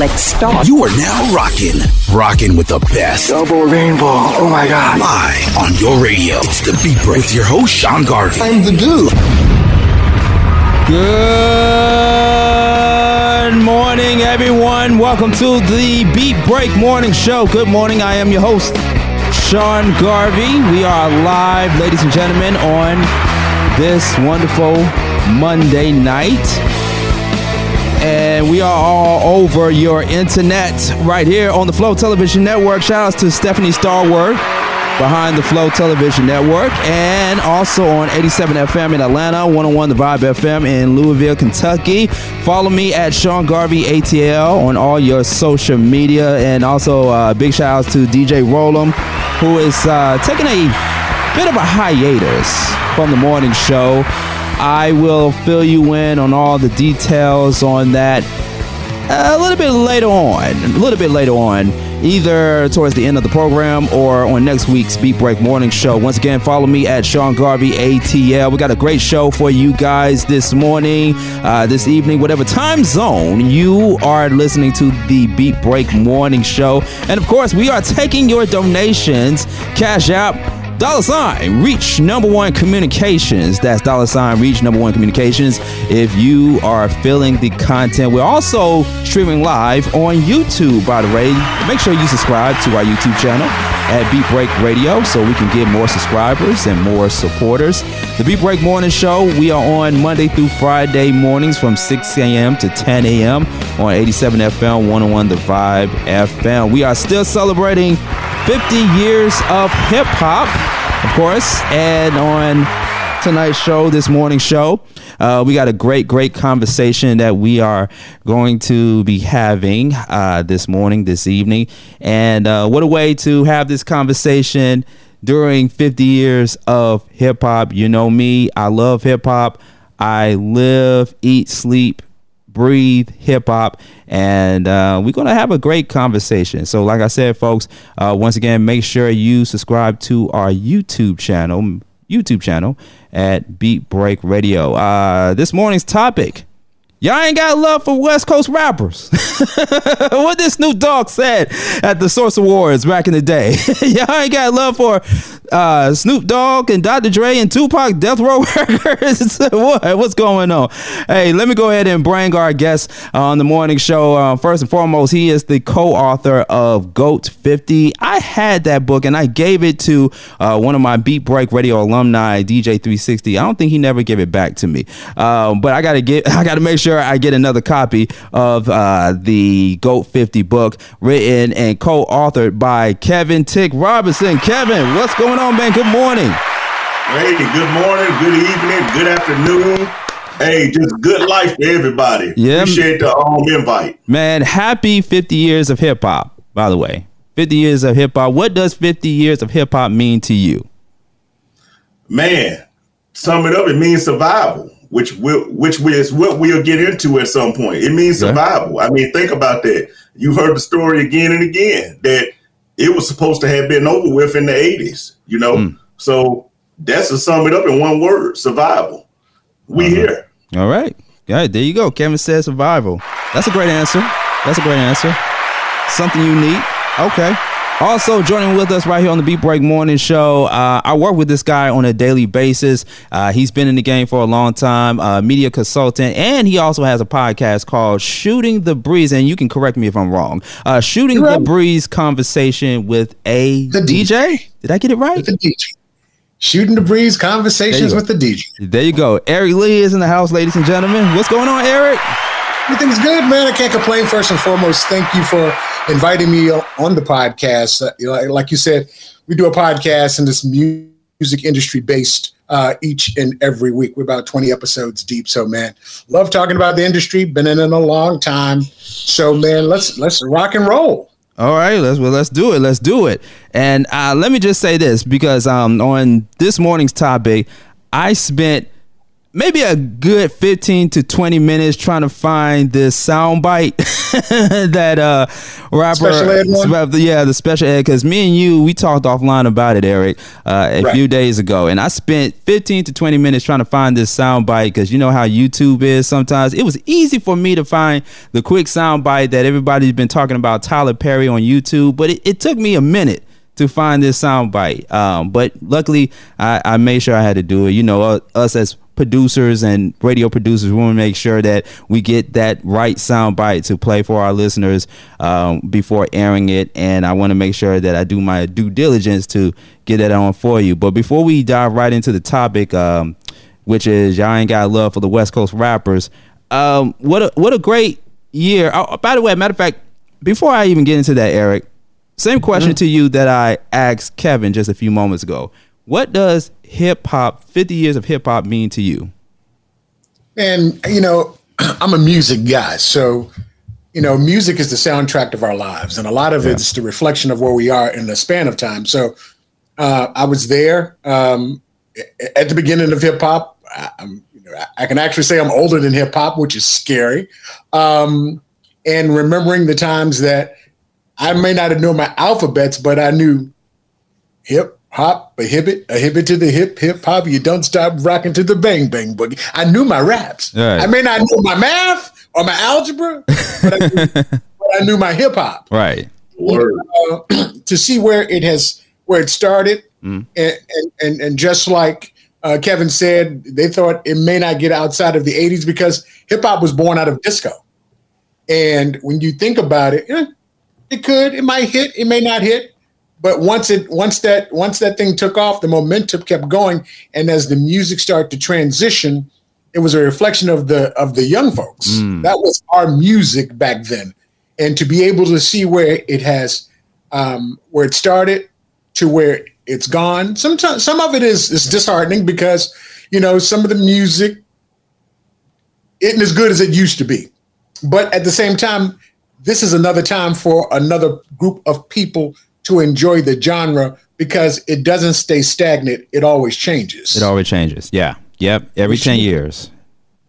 Let's start. You are now rocking, rocking with the best. Double rainbow. Oh my God. Live on your radio. It's the Beat Break with your host, Sean Garvey. I'm the dude. Good morning, everyone. Welcome to the Beat Break Morning Show. Good morning. I am your host, Sean Garvey. We are live, ladies and gentlemen, on this wonderful Monday night. And we are all over your internet right here on the Flow Television Network. Shout outs to Stephanie Starworth behind the Flow Television Network and also on 87 FM in Atlanta, 101 The Vibe FM in Louisville, Kentucky. Follow me at Sean Garvey ATL on all your social media. And also uh, big shout outs to DJ Rollem, who is uh, taking a bit of a hiatus from the morning show. I will fill you in on all the details on that a little bit later on. A little bit later on, either towards the end of the program or on next week's Beat Break Morning Show. Once again, follow me at Sean Garvey ATL. We got a great show for you guys this morning, uh, this evening, whatever time zone you are listening to the Beat Break Morning Show. And of course, we are taking your donations. Cash App dollar sign reach number one communications. That's dollar sign reach number one communications if you are feeling the content. We're also streaming live on youtube by the way. Make sure you subscribe to our youtube channel at beat break radio so we can get more subscribers and more supporters the beat break morning show we are on monday through friday mornings from 6 a.m to 10 a.m on 87 fm 101 the vibe fm we are still celebrating 50 years of hip hop, of course. And on tonight's show, this morning show, uh, we got a great, great conversation that we are going to be having uh, this morning, this evening. And uh, what a way to have this conversation during 50 years of hip hop. You know me, I love hip hop. I live, eat, sleep, breathe hip hop and uh, we're gonna have a great conversation so like i said folks uh, once again make sure you subscribe to our youtube channel youtube channel at beat break radio uh, this morning's topic Y'all ain't got love for West Coast rappers. what this new dog said at the Source Awards back in the day. Y'all ain't got love for uh, Snoop Dogg and Dr. Dre and Tupac Death Row Records. what? What's going on? Hey, let me go ahead and bring our guest on the morning show. Uh, first and foremost, he is the co-author of GOAT 50. I had that book and I gave it to uh, one of my Beat Break Radio alumni, DJ 360. I don't think he never gave it back to me, um, but I gotta get. I gotta make sure I get another copy of uh, the GOAT 50 book, written and co-authored by Kevin Tic Robinson. Kevin, what's going on, man? Good morning. Hey, good morning, good evening, good afternoon. Hey, just good life for everybody. Yeah. Appreciate the um, invite. Man, happy 50 years of hip hop, by the way. 50 years of hip hop. What does 50 years of hip hop mean to you? Man, sum it up, it means survival, which will which is what we'll get into at some point. It means Yeah. survival. I mean, think about that. You heard the story again and again that it was supposed to have been over with in the 80s, you know? Mm. So that's to sum it up in one word, survival. We Uh-huh. here. All right. All right, there you go. Kevin says survival. That's a great answer. That's a great answer. Something unique. Okay. Also joining with us right here on the Beat Break Morning Show. Uh, I work with this guy on a daily basis. Uh, he's been in the game for a long time, uh, media consultant, and he also has a podcast called Shooting the Breeze. And you can correct me if I'm wrong. Uh, Shooting You're the. Breeze conversation with a The DJ. Did I get it right? the DJ. Shooting the breeze conversations with the DJ. There you go. Eric Lee is in the house, ladies and gentlemen. What's going on, Eric? Everything's good, man. I can't complain. First and foremost, thank you for inviting me on the podcast. Uh, like you said, we do a podcast in this music industry based uh, each and every week. We're about 20 episodes deep. So, man, love talking about the industry. Been in it a long time. So, man, let's let's rock and roll. All right, let's well, let's do it. Let's do it. And uh, let me just say this because um, on this morning's topic, I spent maybe a good 15 to 20 minutes trying to find this sound bite that uh rapper Special ed one? yeah the special ed because me and you we talked offline about it eric uh, a Right. few days ago and i spent 15 to 20 minutes trying to find this sound bite because you know how youtube is sometimes it was easy for me to find the quick sound bite that everybody's been talking about tyler perry on youtube but it, it took me a minute to find this sound bite. Um, but luckily, I, I made sure I had to do it. You know, uh, us as producers and radio producers, we want to make sure that we get that right sound bite to play for our listeners um, before airing it. And I want to make sure that I do my due diligence to get that on for you. But before we dive right into the topic, um, which is y'all ain't got love for the West Coast rappers. Um, what a what a great year. Oh, by the way, matter of fact, before I even get into that, Eric, same question to you that I asked Kevin just a few moments ago. What does hip hop, 50 years of hip hop, mean to you? And you know, I'm a music guy, so you know, music is the soundtrack of our lives, and a lot of it's the reflection of where we are in the span of time. So, uh, I was there um, at the beginning of hip hop. I- I'm, you know, I can actually say I'm older than hip hop, which is scary. Um, and remembering the times that I may not have known my alphabets, but I knew hip hop, a hibbit, a hibbit to the hip, hip hop. You don't stop rocking to the bang bang boogie. I knew my raps. Right. I may not know my math or my algebra, but I knew, but I knew my hip hop. Right. Word. To see where it has, where it started, and, and and and just like uh, Kevin said, they thought it may not get outside of the '80s because hip hop was born out of disco. And when you think about it, eh, it could, it might hit, it may not hit. But once it once that once that thing took off, the momentum kept going, and as the music started to transition, it was a reflection of the of the young folks. That was our music back then, and to be able to see where it has um, where it started to where it's gone. Sometimes some of it is is disheartening because you know some of the music isn't as good as it used to be. But at the same time, this is another time for another group of people to enjoy the genre because it doesn't stay stagnant. It always changes. It always changes. Yeah. Yep. Every 10 years.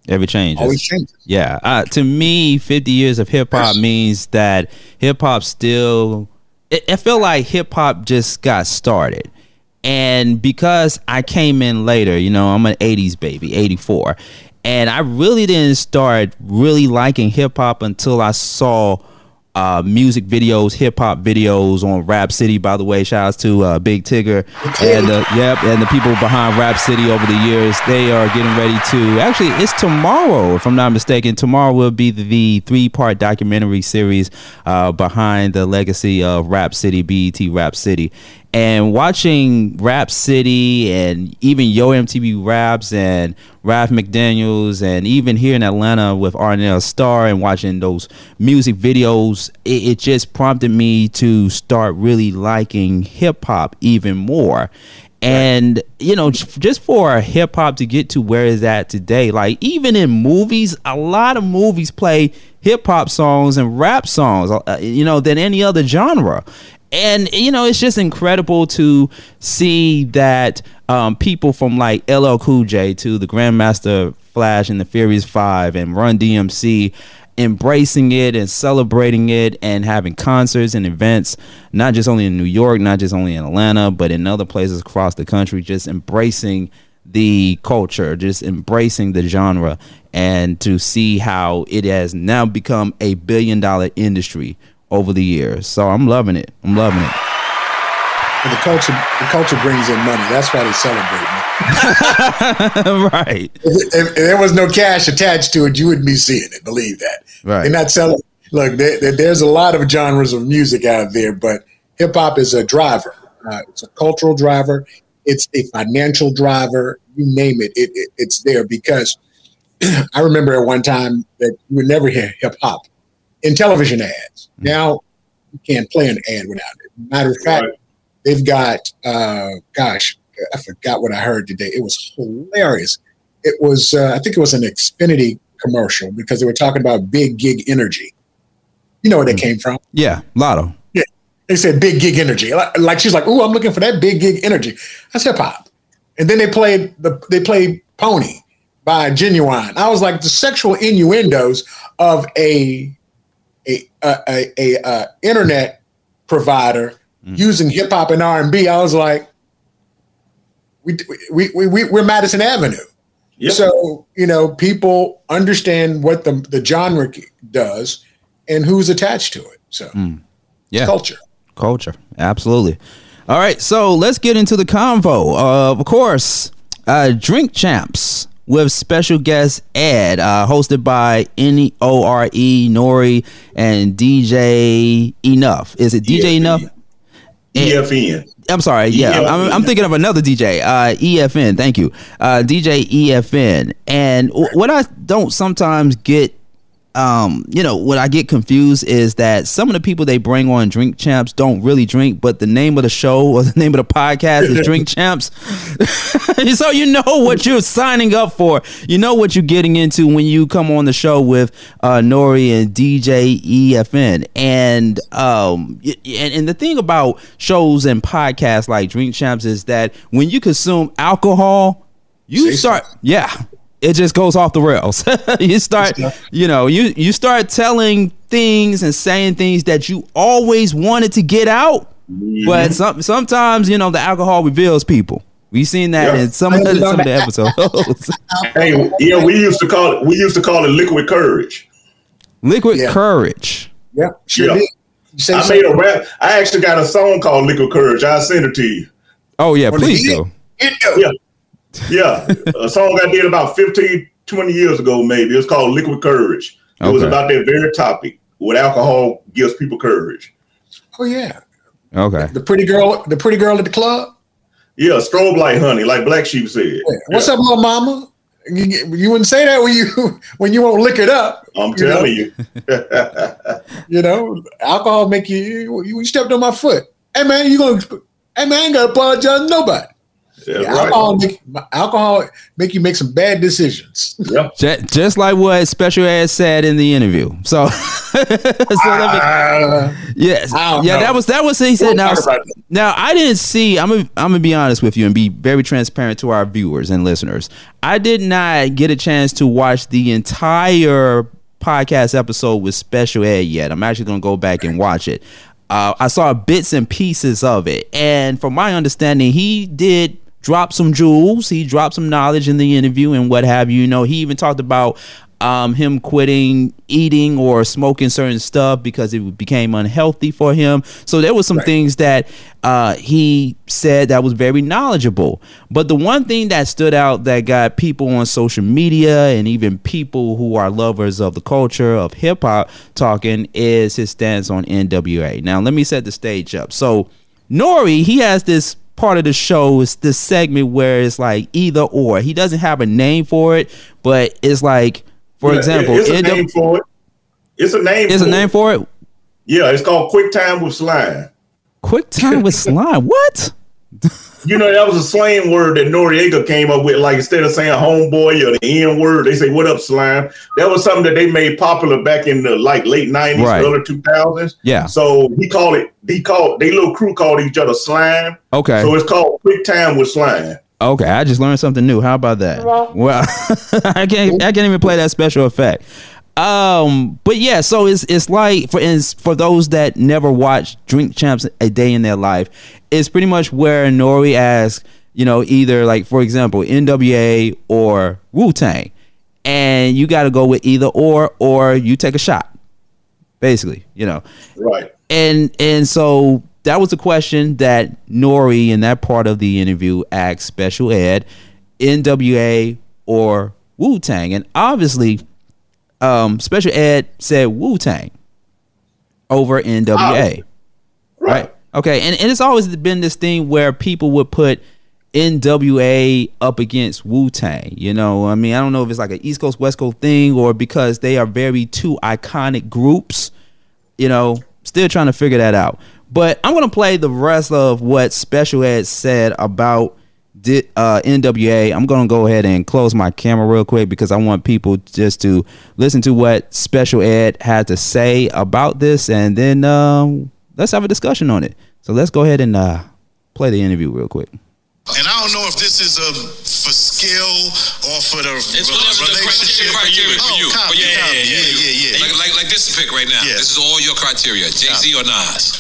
Every changes. always changes. Yeah. Uh, to me, 50 years of hip hop means that hip hop still, it, it felt like hip hop just got started. And because I came in later, you know, I'm an 80s baby, 84. And I really didn't start really liking hip hop until I saw uh, music videos, hip hop videos on Rap City. By the way, shout outs to uh, Big Tigger and uh, yep, and the people behind Rap City over the years. They are getting ready to. Actually, it's tomorrow, if I'm not mistaken. Tomorrow will be the, the three part documentary series uh, behind the legacy of Rap City, BET Rap City. And watching Rap City and even Yo MTV Raps and Ralph McDaniels and even here in Atlanta with Arnell Starr and watching those music videos, it, it just prompted me to start really liking hip hop even more. And you know, just for hip hop to get to where it's at today, like even in movies, a lot of movies play hip hop songs and rap songs, uh, you know, than any other genre. And you know, it's just incredible to see that um, people from like LL Cool J to the Grandmaster Flash and the Furious Five and Run DMC embracing it and celebrating it and having concerts and events, not just only in New York, not just only in Atlanta, but in other places across the country, just embracing the culture, just embracing the genre, and to see how it has now become a billion dollar industry over the years. So I'm loving it. I'm loving it. And the culture, the culture brings in money. That's why they celebrate. Right. If, if there was no cash attached to it, you wouldn't be seeing it. Believe that. Right. They're not selling. Look, there, there- there's a lot of genres of music out there, but hip hop is a driver. Uh, it's a cultural driver. It's a financial driver. You name it, it, it it's there because I remember at one time that you would never hear hip hop in television ads. Now you can't play an ad without it. Matter of fact, Right. they've got uh, gosh, I forgot what I heard today. It was hilarious. It was uh, I think it was an Xfinity commercial because they were talking about big gig energy. You know where that came from? Yeah. Latto. Yeah, they said big gig energy. Like, like she's like, "Ooh, I'm looking for that big gig energy." That's hip hop. And then they played the they played Pony, by Ginuwine. I was like the sexual innuendos of a a a, a, a, internet provider mm. using hip hop and R and B. I was like, we we we, we we're Madison Avenue. Yep. So you know, people understand what the the genre does and who's attached to it. So mm. yeah, culture, culture, absolutely. All right, so let's get into the convo. Uh, of course, uh, Drink Champs with special guest Ed, uh, hosted by N O R E Nori and DJ Enough. Is it DJ Enough? EFN. I'm sorry. Yeah, I'm, I'm, thinking of another DJ. Uh, EFN. Thank you, uh, DJ EFN. And w- what I don't sometimes get um, you know, what I get confused is that some of the people they bring on Drink Champs don't really drink, but the name of the show or the name of the podcast is Drink Champs. so you know what you're signing up for. You know what you're getting into when you come on the show with uh, Nori and DJ EFN. And um, and, and the thing about shows and podcasts like Drink Champs is that when you consume alcohol, you start, yeah, it just goes off the rails. you start, you know, you you start telling things and saying things that you always wanted to get out, mm-hmm. but some, sometimes you know the alcohol reveals people. We've seen that in some of, the, some of the episodes. hey, yeah, we used to call it we used to call it liquid courage. Liquid yeah. courage. Yeah, sure yeah. I made a rap. I actually got a song called Liquid Courage. I'll send it to you. Oh yeah, please do. Yeah. Yeah, a song I did about 15, 20 years ago, maybe. It was called Liquid Courage. It okay. was about that very topic. What alcohol gives people courage. Oh yeah. Okay. The pretty girl, the pretty girl at the club. Yeah, strobe light, honey, like Black Sheep said. Yeah. What's yeah. up, little mama? You, you, wouldn't say that when you when you won't lick it up. I'm telling you. you know, alcohol make you, you you stepped on my foot. Hey man, you gonna hey man, I ain't gotta apologize to nobody. Yeah, right. alcohol, make, alcohol make you make some bad decisions. Yeah. Just, just like what Special Ed said in the interview. So, so me, uh, yes, yeah, know. that was that was he said. Now, now I didn't see. I'm gonna, I'm gonna be honest with you and be very transparent to our viewers and listeners. I did not get a chance to watch the entire podcast episode with Special Ed yet. I'm actually gonna go back and watch it. Uh, I saw bits and pieces of it, and from my understanding, he did dropped some jewels. He dropped some knowledge in the interview and what have you. You know, he even talked about um, him quitting eating or smoking certain stuff because it became unhealthy for him. So there was some right. things that uh, he said that was very knowledgeable. But the one thing that stood out that got people on social media and even people who are lovers of the culture of hip hop talking is his stance on NWA. Now let me set the stage up. So Nori, he has this part of the show is this segment where it's like either or. He doesn't have a name for it, but it's like, for yeah, example, it's a name for it. It's a name. It's a name for it. Yeah, it's called Quick Time with Slime. Quick Time with Slime. What? You know, that was a slang word that Noriega came up with. Like instead of saying homeboy or the N word, they say, What up, slime? That was something that they made popular back in the like late 90s, right. early 2000s. Yeah. So he called it, he called, they little crew called each other slime. Okay. So it's called Quick Time with Slime. Okay, I just learned something new. How about that? Well, I can't I can't even play that special effect. Um, but yeah, so it's it's like for for those that never watched Drink Champs a day in their life, it's pretty much where Nori asks, you know, either like for example, NWA or Wu Tang, and you got to go with either or, or you take a shot, basically, you know. Right. And and so that was the question that Nori in that part of the interview asked Special Ed, NWA or Wu Tang, and obviously um, Special Ed said Wu Tang over NWA. Oh, right. right. Okay. And, and it's always been this thing where people would put NWA up against Wu Tang. You know, I mean, I don't know if it's like an East Coast, West Coast thing or because they are very two iconic groups. You know, still trying to figure that out. But I'm going to play the rest of what Special Ed said about uh, NWA. I'm gonna go ahead and close my camera real quick because I want people just to listen to what Special Ed had to say about this, and then um, let's have a discussion on it. So let's go ahead and uh, play the interview real quick. And I don't know if this is a for skill or for the It's re- whatever the relationship. criteria for you. Oh, copy, yeah, copy. yeah, yeah, yeah, yeah. Like, like, like this pick right now. Yeah. This is all your criteria. Jay Z or Nas?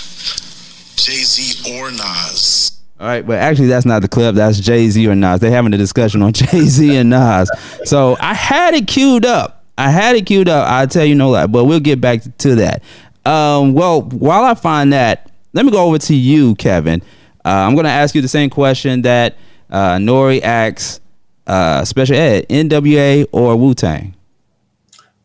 Jay Z or Nas. All right, but actually, that's not the clip. That's Jay Z or Nas. They're having a discussion on Jay Z and Nas. So I had it queued up. I had it queued up. I'll tell you no lie, but we'll get back to that. Um, well, while I find that, let me go over to you, Kevin. Uh, I'm going to ask you the same question that uh, Nori asks uh, Special Ed: NWA or Wu Tang?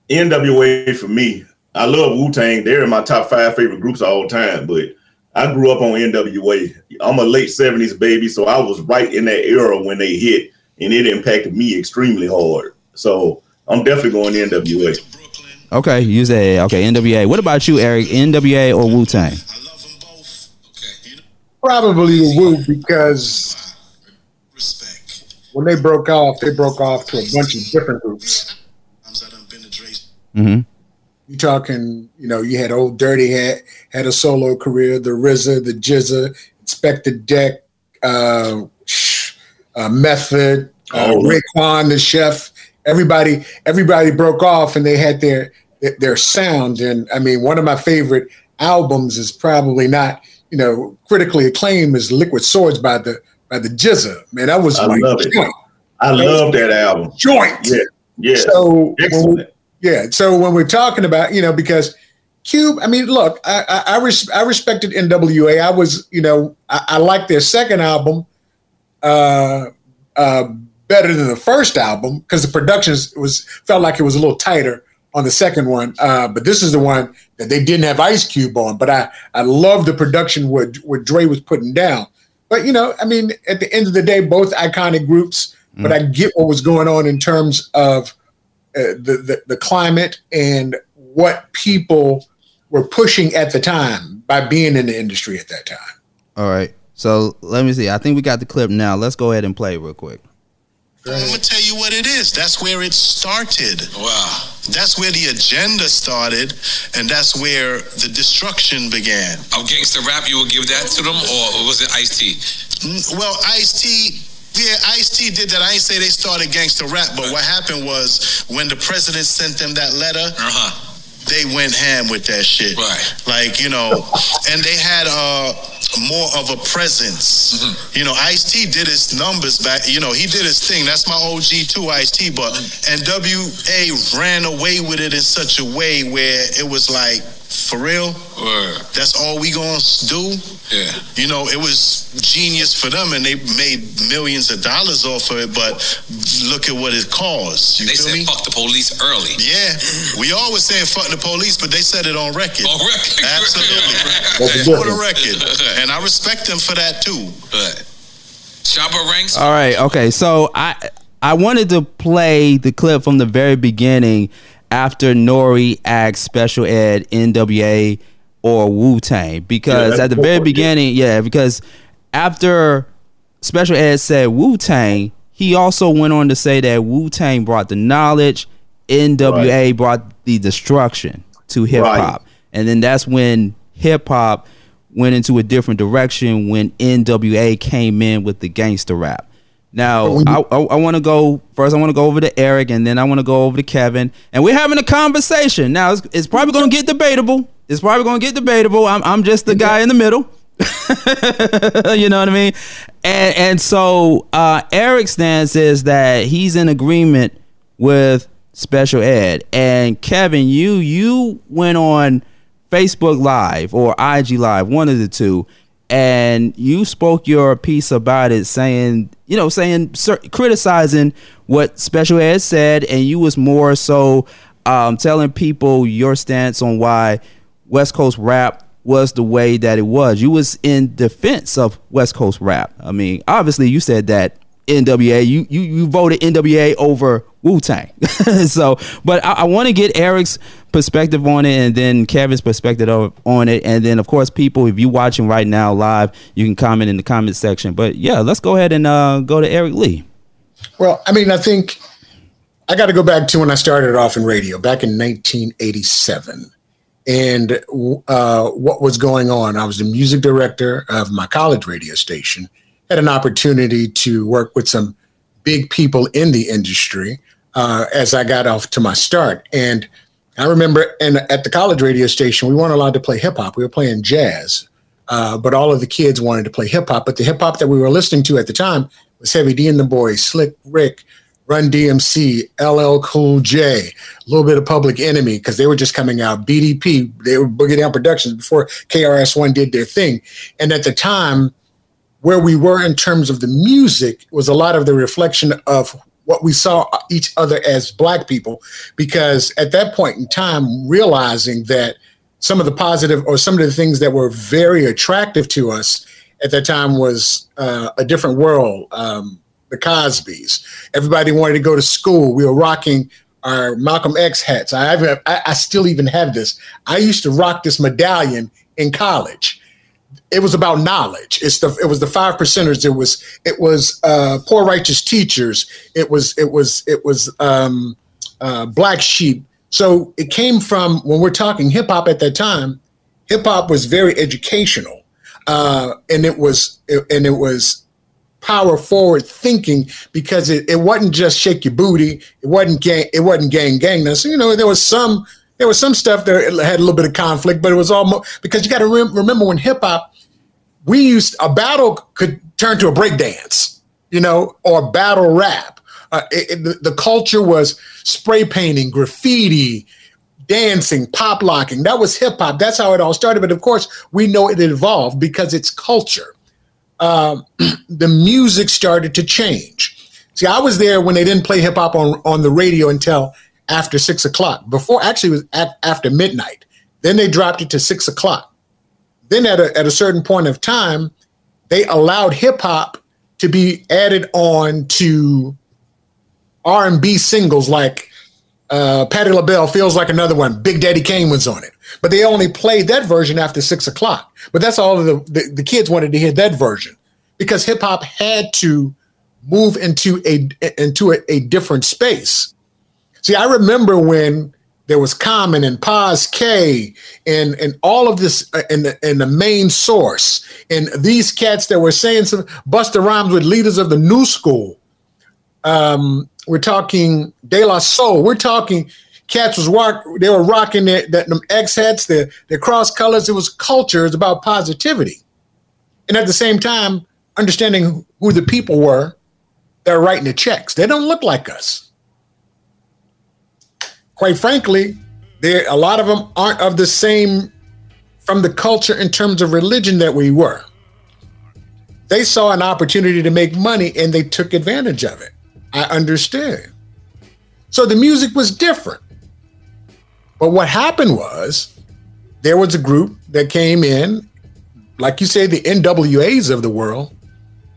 NWA for me. I love Wu Tang. They're in my top five favorite groups of all time, but I grew up on NWA. I'm a late 70s baby, so I was right in that era when they hit, and it impacted me extremely hard. So I'm definitely going NWA. Okay, you say okay. NWA. What about you, Eric? NWA or Wu Tang? I love them both. Okay. Probably Wu because when they broke off, they broke off to a bunch of different groups. Sometimes I done been to Dre. Mm-hmm. You talking, you know, you had old Dirty had had a solo career, the RZA, the GZA, Inspectah Deck, uh, uh, Method, uh, Oh. Raekwon, the chef. Everybody, everybody broke off, and they had their their sound. And I mean, one of my favorite albums is probably not, you know, critically acclaimed is Liquid Swords by the by the GZA. Man, that was I my love it. joint. I love that album. joint. Yeah, yeah, So when we- yeah. So when we're talking about, you know, because Cube, I mean, look, I I, I, res- I respected NWA. I was, you know, I, I liked their second album uh, uh, better than the first album because the production was felt like it was a little tighter on the second one. Uh, but this is the one that they didn't have Ice Cube on. But I I love the production what what Dre was putting down. But you know, I mean, at the end of the day, both iconic groups. But I get what was going on in terms of uh, the, the the climate and what people were pushing at the time by being in the industry at that time. All right. So let me see. I think we got the clip now. Let's go ahead and play real quick. I'm gonna tell you what it is. That's where it started. Wow. That's where the agenda started, and that's where the destruction began. Of gangster rap, you would give that to them, or was it Ice T? Mm, Well, Ice T, yeah, Ice T did that. I ain't say they started gangster rap, but what happened was when the president sent them that letter, Uh huh. they went ham with that shit. Right. Like, you know, and they had uh more of a presence. Mm-hmm. You know, Ice T did his numbers back, you know, he did his thing. That's my OG too, Ice T. But NWA ran away with it in such a way where it was like, for real, Word. that's all we gonna do? Yeah. You know, it was genius for them and they made millions of dollars off of it, but look at what it caused. You They feel said me? fuck the police early. Yeah, we always saying fuck the police, but they said it on record. On record. Absolutely. That's For the record. And I respect them for that too. But Chopper ranks. All right. Okay. So I I wanted to play the clip from the very beginning after Nori asked Special Ed NWA or Wu Tang because that's at the very beginning, yeah, because after Special Ed said Wu Tang, he also went on to say that Wu Tang brought the knowledge, NWA brought the destruction to hip hop, and then that's when hip hop went into a different direction when NWA came in with the gangster rap. Now, I, I, I want to go first. I want to go over to Eric, and then I want to go over to Kevin, and we're having a conversation. Now, it's, it's probably going to get debatable. It's probably going to get debatable. I'm, I'm just the guy in the middle. you know what I mean? And and so uh, Eric's stance is that he's in agreement with special ed. And Kevin, you you went on Facebook Live or IG Live, one of the two, and you spoke your piece about it, saying you know saying cer- criticizing what special ed said, and you was more so um, telling people your stance on why West Coast rap was the way that it was. You was in defense of West Coast rap. I mean, obviously you said that NWA, you you, you voted NWA over Wu Tang. so, but I, I want to get Eric's perspective on it and then Kevin's perspective on it. And then, of course, people, if you're watching right now live, you can comment in the comment section. But yeah, let's go ahead and uh, go to Eric Lee. Well, I mean, I think I got to go back to when I started off in radio back in 1987. And uh, what was going on? I was the music director of my college radio station, had an opportunity to work with some big people in the industry uh, as I got off to my start. And I remember in, at the college radio station, we weren't allowed to play hip hop. We were playing jazz, uh, but all of the kids wanted to play hip hop. But the hip hop that we were listening to at the time was Heavy D and the Boys, Slick Rick, Run DMC, LL Cool J, a little bit of Public Enemy because they were just coming out. BDP, they were Boogie Down Productions before KRS One did their thing. And at the time, where we were in terms of the music was a lot of the reflection of what we saw each other as black people because at that point in time realizing that some of the positive or some of the things that were very attractive to us at that time was uh, a different world um, the cosbys. Everybody wanted to go to school. We were rocking our malcolm x hats. I, I, I still even have this. I used to rock this medallion in college it was about knowledge. It's the it was the five percenters. It was it was uh, poor righteous teachers. It was it was it was um, uh, black sheep. So it came from when we're talking hip hop at that time. Hip hop was very educational, uh, and it was and it was power forward thinking because it, it wasn't just shake your booty. It wasn't gang. It wasn't gang gang. So, you know, there was some there was some stuff that had a little bit of conflict, but it was almost because you got to re- remember when hip hop we used a battle could turn to a break dance, you know, or battle rap. Uh, it, it, the, the culture was spray painting, graffiti, dancing, pop locking. That was hip hop. That's how it all started. But of course, we know it evolved because it's culture. Um, the music started to change. See, I was there when they didn't play hip hop on, on the radio until after six o'clock. Before, actually, was at, after midnight. Then they dropped it to six o'clock. Then at a, at a certain point of time, they allowed hip hop to be added on to R and B singles like uh, Patti LaBelle feels like another one. Big Daddy Kane was on it, but they only played that version after six o'clock. But that's all the, the, the kids wanted to hear that version because hip hop had to move into a into a, a different space. See, I remember when there was Common and Paz K and and all of this uh, in the in the main source and these cats that were saying some Busta Rhymes with leaders of the new school. Um, we're talking De La Soul. We're talking cats was rock. They were rocking their, their them X hats, their their cross colors. It was culture. It's about positivity, and at the same time, understanding who the people were that are writing the checks. They don't look like us quite frankly, there a lot of them aren't of the same from the culture in terms of religion that we were. They saw an opportunity to make money and they took advantage of it. I understand. So the music was different. But what happened was there was a group that came in, like you say, the NWAs of the world,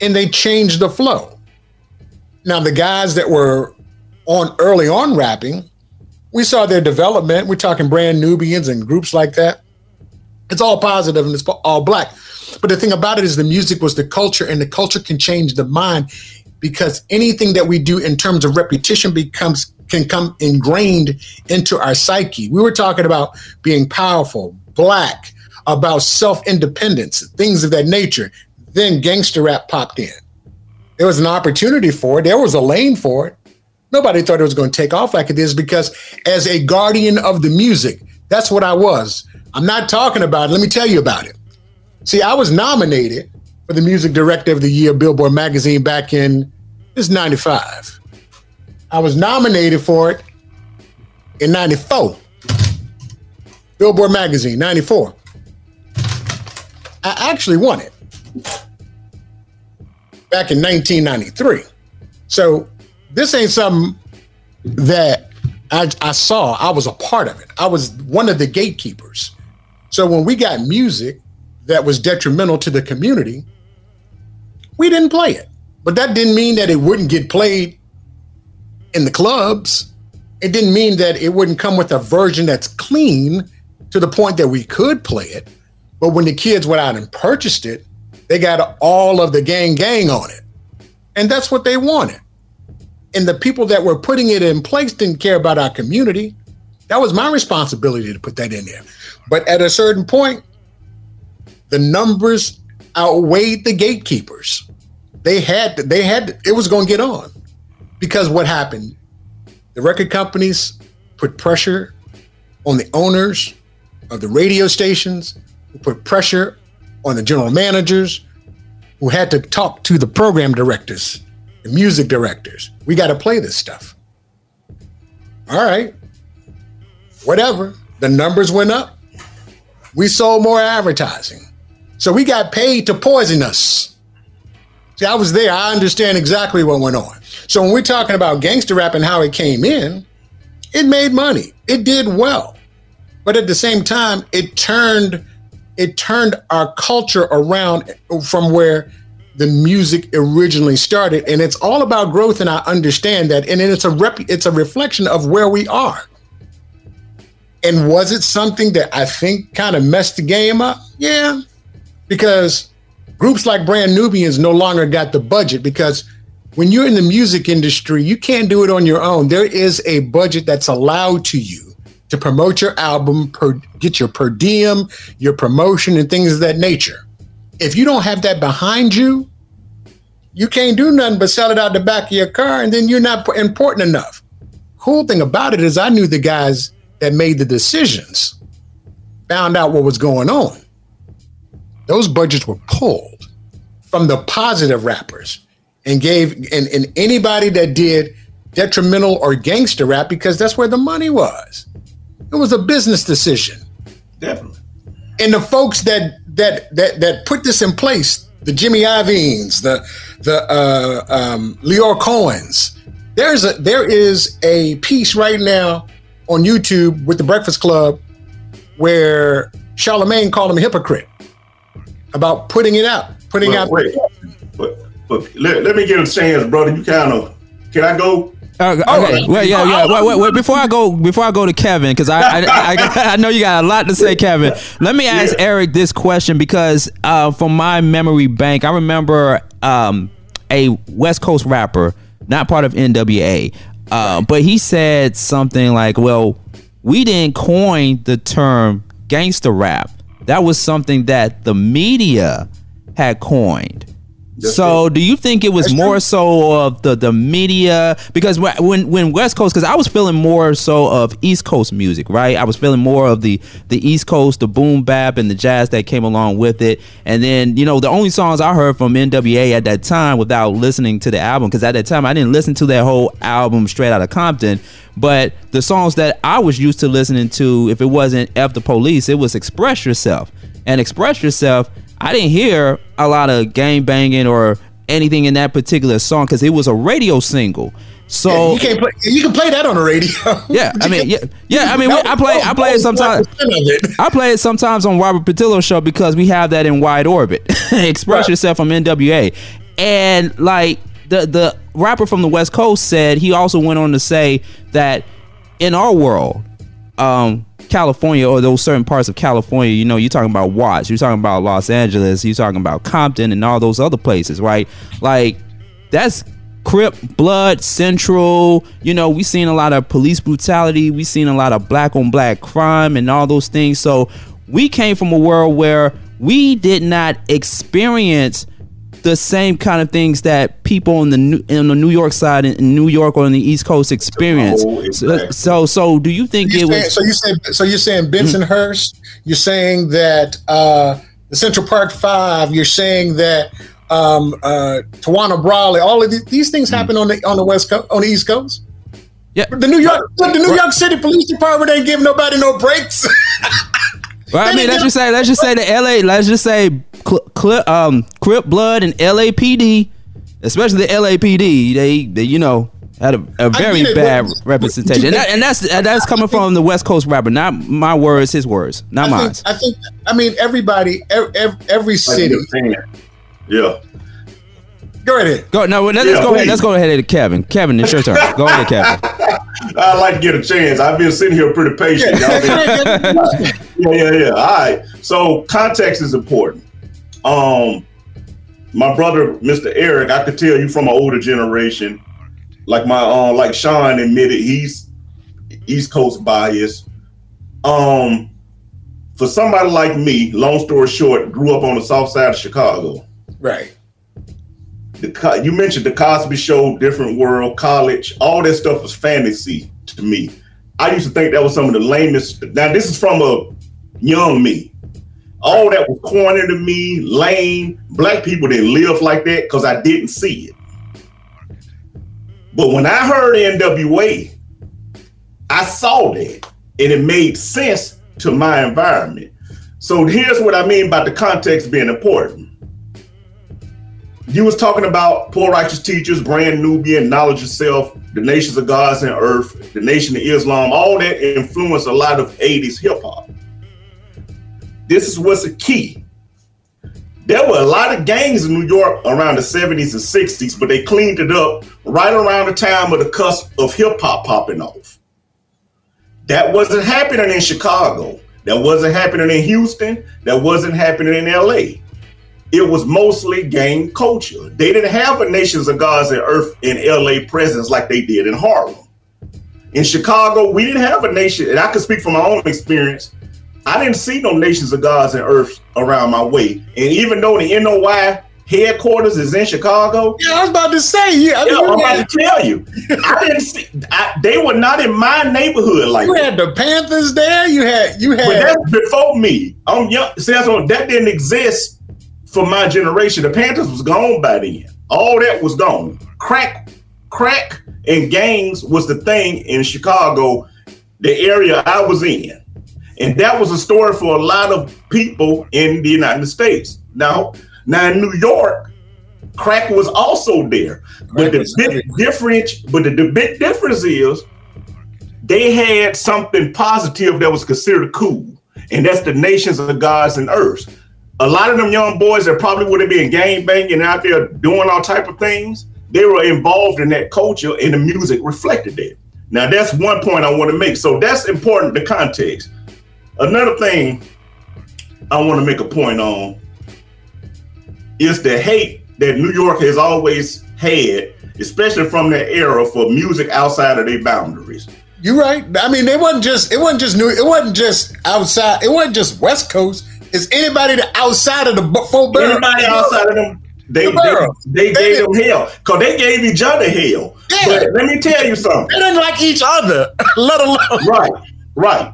and they changed the flow. Now, the guys that were on early on rapping, we saw their development. We're talking brand Nubians and groups like that. It's all positive and it's all black. But the thing about it is the music was the culture, and the culture can change the mind because anything that we do in terms of repetition becomes can come ingrained into our psyche. We were talking about being powerful, black, about self-independence, things of that nature. Then gangster rap popped in. There was an opportunity for it. There was a lane for it. Nobody thought it was going to take off like it is because, as a guardian of the music, that's what I was. I'm not talking about it. Let me tell you about it. See, I was nominated for the Music Director of the Year Billboard magazine back in this 95. I was nominated for it in 94. Billboard magazine, 94. I actually won it back in 1993. So this ain't something that I, I saw. I was a part of it. I was one of the gatekeepers. So when we got music that was detrimental to the community, we didn't play it. But that didn't mean that it wouldn't get played in the clubs. It didn't mean that it wouldn't come with a version that's clean to the point that we could play it. But when the kids went out and purchased it, they got all of the gang gang on it. And that's what they wanted and the people that were putting it in place didn't care about our community. That was my responsibility to put that in there. But at a certain point, the numbers outweighed the gatekeepers. they had they had it was going to get on because what happened? The record companies put pressure on the owners of the radio stations, who put pressure on the general managers, who had to talk to the program directors, music directors. We got to play this stuff. All right, whatever. The numbers went up. We sold more advertising. So we got paid to poison us. See, I was there. I understand exactly what went on. So when we're talking about gangster rap and how it came in, it made money. It did well. But at the same time, it turned it turned our culture around from where the music originally started and it's all about growth and I understand that and it's a rep, it's a reflection of where we are. And was it something that I think kind of messed the game up? Yeah. Because groups like Brand Nubians no longer got the budget because when you're in the music industry, you can't do it on your own. There is a budget that's allowed to you to promote your album, per, get your per diem, your promotion, and things of that nature. If you don't have that behind you, you can't do nothing but sell it out the back of your car, and then you're not important enough. Cool thing about it is, I knew the guys that made the decisions, found out what was going on. Those budgets were pulled from the positive rappers and gave and, and anybody that did detrimental or gangster rap because that's where the money was. It was a business decision. Definitely. And the folks that that that that put this in place, the Jimmy Iovine's, the the uh, um, Lyor Cohen's, there's a there is a piece right now on YouTube with the Breakfast Club where Charlemagne called him a hypocrite about putting it out, putting Well, out. wait, but, but let, let me get a chance, brother. You kind of can I go? Uh, okay. right. Well, yeah, yeah. Wait, wait, wait. Before I go, before I go to Kevin, because I, I, I, I know you got a lot to say, Kevin. Let me ask Yeah. Eric this question because uh, from my memory bank, I remember um, a West Coast rapper, not part of NWA, uh, but he said something like, "Well, we didn't coin the term gangster rap. That was something that the media had coined." So, do you think it was more so of the the media? Because when when West Coast, because I was feeling more so of East Coast music, right? I was feeling more of the the East Coast, the boom bap, and the jazz that came along with it. And then you know the only songs I heard from NWA at that time, without listening to the album, because at that time I didn't listen to that whole album straight out of Compton. But the songs that I was used to listening to, if it wasn't F the Police, it was Express Yourself. And Express Yourself, I didn't hear a lot of gang banging or anything in that particular song because it was a radio single. So you can't play. You can play that on the radio. yeah, I mean, yeah, yeah. I mean, I play, I play it sometimes. 1% of it. I play it sometimes on Robert Patillo's show because we have that in WideOrbit. Express Right. yourself from NWA, and like the the rapper from the West Coast said, he also went on to say that in our world, um, California or those certain parts of California, you know, you're talking about Watts, you're talking about Los Angeles, you're talking about Compton and all those other places, right? Like that's Crip, Blood, Central. You know, we seen a lot of police brutality. We seen a lot of black on black crime and all those things. So we came from a world where we did not experience the same kind of things that people on the New- on the New York side in New York or on the East Coast experience. Oh, So, exactly. so, so do you think You're it saying- was? so you say so you're saying Bensonhurst. You're saying that uh, the Central Park Five. You're saying that um, uh, Tawana Brawley. All of these, these things happen on the on the West Coast, on the East Coast. Yeah. The New York, the New York City Police Department ain't giving nobody no breaks. Well, I mean, let's just say, let's just say the LA, let's just say, cl- cl- um, Crip Blood and LAPD, especially the LAPD, they, they you know, had a, a very get it, bad but- representation, and, that, and that's and that's coming from the West Coast rapper, not my words, his words, not I mine. think, I think. I mean, everybody, every, every city. Yeah. Go ahead. Go no, let's, Yeah, let's go ahead. Let's go ahead to Kevin. Kevin, it's your turn. Go ahead, Kevin. I'd like to get a chance. I've been sitting here pretty patient. Y'all been- yeah, yeah, yeah. All right. So context is important. Um, my brother, Mr. Eric, I could tell you from an older generation, like my uh, like Sean admitted, he's East Coast bias. Um, for somebody like me, long story short, grew up on the South Side of Chicago. Right. the you mentioned the Cosby Show, Different World, College, all that stuff was fantasy to me. I used to think that was some of the lamest. Now this is from a young me. All that was corny to me, lame. Black people didn't live like that because I didn't see it. But when I heard NWA, I saw that and it made sense to my environment. So here's what I mean by the context being important. You was talking about poor righteous teachers, brand Nubian, knowledge of self, the nations of gods and earth, the nation of Islam, all that influenced a lot of 80s hip hop. This is what's the key. There were a lot of gangs in New York around the 70s and 60s, but they cleaned it up right around the time of the cusp of hip hop popping off. That wasn't happening in Chicago. That wasn't happening in Houston. That wasn't happening in LA it was mostly gang culture. They didn't have a Nations of Gods and Earth in LA presence like they did in Harlem. In Chicago, we didn't have a nation, and I can speak from my own experience. I didn't see no Nations of Gods and Earth around my way. And even though the NOI headquarters is in Chicago. Yeah, I was about to say, yeah, I yeah I'm about to tell you. I didn't see I, they were not in my neighborhood like you that. had the Panthers there. You had you had but that's before me. I'm young. See, that's what, that didn't exist for my generation. The Panthers was gone by then. All that was gone. Crack, crack, and gangs was the thing in Chicago, the area I was in. And that was a story for a lot of people in the United States. Now, now in New York, crack was also there. But the big difference, but the, the big difference is they had something positive that was considered cool. And that's the nations of the gods and earth a lot of them young boys that probably would have been gang banging out there doing all type of things, they were involved in that culture and the music reflected that. Now that's one point I want to make. So that's important, the context. Another thing I want to make a point on is the hate that New York has always had, especially from that era for music outside of their boundaries. You're right. I mean, it wasn't just it wasn't just New it wasn't just outside. It wasn't just West Coast is anybody that outside of the four boroughs? Anybody outside of them, they the they, they, they, gave them hell because they gave each other hell. Yeah. But let me tell you something. They didn't like each other, let alone right, right.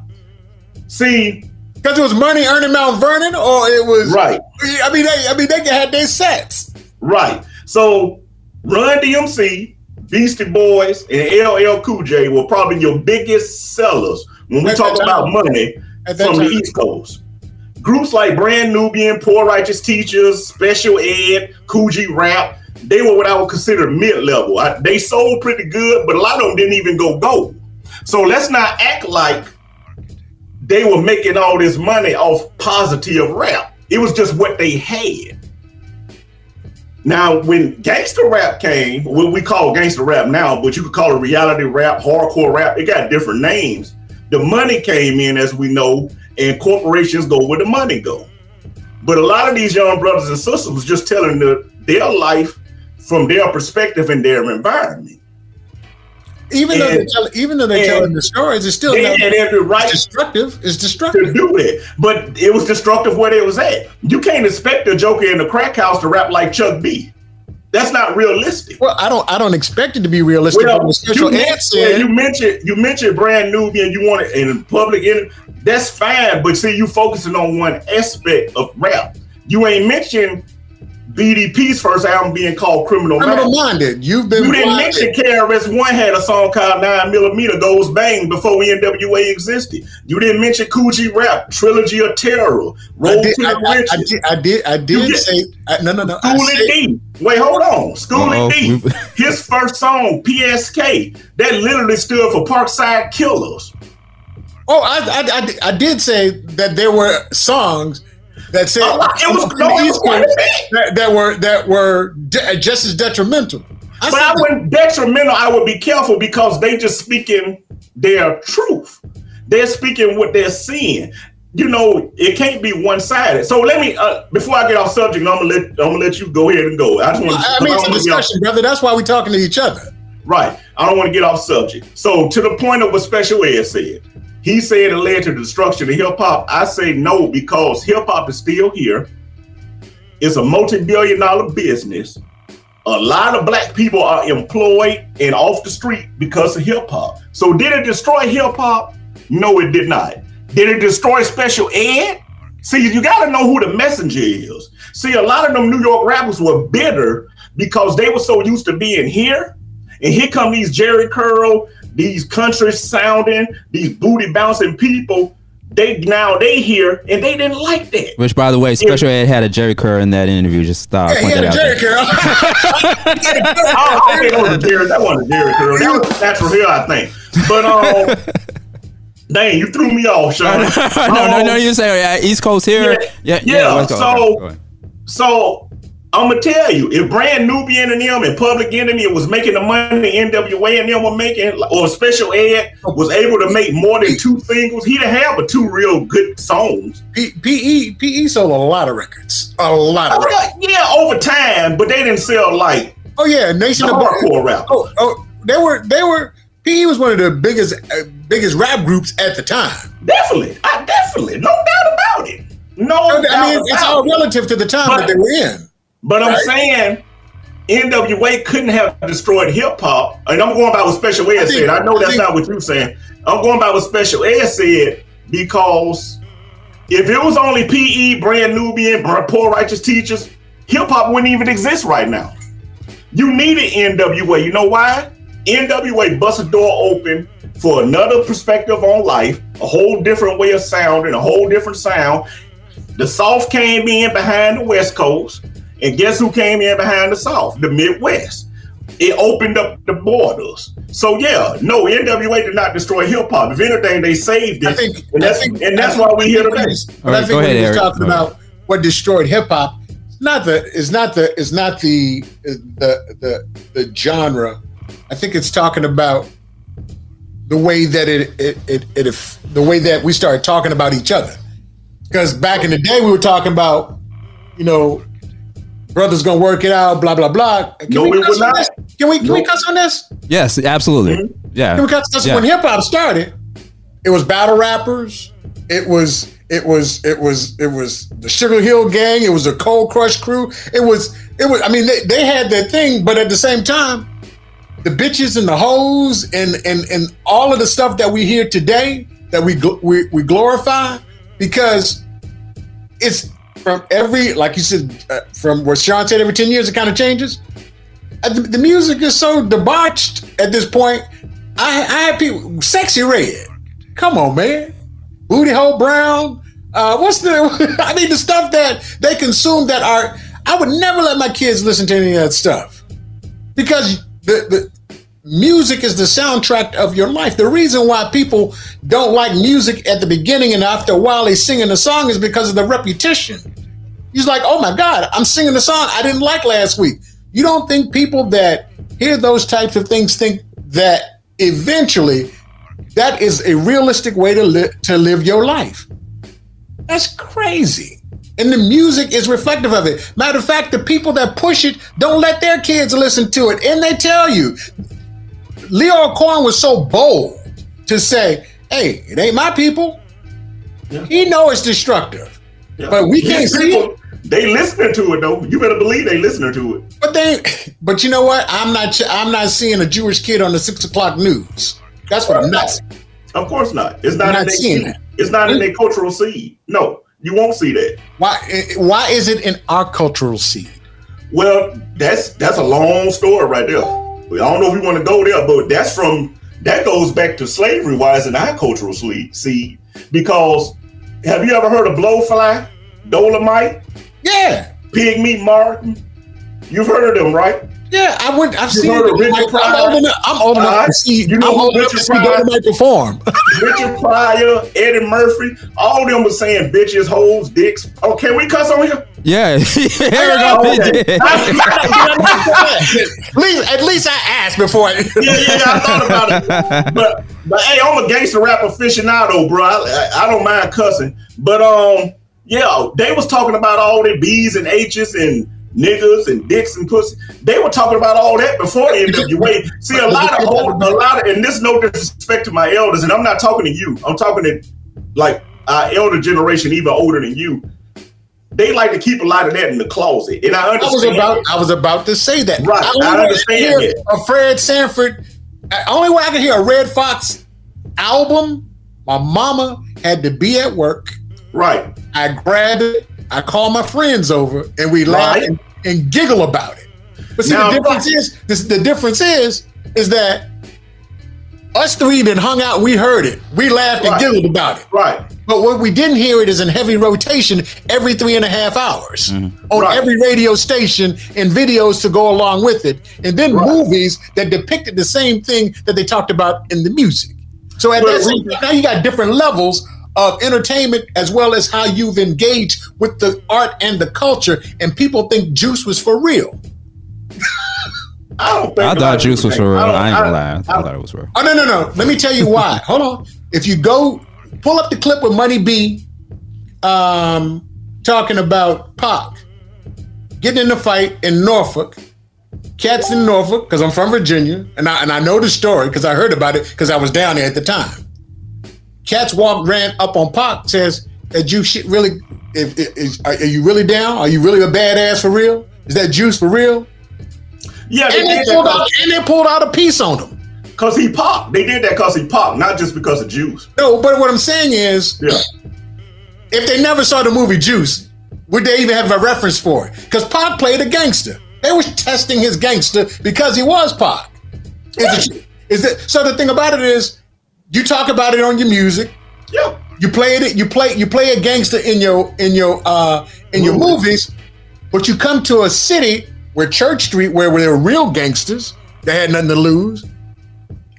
See, because it was money earning Mount Vernon, or it was right. I mean, they, I mean, they had their sets. Right. So, Run DMC, Beastie Boys, and LL Cool J were probably your biggest sellers when we talk about money from time. the East Coast. Groups like Brand Nubian, Poor Righteous Teachers, Special Ed, G Rap, they were what I would consider mid-level. They sold pretty good, but a lot of them didn't even go gold. So let's not act like they were making all this money off positive rap. It was just what they had. Now, when gangster rap came, what we call gangster rap now, but you could call it reality rap, hardcore rap, it got different names. The money came in, as we know, and corporations go where the money go. But a lot of these young brothers and sisters was just telling the, their life from their perspective and their environment. Even though they tell, even though they're telling the stories, it's still they had every right destructive. It's destructive to do it, but it was destructive where they was at. You can't expect a Joker in the crack house to rap like Chuck D. That's not realistic. Well, I don't I don't expect it to be realistic. Well, you, mentioned, you mentioned you mentioned brand new and you want it in public in that's fine, but see you focusing on one aspect of rap. You ain't mentioned BDP's first album being called Criminal, Criminal Minded. You've been You didn't mention KRS One had a song called Nine Millimeter Goes Bang before NWA existed. You didn't mention Kool G Rap, Trilogy of Terror, Roll did, to the I, I, did, I did. I did say I, no, no, no. Schoolly D. Wait, hold on. Schoolly D. His first song, PSK, that literally stood for Parkside Killers. Oh, I, I, I, I did say that there were songs that said oh, it was no, East Coast that, that, were that were de- just as detrimental. I but I wouldn't detrimental. I would be careful because they just speaking their truth. They're speaking what they're seeing. You know, it can't be one sided. So let me uh, before I get off subject, I'm gonna let I'm gonna let you go ahead and go. I just want. I mean, it's a discussion, brother. That's why we're talking to each other. Right. I don't want to get off subject. So to the point of what Special Ed said, he said it led to the destruction of hip hop. I say no because hip hop is still here. It's a multi billion dollar business. a lot of black people are employed and off the street because of hip hop. So did it destroy hip hop? No, it did not. Did it destroy special ed? See, you got to know who the messenger is. See, a lot of them New York rappers were bitter because they were so used to being here. And here come these Jheri Curl, these country sounding, these booty bouncing people. They now they here and they didn't like that. Which, by the way, Special Ed had a Jheri Curl in that interview. Just stop. Yeah, he had a Jheri Curl. oh, okay, that was a Jerry. That wasn't a Jheri Curl. That was natural hair, I think. But um, dang, you threw me off, Sean. no, no, no. You say uh, East Coast here. Yeah, Yeah, yeah. West Coast. so, Go so I'm gonna tell you, if Brand Nubian and them and Public Enemy was making the money NWA and them were making, or Special Ed was able to make more than two singles, he'd have a two real good songs. P- PE PE sold a lot of records. A lot of Oh, records. yeah, over time, but they didn't sell like Oh yeah, Nation of hardcore rap. Oh, oh, they were they were PE was one of the biggest uh, biggest rap groups at the time. Definitely, I definitely, no doubt about it. No I mean, it's all relative to the time But- that they were in. But I'm Right. saying NWA couldn't have destroyed hip hop. And I'm going by what Special Ed said. I know that's not what you're saying. I'm going by what Special Ed said because if it was only PE, Brand Nubian, Poor Righteous Teachers, hip hop wouldn't even exist right now. You needed NWA. You know why? NWA bust a door open for another perspective on life, a whole different way of sound and a whole different sound. The South came in behind the West Coast, and guess who came in behind the South? The Midwest. It opened up the borders. So yeah, no, NWA did not destroy hip hop. If anything, they saved it, I think, and that's I think, and that's why we're here today. But All I think go when ahead, he was Eric. talking about what destroyed hip hop, not the is not the is not the the the the genre. I think it's talking about the way that it it it, it if, the way that we started talking about each other. Because back in the day, we were talking about, you know, brothers gonna work it out, blah blah blah. Can No, we we cuss would on not. this? Can we can we No. cuss on this? Yes, absolutely. Mm-hmm. Yeah. Because that's Yeah. when hip hop started. It was battle rappers. It was it was it was it was the Sugar Hill Gang. It was the Cold Crush Crew. It was it was. I mean, they, they had their thing, but at the same time, the bitches and the hoes and and and all of the stuff that we hear today that we gl- we, we glorify because it's from every like you said uh, from what Sean said every ten years it kind of changes. Uh, the, the music is so debauched at this point. I, I had people, Sexyy Red. Come on, man. Booty hole brown. Uh, what's the? I mean, the stuff that they consume that are. I would never let my kids listen to any of that stuff because the the music is the soundtrack of your life. The reason why people don't like music at the beginning and after a while they're singing the song is because of the repetition. He's like, oh my God, I'm singing the song I didn't like last week. You don't think people that hear those types of things think that eventually that is a realistic way to live to live your life? That's crazy. And the music is reflective of it. Matter of fact, the people that push it don't let their kids listen to it. And they tell you. Lyor Cohen was so bold to say, hey, it ain't my people. He know it's destructive. Yeah. But we can't see it. They listening to it though. You better believe they listening to it. But they, but you know what? I'm not. I'm not seeing a Jewish kid on the six o'clock news. That's what I'm not. seeing. Of course not. It's not, I'm in not their seeing seed. that. It's not in mm. their cultural seed. No, you won't see that. Why? Why is it in our cultural seed? Well, that's that's a long story right there. I don't know if we want to go there, but that's from that goes back to slavery wise in our cultural sleep, seed. Because have you ever heard of blowfly, Dolemite, Yeah, pig meat Martin? You've heard of them, right? Yeah. I went. I've You seen. heard of it. Richard I'm Pryor? old enough. I'm old enough Uh, to see. you know I'm who old enough to Richard see Pryor- Dolemite perform. Richard Pryor, Eddie Murphy, all them was saying bitches, hoes, dicks. Oh, can we cuss on here? Yeah. Here we Oh, go. okay. at least, at least I asked before. I, yeah, yeah, yeah, I thought about it. But but hey, I'm a gangster rap aficionado, bro. I, I don't mind cussing. But um, yeah, they was talking about all the B's and H's and niggas and dicks and pussy. They were talking about all that before NWA. See, a lot of old, a lot of, and this no disrespect to my elders, and I'm not talking to you. I'm talking to like our elder generation, even older than you. they like to keep a lot of that in the closet. And I I was about I was about to say that. Right, I way understand it. A Fred Sanford. uh, Only way I can hear a Redd Foxx album. My mama had to be at work. right. I grabbed it. I called my friends over, and we Right. and, and giggle about it. But see, Now- the difference is this, the difference is is that us three that hung out, we heard it, we laughed and giggled about it. Right. But what we didn't hear it is in heavy rotation every three and a half hours mm-hmm. on Right. every radio station and videos to go along with it, and then Right. movies that depicted the same thing that they talked about in the music. So at Well, that same now you got different levels of entertainment as well as how you've engaged with the art and the culture, and people think Juice was for real. I don't think I a thought Juice people was for real. don't- I ain't gonna lie. I thought it was real. Oh no no no! Let me tell you why. Hold on. If you go pull up the clip with Money B, um, talking about Pac getting in the fight in Norfolk, cats in Norfolk because I'm from Virginia and I and I know the story because I heard about it because I was down there at the time. Cats walked ran up on Pac says that you shit really. If, are, you really down? Are you really a badass for real? Is that juice for real? Yeah, they And they did pulled out and they pulled out a piece on him. because he popped. They did that because he popped, not just because of Juice. No, but what I'm saying is, Yeah. if they never saw the movie Juice, would they even have a reference for it? Because Pac played a gangster. They was testing his gangster because he was Pac. Is it, is it so? The thing about it is, you talk about it on your music. Yeah. You play it. You play. You play a gangster in your in your uh in your movies, but you come to a city where Church Street, where, where there were real gangsters they had nothing to lose,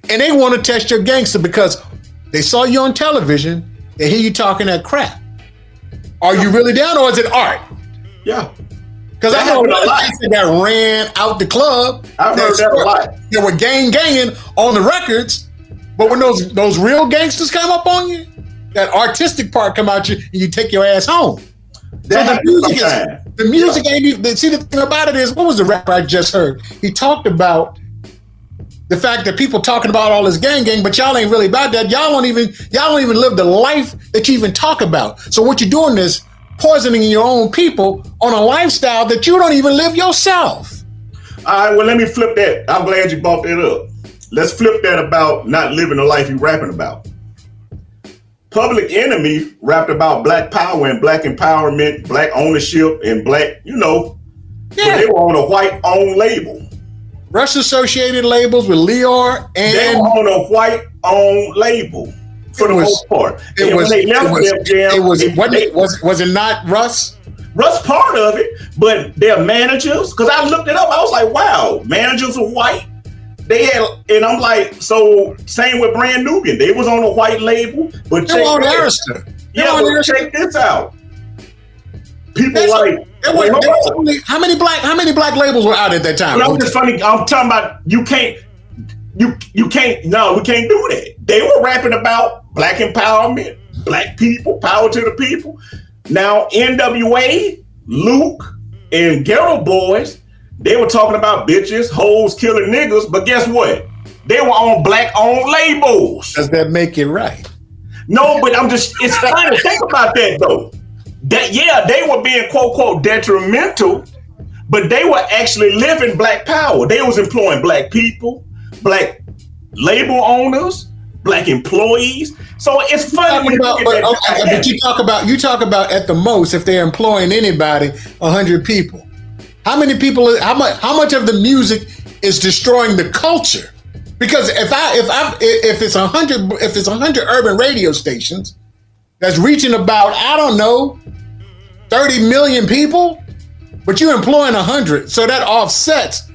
and they want to test your gangster because they saw you on television. They hear you talking that crap. Are you really down, or is it art? Yeah. Because I know a lot of that ran out the club. I've heard that a lot. They were gang ganging on the records, but when those those real gangsters come up on you, that artistic part come out you, and you take your ass home. That So the music, sometimes. is, the music ain't even. See, the thing about it is, what was the rapper I just heard? He talked about the fact that people talking about all this gang gang, but y'all ain't really about that. Y'all don't even y'all don't even live the life that you even talk about. So what you're doing is poisoning your own people on a lifestyle that you don't even live yourself. All right, well, let me flip that. I'm glad you brought that up. Let's flip that about not living the life you rapping about. Public Enemy rapped about black power and black empowerment, black ownership, and black, you know, yeah. they were on a white owned label. Rush Associated labels with Lyor They and were on a white owned label for It the was- most part. it and was when they it was Def Jam, it was they- they- it, was was it not Russ? Russ part of it, but their managers, because I looked it up, I was like, wow, managers are white. They had, and I'm like, so same with Brand Nubian. They was on a white label, but They check on this- Arista. Yeah, on but check this out. People That's- like, There wait, hold on. only- how many black how many black labels were out at that time? I'm just funny. I'm talking about you can't, you you can't. No, we can't do that. They were rapping about black empowerment, black people, power to the people. Now NWA, Luke, and Geto Boys, they were talking about bitches, hoes, killing niggas. But guess what? They were on black-owned labels. Does that make it right? No, but I'm just it's funny to think about that though. That yeah, they were being quote quote detrimental, but they were actually living black power. They was employing black people, black label owners, black employees. So it's funny you about, but, okay, but you talk about you talk about at the most if they're employing anybody, hundred people. How many people? How much? How much of the music is destroying the culture? Because if I if I if it's a hundred if it's a hundred urban radio stations that's reaching about I don't know thirty million people, but you're employing a hundred, so that offsets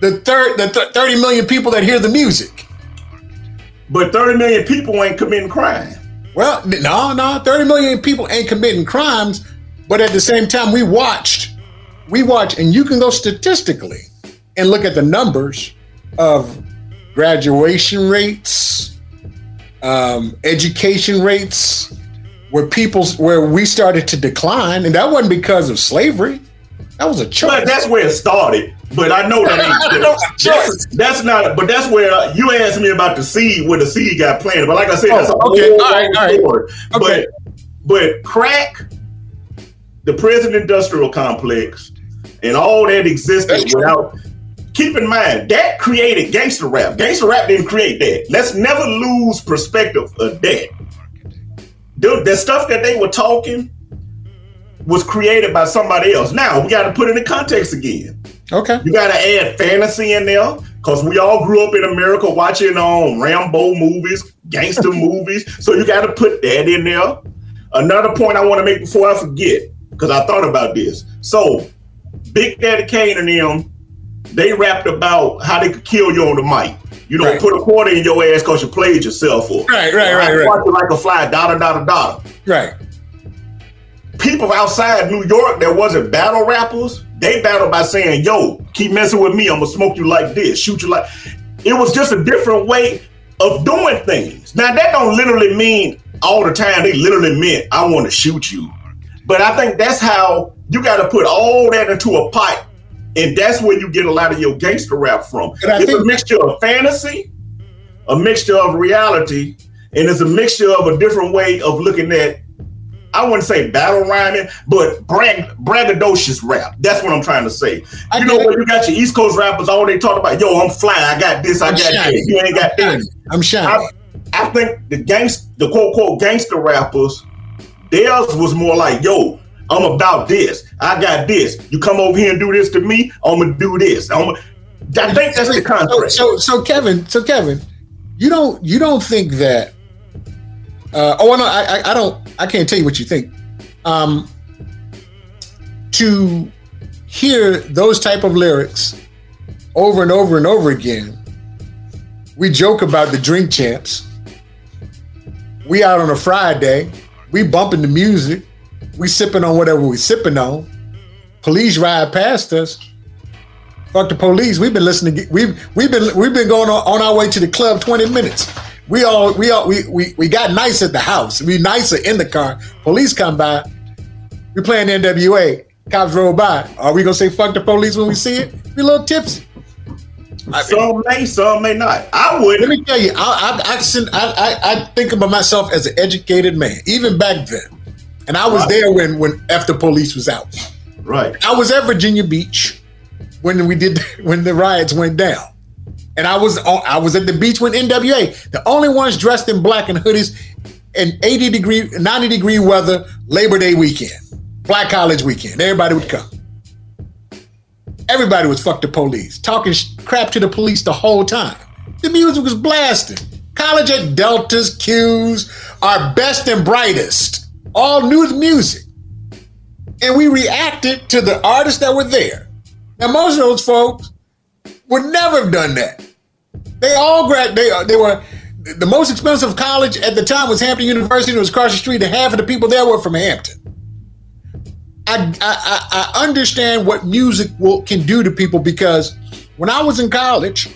the third the th- thirty million people that hear the music. but 30 million people ain't committing crime. Well, no, no, 30 million people ain't committing crimes, but at the same time, we watched, we watch, and you can go statistically and look at the numbers of graduation rates, um, education rates, where people's where we started to decline, and that wasn't because of slavery. That was a choice. But that's where it started. But I know that ain't That was a that's, that's not. But that's where uh, you asked me about the seed, where the seed got planted. But like I said, that's a Oh, okay. whole All right, all right. story. Okay. But but crack the prison industrial complex and all that existed without keep in mind that created gangster rap. Gangster rap didn't create that. Let's never lose perspective of that. The, the stuff that they were talking was created by somebody else. Now we got to put it in context again. Okay. You got to add fantasy in there because we all grew up in America watching on um, Rambo movies, gangster movies. So you got to put that in there. Another point I want to make before I forget, because I thought about this. So Big Daddy Kane and them, they rapped about how they could kill you on the mic. You know, Right. put a quarter in your ass because you played yourself for. Right, right, right, right. Like a fly, dada, dada, dada. Right. People outside New York that wasn't battle rappers, they battled by saying, yo, keep messing with me, I'm gonna smoke you like this, shoot you like. It was just a different way of doing things. Now, that don't literally mean all the time they literally meant, I want to shoot you. But I think that's how you got to put all that into a pot. And that's where you get a lot of your gangster rap from. And I It's a mixture of fantasy, a mixture of reality, and it's a mixture of a different way of looking at, I wouldn't say battle rhyming, but brag, braggadocious rap. That's what I'm trying to say. I you know, when you got your East Coast rappers, all they talk about, yo, I'm flying, I got this, I I'm got shining. that. You ain't got that. I'm shining. I, I think the gangs, the quote quote gangster rappers, theirs was more like, yo, I'm about this. I got this. You come over here and do this to me, I'm gonna do this. I'm gonna, I think that's the so, so so Kevin, so Kevin, you don't you don't think that? Uh, oh no, I, I I don't I can't tell you what you think. Um, to hear those type of lyrics over and over and over again, we joke about the drink champs. We out on a Friday, we bumping the music, we sipping on whatever we sipping on. Police ride past us. Fuck the police. We've been listening. We've we've been we've been going on, on our way to the club twenty minutes. We all we all we, we we got nice at the house. We nicer in the car. Police come by. We playing NWA. Cops roll by. Are we gonna say fuck the police when we see it? We a little tipsy. Some may, some may not. I would. Let me tell you, I I I, I, think about myself as an educated man, even back then, and I was Right. there when when after police was out. Right. I was at Virginia Beach when we did when the riots went down, and I was on, I was at the beach when NWA, the only ones dressed in black and hoodies, in 80 degree, 90 degree weather, Labor Day weekend, Black College weekend. Everybody would come. Everybody was fuck the police, talking crap to the police the whole time. The music was blasting. College at Deltas, Q's, our best and brightest, all new music and we reacted to the artists that were there. Now, most of those folks would never have done that. They all grad. They uh, they were the most expensive college at the time was Hampton University. It was across the street, and half of the people there were from Hampton. I I, I understand what music will can do to people because when I was in college,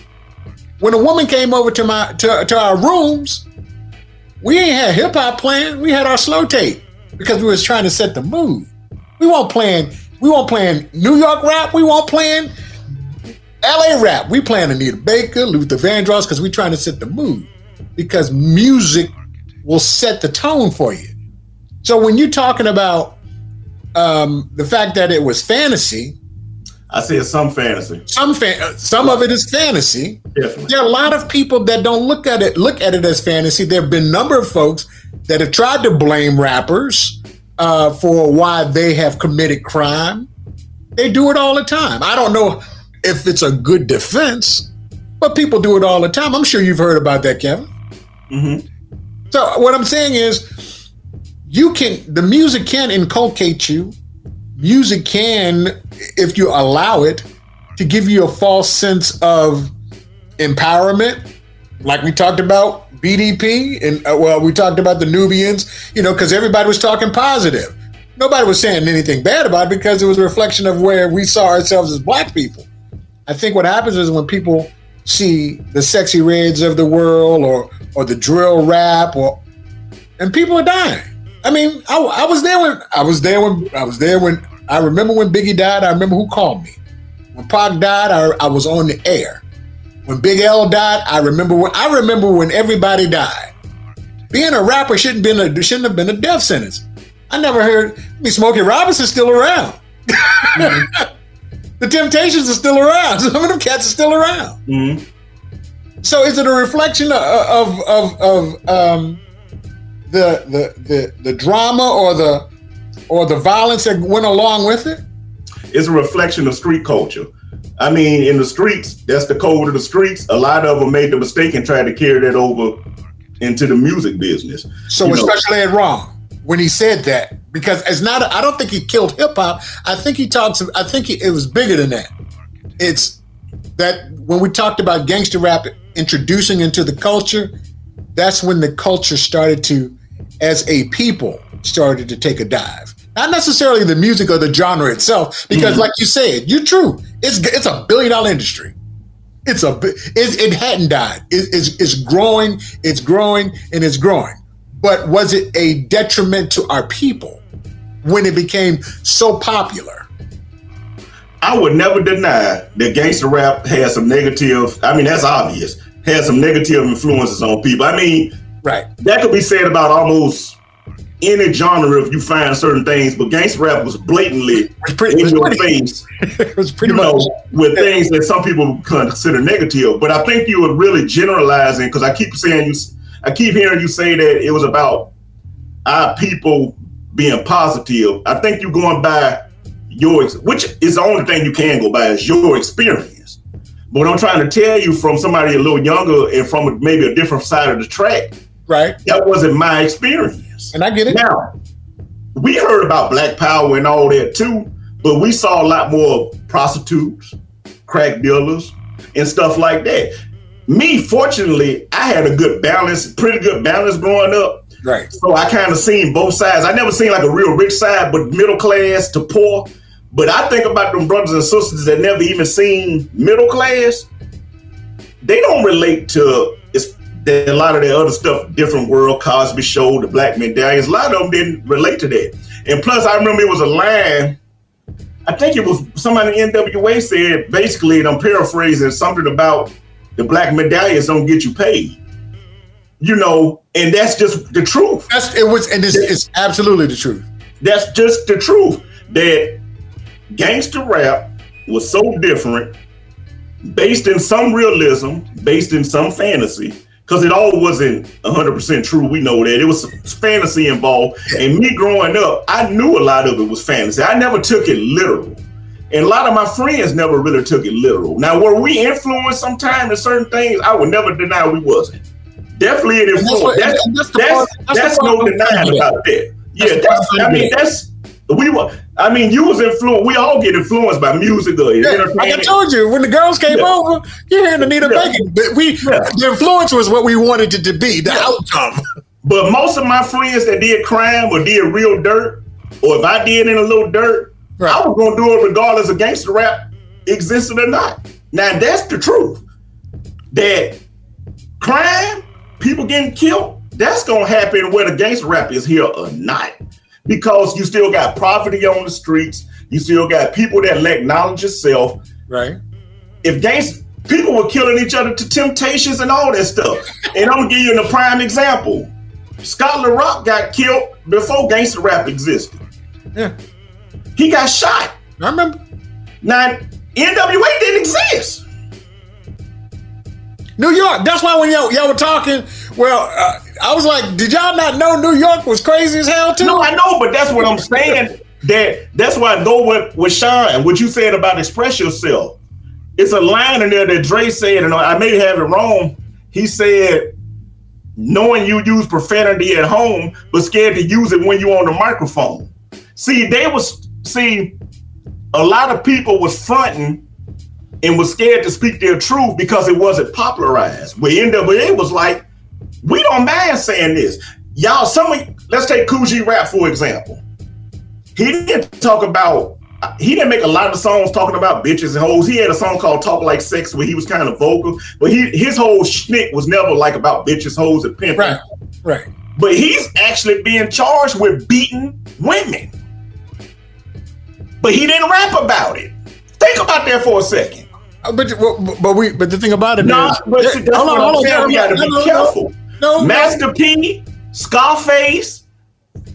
when a woman came over to my to, to our rooms, we ain't had hip hop playing. We had our slow tape because we was trying to set the mood. We weren't playing. We weren't playing New York rap. We weren't playing L.A. rap. We playing Anita Baker, Luther Vandross because we trying to set the mood. Because music will set the tone for you. So when you're talking about um, the fact that it was fantasy, I said some fantasy. some fan, some of it is fantasy. Definitely. There are a lot of people that don't look at it look at it as fantasy. There have been a number of folks that have tried to blame rappers uh, for why they have committed crime. They do it all the time. I don't know if it's a good defense, but people do it all the time. I'm sure you've heard about that, Kevin. Mhm. So what I'm saying is, you can the music can inculcate you. Music can, if you allow it, to give you a false sense of empowerment, like we talked about BDP, and uh, well, we talked about the Nubians, you know, because everybody was talking positive. Nobody was saying anything bad about it because it was a reflection of where we saw ourselves as black people. I think what happens is when people see the Sexyy Reds of the world or or the drill rap or and people are dying. I mean, I, I was there when I was there when I was there when I remember when Biggie died. I remember who called me. When Pac died, I, I was on the air. When Big L died, I remember when I remember when everybody died. Being a rapper shouldn't been a shouldn't have been a death sentence. I never heard. I mean, Smokey Robinson's still around. the Temptations are still around. Some of them cats are still around. Mm-hmm. So is it a reflection of of of, of um, the, the the the drama or the or the violence that went along with it? It's a reflection of street culture. I mean, in the streets, that's the code of the streets. A lot of them made the mistake and tried to carry that over into the music business. So You was know, wrong when he said that? Because it's not. I don't think he killed hip hop. I think he talks. I think he, it was bigger than that. It's that when we talked about gangster rap introducing into the culture, that's when the culture started to, as a people, started to take a dive. Not necessarily the music or the genre itself, because mm-hmm. like you said, you're true. It's it's a billion dollar industry. It's a it, it hadn't died. It- it's, it's growing, it's growing, and it's growing. But was it a detriment to our people when it became so popular? I would never deny that gangster rap has some negative. I mean, that's obvious. Has some negative influences on people. I mean, Right. that could be said about almost any genre if you find certain things. But gangster rap was blatantly It's pretty, in your face, it was pretty you know, much. with things that some people consider negative. But I think you were really generalizing because I keep saying you. I keep hearing you say that it was about our people being positive. I think you're going by your, which is the only thing you can go by is your experience. But what I'm trying to tell you from somebody a little younger and from maybe a different side of the track, Right. that wasn't my experience. And I get it. Now, we heard about Black Power and all that too, but we saw a lot more prostitutes, crack dealers, and stuff like that. Me, fortunately, I had a good balance, pretty good balance growing up. Right. So I kind of seen both sides. I never seen like a real rich side, but middle class to poor. But I think about them brothers and sisters that never even seen middle class. They don't relate to a lot of the other stuff, different world, Cosby Show, the Black Medallions. A lot of them didn't relate to that. And plus, I remember it was a line. I think it was somebody in NWA said basically, and I'm paraphrasing something about the Black Medallions don't get you paid. You know, and that's just the truth. That's it was, and it's, it's absolutely the truth. That's just the truth. That gangster rap was so different, based in some realism, based in some fantasy, because it all wasn't 100% true. We know that. It was fantasy involved. And me growing up, I knew a lot of it was fantasy. I never took it literal. And a lot of my friends never really took it literal. Now, were we influenced sometimes in certain things? I would never deny we wasn't. Definitely an And that's what- That's, that's that's, that's no denying about that. Yeah, That's I mean, that's we were. I mean, you was influenced. We all get influenced by music or Yeah, like I told you, when the girls came Yeah. over, you're hearing Anita Yeah. Baker. But we, Yeah. the influence was what we wanted it to be, the outcome. But most of my friends that did crime or did real dirt, or if I did in a little dirt, Right. I was gonna do it regardless of gangster rap existed or not. Now that's the truth. That crime, people getting killed, that's gonna happen whether gangster rap is here or not. Because you still got poverty on the streets, you still got people that lack knowledge of self. Right. If gangster people were killing each other to temptations and all that stuff. And I'm gonna give you a prime example. Scott La Rock got killed before gangster rap existed. Yeah. He got shot. I remember. Now, NWA didn't exist. New York. That's why when y'all, y'all were talking, well, uh, I was like, did y'all not know New York was crazy as hell too? No, I know, but that's what I'm saying. That that's why I go with with Sean and what you said about express yourself. It's a line in there that Dre said, and I may have it wrong. He said, knowing you use profanity at home, but scared to use it when you're on the microphone. See, they was see, a lot of people was fronting and was scared to speak their truth because it wasn't popularized. Where NWA was like, we don't mind saying this. Y'all, some of let's take Kool G Rap for example. He didn't talk about he didn't make a lot of songs talking about bitches and hoes. He had a song called Talk Like Sex where he was kind of vocal, but he his whole schnick was never like about bitches, hoes, and pimping. Right. Right. But he's actually being charged with beating women. But he didn't rap about it. Think about that for a second. Uh, But, but but we but the thing about it No, is- but see, that's Hold on, hold on. We got to be no. careful. No, no. Master P, Scarface,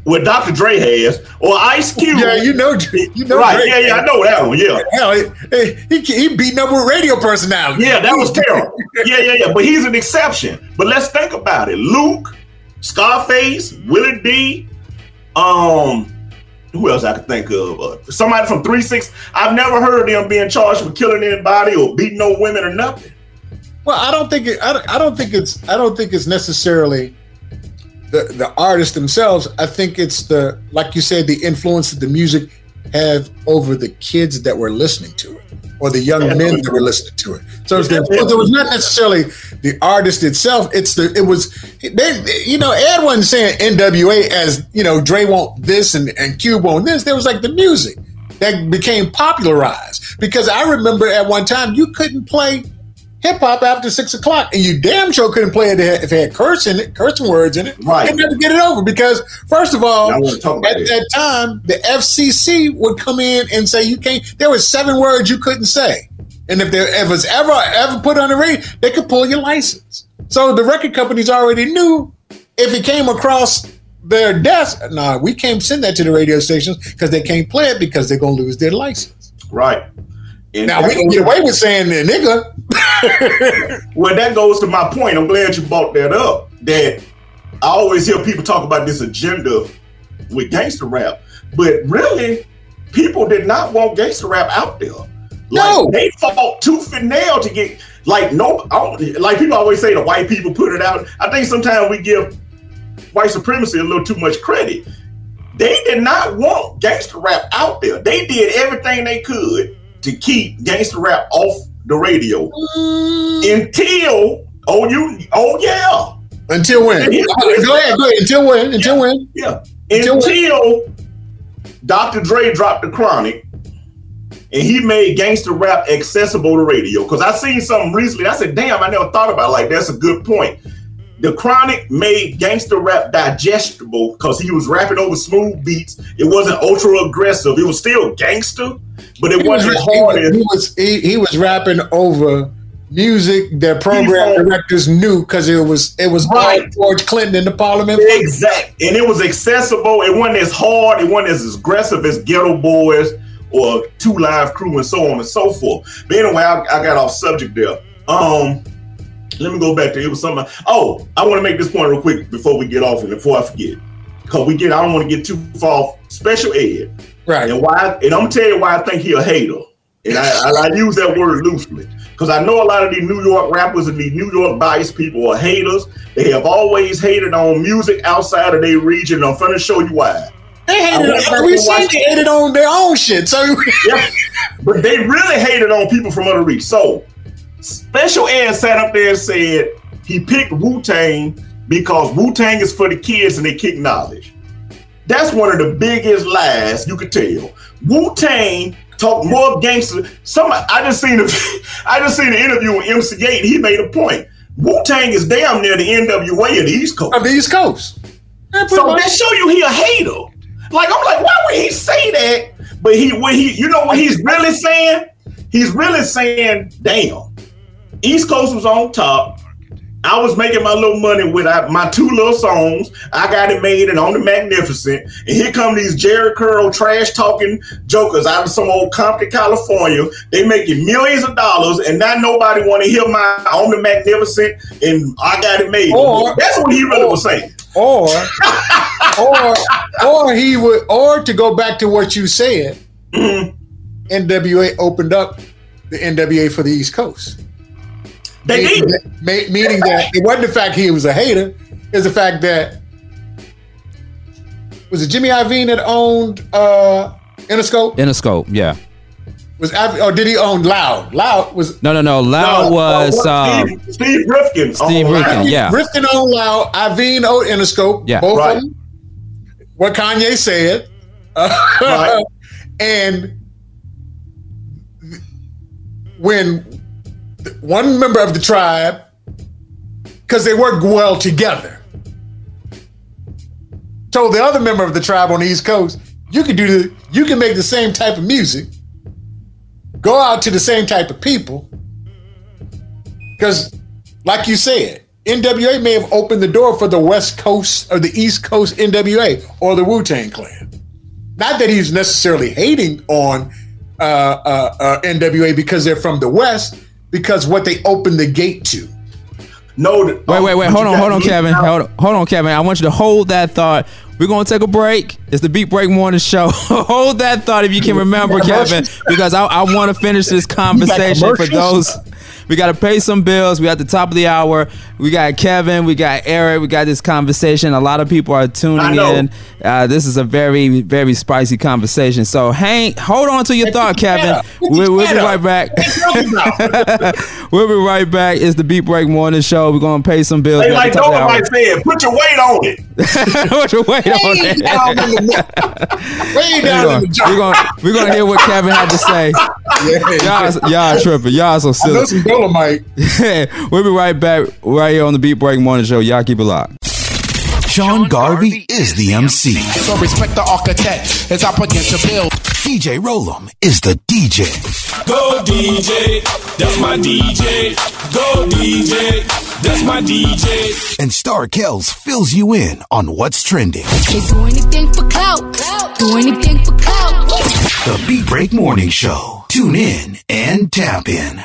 what Dr. Dre has, or Ice Cube. Yeah, you know, you know, right? Dre. Yeah, yeah, I know that one. Yeah, Hell, he, he, he beating up with radio personality. yeah, that was terrible. yeah, yeah, yeah. But he's an exception. But let's think about it. Luke, Scarface, Willie D, um, who else I could think of? Uh, somebody from Three Six. I've never heard of them being charged with killing anybody or beating no women or nothing. Well, I don't think it, I don't, I don't think it's I don't think it's necessarily the the artists themselves. I think it's the like you said the influence that the music have over the kids that were listening to it or the young men that were listening to it. So it's the, it was not necessarily the artist itself. It's the it was they you know Ed wasn't saying NWA as you know Dre want this and and Cube want this. There was like the music that became popularized because I remember at one time you couldn't play hip hop after six o'clock, and you damn sure couldn't play it if it had curse in it, cursing words in it. Right. You'd never get it over because, first of all, I wanna talk about at it. that time, the FCC would come in and say you can't. There was seven words you couldn't say, and if there if was ever ever put on the radio, they could pull your license. So the record companies already knew if it came across their desk, nah, we can't send that to the radio stations because they can't play it because they're gonna lose their license. Right. And Now we can get away with saying that, nigga. Well, that goes to my point. I'm glad you brought that up. That I always hear people talk about this agenda with gangster rap, but really, people did not want gangster rap out there. No. like, they fought tooth and nail to get like no. Like people always say, the white people put it out. I think sometimes we give white supremacy a little too much credit. They did not want gangster rap out there. They did everything they could to keep gangster rap off the radio until oh you oh yeah Until when? Yeah. go ahead, go ahead. Until when? Until when? yeah Until until Dr. Dre dropped the Chronic and he made gangster rap accessible to radio. Because I seen something recently. I said, damn, I never thought about it. like that's a good point. The Chronic made gangster rap digestible because he was rapping over smooth beats. It wasn't ultra aggressive. It was still gangster, but it He was, wasn't he, hard was, he was he, he was rapping over music that program He- directors knew because it was it was Right. all George Clinton in the Parliament. Exact. And it was accessible. It wasn't as hard. It wasn't as aggressive as Geto Boys or Two Live Crew and so on and so forth. But anyway, I, I got off subject there. Um, let me go back to it was something. Oh, I want to make this point real quick before we get off and before I forget. Because we get, I don't want to get too far off special ed. Right. And why? And I'm gonna tell you why I think he a hater. And I, I, I use that word loosely because I know a lot of these New York rappers and these New York biased people are haters. They have always hated on music outside of their region. I'm gonna show you why. They hated on, and they hated on their own shit. So Yeah, but they really hated on people from other regions. So Special Ed sat up there and said he picked Wu Tang because Wu Tang is for the kids and they kick knowledge. That's one of the biggest lies you could tell. Wu Tang talk more gangster. Some I just seen a, I just seen an interview with MC Eiht and he made a point. Wu Tang is damn near the NWA of the East Coast. of the East Coast. Yeah, So much. that show you he a hater. Like I'm like, why would he say that? But he when he you know what he's really saying? He's really saying, damn, East Coast was on top. I was making my little money with my two little songs. I got it made and on the Magnificent. And here come these Jheri Curl trash talking jokers out of some old Compton, California. They making millions of dollars, and now nobody want to hear my on the Magnificent and I got it made. Or- That's what he really was saying. or or or he would or to go back to what you said, Mhm. NWA opened up the NWA for the East Coast. They meaning did. that, ma- meaning that it wasn't the fact he was a hater, it's the fact that was it Jimmy Iovine that owned uh Interscope? Interscope, yeah. Was Iv- or did he own Loud? Loud was No, no, no. Loud No, was uh, um, Steve, Steve Rifkin. Steve Rifkin, wow. yeah. Rifkin owned Loud, Iovine owned Interscope. Yeah. both Right. of them. What Kanye said, Right. and when one member of the tribe, because they work well together, told the other member of the tribe on the East Coast, you can do the, you can make the same type of music, go out to the same type of people, because, like you said, NWA may have opened the door for the West Coast or the East Coast NWA or the Wu Tang Clan. Not that he's necessarily hating on uh, uh, uh, NWA because they're from the West, because what they opened the gate to. No, wait, wait, wait. Hold on, hold on, Kevin. Hold on, hold on, Kevin. I want you to hold that thought. We're gonna take a break. It's the Beat Break Morning Show. hold that thought if you can remember, Kevin, because I, I want to finish this conversation for those we got to pay some bills. We at the top of the hour. We got Kevin. We got Eric. We got this conversation. A lot of people are tuning in. Uh, this is a very, very spicy conversation. So hang, hold on to your thought, Kevin. We'll, we'll be right back. we'll be right back. It's the Beat Break Morning Show. We're gonna pay some bills. Hey, like said, put your weight on it. put your weight on it. Way down in the We're gonna, we're gonna hear what Kevin had to say. Y'all, y'all tripping. Y'all so silly. Dolemite. we'll be right back right here on the Beat Break Morning Show. Y'all keep it locked. Sean Garvey is the MC. So respect the architect as I begin to build. DJ Rollem is the DJ. Go DJ, that's my DJ. Go DJ, that's my DJ. And Star Kells fills you in on what's trending. They do anything for clout. Do anything for clout. The Beat Break Morning Show. Tune in and tap in.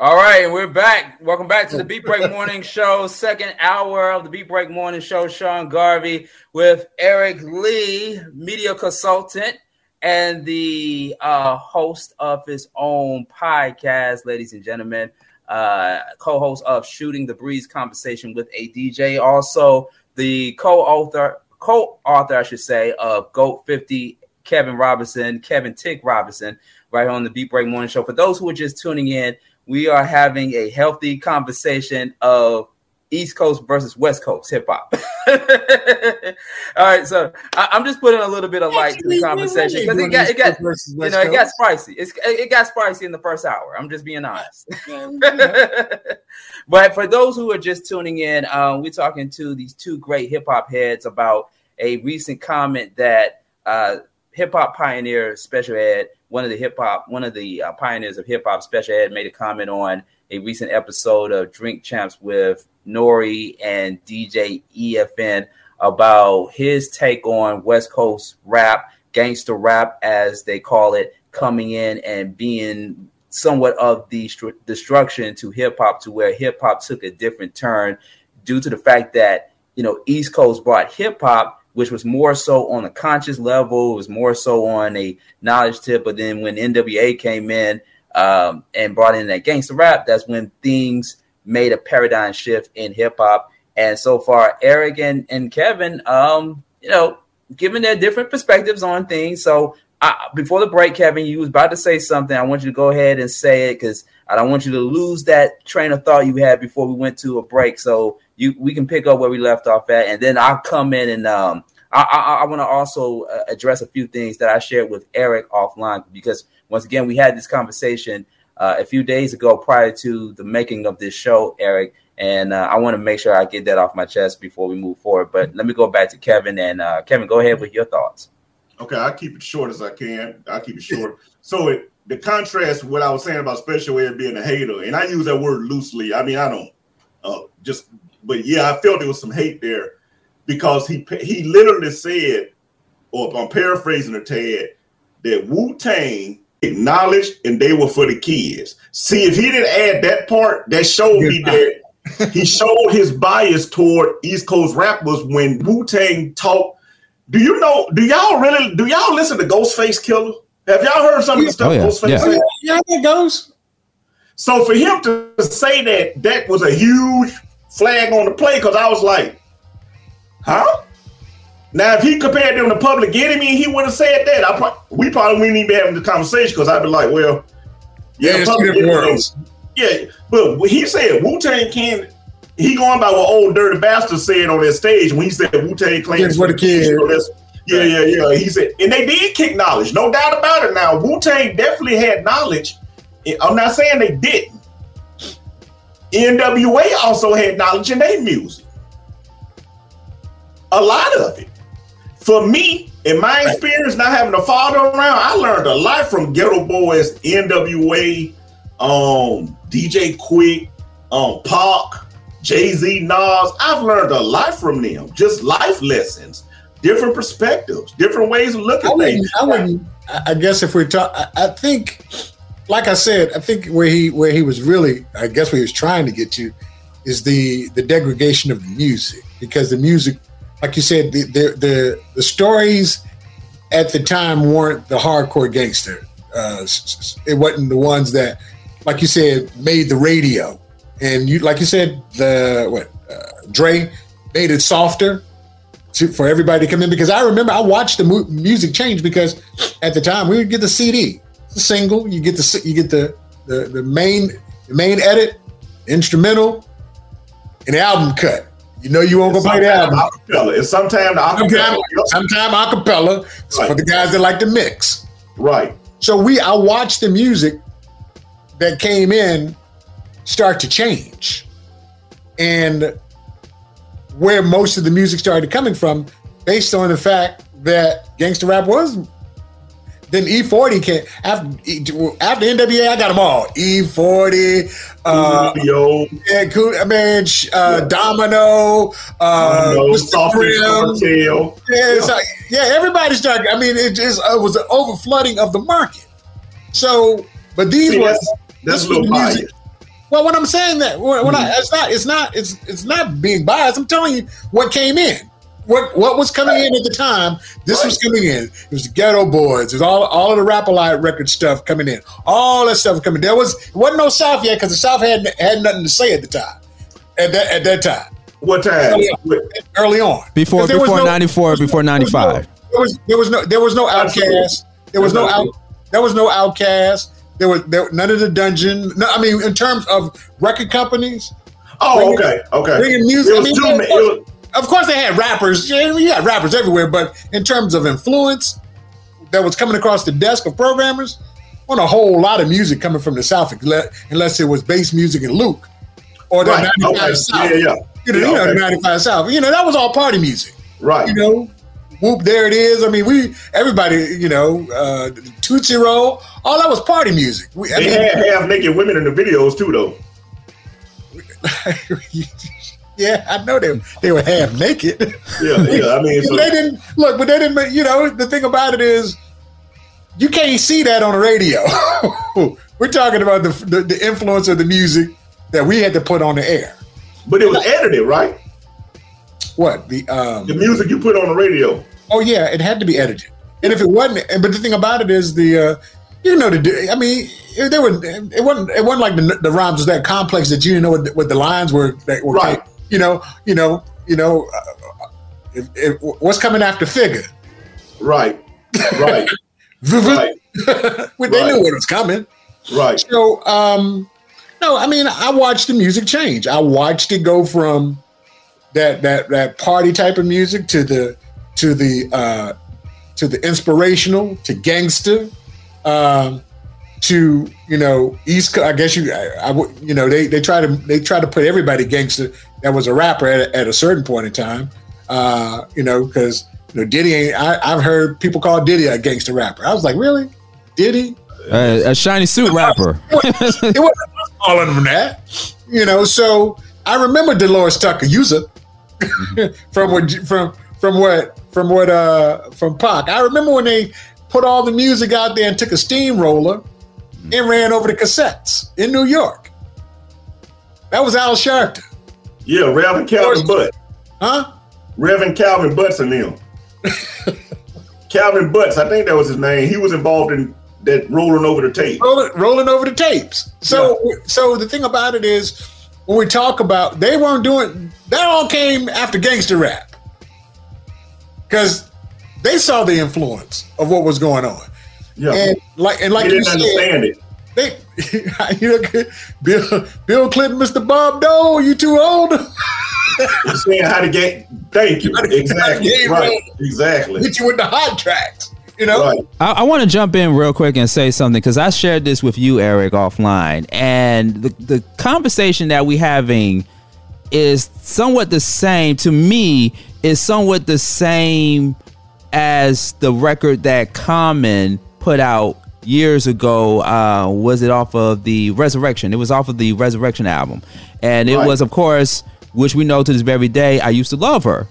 All right, and we're back. Welcome back to the Beat Break Morning Show, second hour of the Beat Break Morning Show. Sean Garvey with Eric Lee, media consultant and the uh, host of his own podcast, ladies and gentlemen, uh, co-host of Shooting the Breeze Conversation with a DJ, also the co-author, co-author, I should say, of Goat 50, Kevin Robinson, Kevin Tic Robinson, right here on the Beat Break Morning Show. For those who are just tuning in, we are having a healthy conversation of East Coast versus West Coast hip hop. All right, so I, am just putting a little bit of light Actually, to the conversation because it got, it got you know it got spicy. It's, it got spicy in the first hour. I'm just being honest. but for those who are just tuning in, um, we're talking to these two great hip hop heads about a recent comment that uh, hip hop pioneer Special Ed one of the hip hop, one of the uh, pioneers of hip hop, Special Ed, made a comment on a recent episode of Drink Champs with N.O.R.E. and DJ EFN about his take on West Coast rap, gangster rap, as they call it, coming in and being somewhat of the destruction to hip hop, to where hip hop took a different turn due to the fact that you know East Coast brought hip hop which was more so on a conscious level, it was more so on a knowledge tip. But then when NWA came in um, and brought in that gangster rap, that's when things made a paradigm shift in hip hop. And so far, Eric and, and Kevin, um, you know, given their different perspectives on things. So before the break, Kevin, you was about to say something. I want you to go ahead and say it because I don't want you to lose that train of thought you had before we went to a break. So you we can pick up where we left off at, and then I'll come in and um, I, I, I want to also uh, address a few things that I shared with Eric offline because once again we had this conversation uh, a few days ago prior to the making of this show, Eric, and uh, I want to make sure I get that off my chest before we move forward. But let me go back to Kevin and uh, Kevin, go ahead with your thoughts. Okay, I'll keep it short as I can. I'll keep it short. so it, the contrast, what I was saying about Special Ed being a hater, and I use that word loosely. I mean, I don't uh, just but yeah, I felt there was some hate there because he he literally said, or I'm paraphrasing a tad, that Wu Tang acknowledged and they were for the kids. See, if he didn't add that part, that showed me that he showed his bias toward East Coast rappers when Wu Tang talked. Do you know? Do y'all really? Do y'all listen to Ghostface Killah? Have y'all heard some of the stuff oh, yeah. Ghostface yeah. said? Oh, yeah, it goes. So for him to say that, that was a huge flag on the play because I was like, huh? Now, if he compared them to Public Enemy, he would have said that. I pro- we probably wouldn't even be having the conversation because I'd be like, well, yeah, yeah, yeah. But he said Wu Tang can't. He going by what Ol' Dirty Bastard said on that stage when he said Wu Tang claims for the kids. Yeah, yeah, yeah. He said, and they did kick knowledge, no doubt about it. Now Wu Tang definitely had knowledge. I'm not saying they didn't. NWA also had knowledge in their music. A lot of it. For me, in my experience, not having a father around, I learned a lot from Geto Boys, NWA, um, DJ Quik, um, Pac, Jay Z, Nas. I've learned a lot from them. Just life lessons, different perspectives, different ways of looking at things. I wouldn't. I I guess if we talk, I, I think, like I said, I think where he where he was really, I guess, where he was trying to get to, is the the degradation of the music. Because the music, like you said, the the the, the stories at the time weren't the hardcore gangster. Uh, it wasn't the ones that, like you said, made the radio, and you like you said, the what uh, Dre made it softer to, for everybody to come in. Because I remember I watched the mu- music change because at the time we would get the CD, the single, you get the you get the the, the main the main edit, instrumental, and the album cut. You know you won't go play the album. acapella. And sometimes the acapella. Sometime, sometime acapella for the guys that like to mix. Right. So we I watched the music that came in start to change. And where most of the music started coming from, based on the fact that gangster rap was then E40 came after after NWA. I got them all. E40, uh, Coolio. yeah, cool. I mean, sh- uh, Domino, uh, Domino, Grimm. Yeah, like, yeah, everybody started. I mean, it just uh, was an overflooding of the market. So, but these See, were that's- this a little was music- Well, when I'm saying that, when, when I, Mhm. it's not, it's not, it's it's not being biased. I'm telling you what came in. What what was coming in at the time? This was coming in. It was the Geto Boys. It was all all of the Rap-A-Lot record stuff coming in. All that stuff coming. There was it wasn't no South yet because the South had had nothing to say at the time. At that at that time. What time? Early, early on. Before 'Cause there was before 94, before 95. There was there was no there was no OutKast. There was no out there was no OutKast. There was there, none of the dungeon. No, I mean in terms of record companies. Oh, bringing- okay, okay. Bringing music. It was I mean, too of many- it was- of course they had rappers. Yeah, you had rappers everywhere, but in terms of influence that was coming across the desk of programmers, wasn't a whole lot of music coming from the South, unless- it was bass music and Luke or the Right, 95 okay. South. Yeah, yeah. You know, Yeah, you know, okay. the 95 South. You know, that was all party music. Right. You know, whoop, there it is. I mean, we everybody, you know, uh Tootsie Roll, all that was party music. We, I They mean, had half naked women in the videos too, though. yeah, I know they they were half naked. Yeah, yeah. I mean, so, they didn't look, but they didn't. You know, the thing about it is, you can't see that on the radio. We're talking about the, the the influence of the music that we had to put on the air. but it was edited, right? What the um The music you put on the radio. Oh yeah, it had to be edited. And if it wasn't, but the thing about it is the, uh, you know, the I mean, it, they were. It wasn't. It wasn't like the, the rhymes was that complex that you didn't know what, the- what the lines were. That were Right. You know. You know. You know. Uh, if, if, what's coming after figure? Right. Right. right. well, they Right. knew what was coming. Right. So, um, no, I mean, I watched the music change. I watched it go from that that that party type of music to the to the uh, to the inspirational to gangster um, to you know East. I guess you I, I would you know they they try to they try to put everybody gangster that was a rapper at, at a certain point in time. Uh, you know because you know Diddy ain't. I, I've heard people call Diddy a gangster rapper. I was like, really, Diddy? Uh, a shiny suit rapper. it wasn't all of them that. You know, so I remember Delores Tucker user from what from from what from what uh from Pac. I remember when they put all the music out there and took a steamroller and ran over the cassettes in New York. That was Al Sharpton. Yeah, Reverend Calvin Butt. Huh? Reverend Calvin Butts and them. Calvin Butts, I think that was his name. He was involved in that rolling over the tape. rolling, rolling over the tapes. So, so the thing about it is, when we talk about, they weren't doing that. All came after gangster rap because they saw the influence of what was going on. Yeah, and like and like They you said, understand it. They, you know, Bill, Bill Clinton, Mr. Bob Dole, you too old. saying how to get. Thank you. Exactly. Game Right. roll. Exactly. Hit you with the hot tracks. You know, I, I want to jump in real quick and say something because I shared this with you, Eric, offline, and the the conversation that we having is somewhat the same to me. Is somewhat the same as the record that Common put out years ago. Uh, was it off of the Resurrection? It was off of the Resurrection album, and it Right. was, of course, which we know to this very day, I used to love her.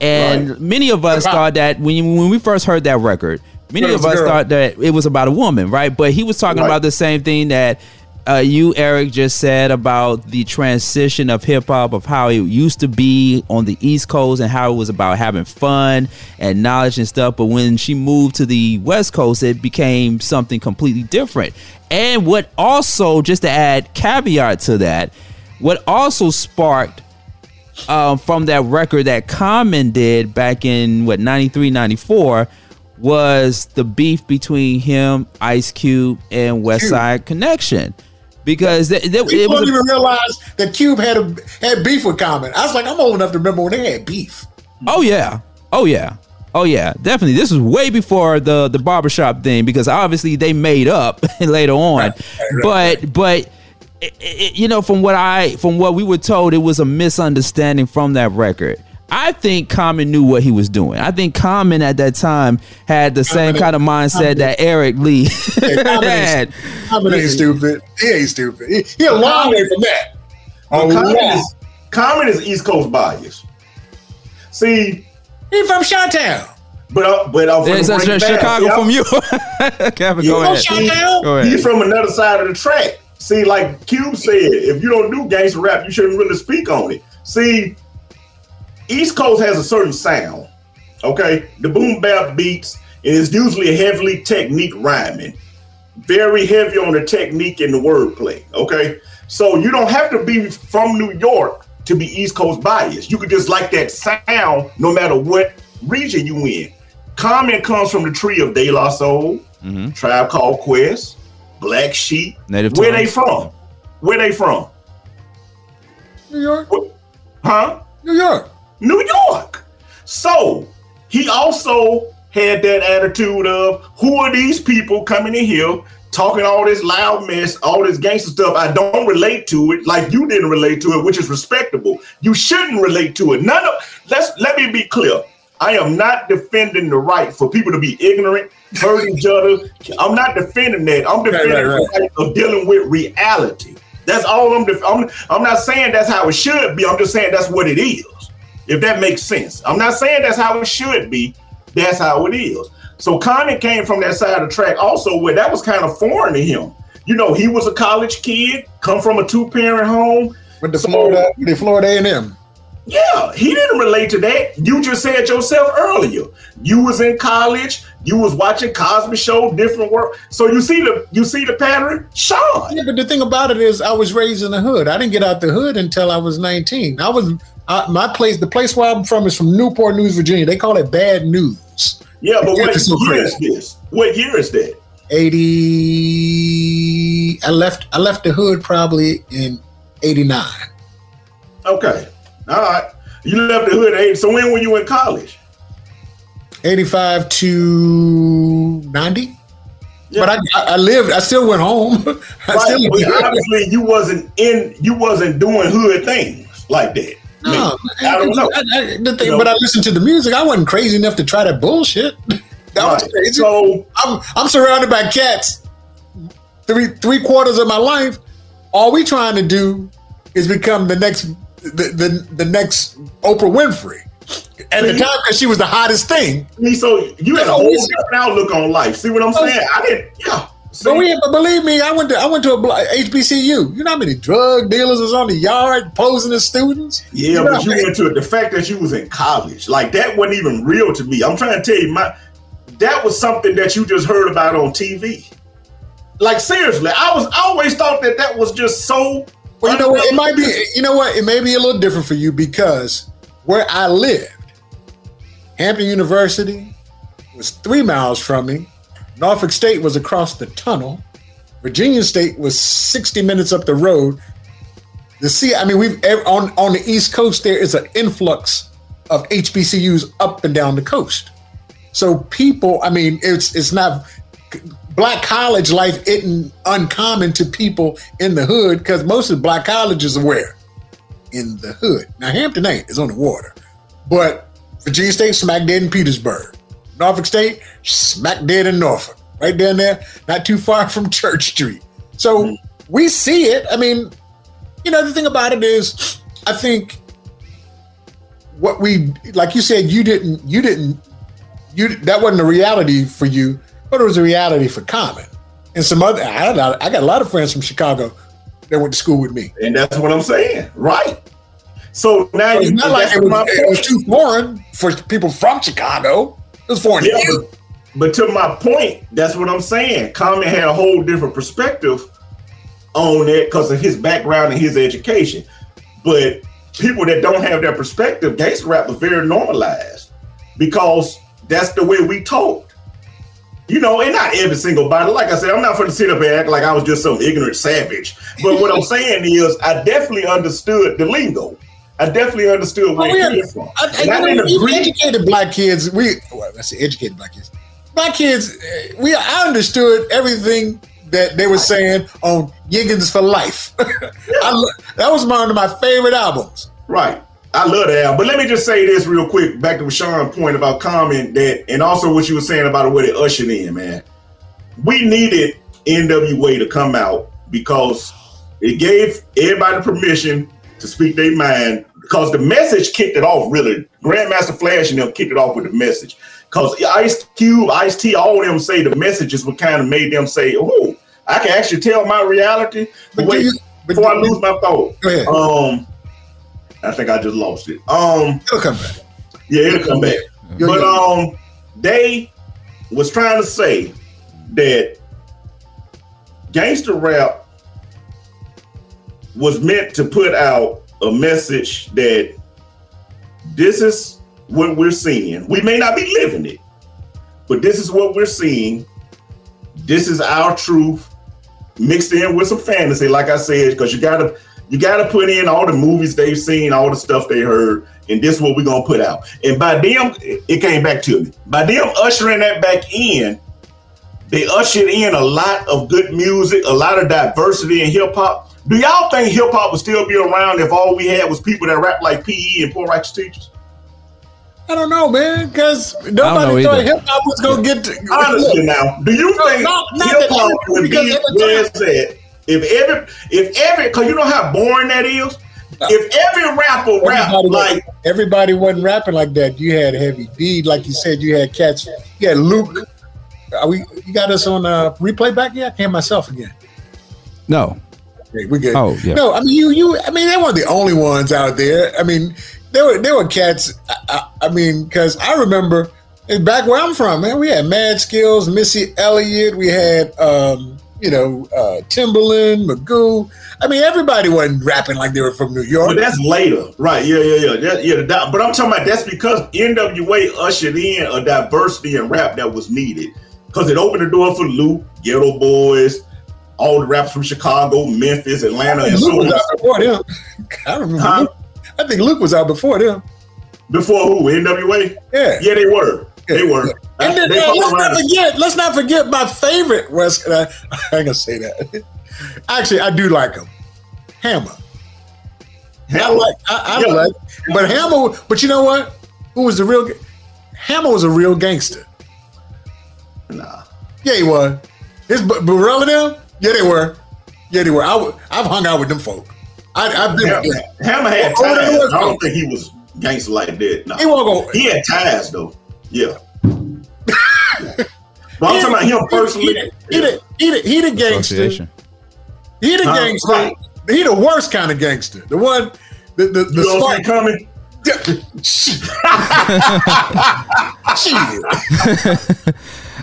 And Right. many of us thought that when when we first heard that record, many Girl, of us girl. thought that it was about a woman, right? But he was talking Right. about the same thing that uh, you, Eric, just said about the transition of hip hop, of how it used to be on the East Coast and how it was about having fun and knowledge and stuff. But when she moved to the West Coast, it became something completely different. And what also, just to add caveat to that, what also sparked um, from that record that Common did back in what 93, 94 was the beef between him, Ice Cube, and West Side Connection. Because th- th- it People don't a- even realize that Cube had a had beef with Common. I was like, I'm old enough to remember when they had beef. Oh yeah. Oh yeah. Oh yeah. Definitely. This was way before the the barbershop thing because obviously they made up later on. But but it, it, you know from what I from what we were told it was a misunderstanding from that record. I think Common knew what he was doing. I think Common at that time had the same Common- kind of mindset that Eric Lee Yeah, Common had. ain't, Common ain't stupid. He ain't stupid. He, he a long way from that. But A Common long- is Common is East Coast bias. See, He from Chi-Town. but uh, but I'm There's gonna a break it down. Chicago See, from I'm- you. Kevin, Yeah. go ahead. Chi-Town? Go ahead. He's from another side of the track. See, like Cube said, if you don't do gangster rap, you shouldn't really speak on it. See, East Coast has a certain sound. Okay, the boom bap beats, and it's usually heavily technique rhyming, very heavy on the technique and the wordplay. Okay, so you don't have to be from New York to be East Coast biased. You could just like that sound, no matter what region you in. Common comes from the tree of De La Soul, mm-hmm. Tribe Called Quest, Black Sheep. Native Where Tongues. they from? Where they from? New York. Huh? New York. New York. So he also had that attitude of who are these people coming in here talking all this loud mess, all this gangster stuff. I don't relate to it like you didn't relate to it, which is respectable. You shouldn't relate to it. None of let's let me be clear. I am not defending the right for people to be ignorant, hurt each other. I'm not defending that. I'm defending right, right. the right of dealing with reality. That's all I'm, def- I'm. I'm not saying that's how it should be. I'm just saying that's what it is if that makes sense. I'm not saying that's how it should be. That's how it is. So Common came from that side of the track also where that was kind of foreign to him. You know, he was a college kid, come from a two-parent home. With the So- Florida, the Florida A&M. Yeah, he didn't relate to that. You just said yourself earlier. You was in college, you was watching Cosby Show, different work. So you see the you see the pattern? Sean. Yeah, but the thing about it is, I was raised in the hood. I didn't get out the hood until I was 19. I was I, my place. The place where I'm from is from Newport News, Virginia. They call it Bad News. Yeah, but what so year is this? What year is that? 80. I left. I left the hood probably in 89. Okay. All right. You left the hood at eight. So when were you in college? 85 to 90. Yeah. But I, I, lived. I still went home. I Right, still but obviously you wasn't in you wasn't doing hood things like that. No, I don't know. I, I, the thing, You know? but I listened to the music. I wasn't crazy enough to try that bullshit. That was crazy. So I'm, I'm surrounded by cats. Three three quarters of my life, all we trying to do is become the next the the, the next Oprah Winfrey. At the time, because she was the hottest thing. so you had a whole different outlook on life. See what I'm oh. saying? I didn't. Yeah. See, But we, but believe me, I went to I went to a HBCU. You know how many drug dealers was on the yard posing as students? yeah, know but you many- went to the fact that you was in college. Like that wasn't even real to me. I'm trying to tell you, my that was something that you just heard about on TV. Like seriously, I was I always thought that that was just so. Well, you know what? It might be. You know what? It may be a little different for you because where I lived, Hampton University was three miles from me. Norfolk State was across the tunnel. Virginia State was sixty minutes up the road. The sea. I mean, we've on on the East Coast. There is an influx of HBCUs up and down the coast. So people. I mean, it's it's not black college life isn't uncommon to people in the hood because most of the black colleges are where? In the hood. Now Hampton ain't, it's on the water. But Virginia State smack dead in Petersburg. Norfolk State, smack dead in Norfolk. Right down there, not too far from Church Street. So hmm. we see it. I mean, you know, the thing about it is, I think what we like you said you didn't you didn't you that wasn't a reality for you, but it was a reality for Common and some other. I, got- I got a lot of friends from Chicago that went to school with me. And that's what I'm saying, right? So now So it's not like it was, it was too foreign for people from Chicago. It was foreign. to Yeah, you. but, but to my point, that's what I'm saying. Common had a whole different perspective on it because of his background and his education. But people that don't have that perspective, gangster rap was very normalized because that's the way we talked. You know, and not every single body. Like I said, I'm not going to sit up and act like I was just some ignorant savage. But what I'm saying is, I definitely understood the lingo. I definitely understood where Oh, yeah. it came from. I, And I I, know, agree. educated black kids, we well, I say educated black kids. Black kids, eh, we I understood everything that they were saying on Yiggins for Life. I that was one of my favorite albums. Right. I love that. album. But let me just say this real quick, back to Sean's point about comment that, and also what you were saying about what it ushered in, man. We needed NWA to come out because it gave everybody permission to speak their mind because the message kicked it off, really. Grandmaster Flash and them kicked it off with the message. Because Ice Cube, Ice T, all of them say the messages what kind of made them say, oh, I can actually tell my reality. But wait, you- before I lose my thought, um, I think I just lost it. Um, It'll come back. yeah, it'll come back. Yo, But um, they was trying to say that gangster rap was meant to put out a message that this is what we're seeing. We may not be living it, but this is what we're seeing. This is our truth mixed in with some fantasy, like I said, because you gotta you gotta put in all the movies they've seen, all the stuff they heard, and this is what we're gonna put out. And by them, it came back to me. By them ushering that back in, they ushered in a lot of good music, a lot of diversity in hip hop. Do y'all think hip hop would still be around if all we had was people that rap like PE and poor righteous teachers? I don't know, man, because nobody thought hip hop was gonna get to Honestly, now, do you No, think not- not hip hop would be because at the where it's at if every if every because you know how boring that is. If every rapper rap Everybody, like was, everybody wasn't rapping like that. You had Heavy D, like you said. You had cats. You had Luke. Are we? You got us on uh, replay back? Yeah, I can myself again. No. Hey, we good. Oh, yeah. No, I mean you. You. I mean they weren't the only ones out there. I mean there were there were cats. I, I, I mean because I remember back where I'm from, man. We had Mad Skillz, Missy Elliott. We had um, you know uh, Timbaland, Magoo. I mean everybody wasn't rapping like they were from New York. But that's later, right? Yeah, yeah, yeah, that, yeah. That, but I'm talking about that's because NWA ushered in a diversity in rap that was needed because it opened the door for Luke, Geto Boys, all the raps from Chicago, Memphis, Atlanta, and so on. out before them. I remember. Huh? Luke. I think Luke was out before them. Before who? NWA? Yeah. Yeah, they were. They were. And then, uh, let's not forget. Let's not forget my favorite West. Uh, I ain't gonna say that. Actually, I do like him. Hammer. I Hell, like. I, I Yeah. like. But Hammer. But you know what? Who was the real? Hammer was a real gangster. Nah. Yeah, he was. His Burrell and them. Yeah, they were. Yeah, they were. I, w- I've hung out with them folk. I, I've been. Hammer, with them. Hammer had ties. I don't think he was gangster like that. No. He won't go. He had ties though. Yeah. But I'm talking about him personally. He, he, the, he, the, he gangster. He the Huh? gangster. Right. He the worst kind of gangster. The one, the the, the You don't see smart. it coming? Shit.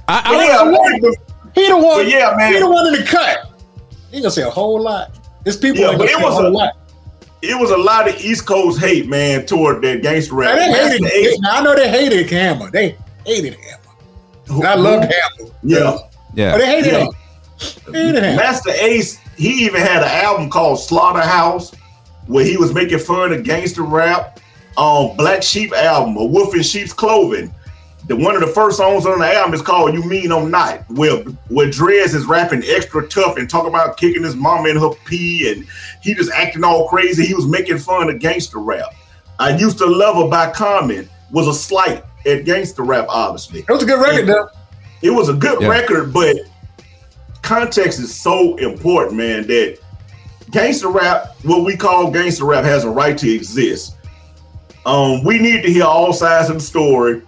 I, I, But yeah, one- He the one. Yeah, man. He the one in the cut. He gonna say a whole lot. His people Yeah, but it was a a- lot. it was a lot of East Coast hate, man, toward that gangster rap. Now, they hated. Ace- They, now, I know they hated Hammer. They hated Hammer. And I loved Hammer. Yeah. But yeah. they hated Yeah. him. They hated him. Masta Ace, he even had an album called SlaughtaHouse where he was making fun of gangster rap. Um, Black Sheep album, A Wolf in Sheep's Clothing. The one of the first songs on the album is called "You Mean I'm Not," where where Dres is rapping extra tough and talking about kicking his mama in her pee, and he just acting all crazy. He was making fun of gangster rap. I used to love her by Common was a slight at gangster rap, obviously. It was a good record, though. It was a good Yeah. record, but context is so important, man, that gangster rap, what we call gangster rap, has a right to exist. Um, we need to hear all sides of the story.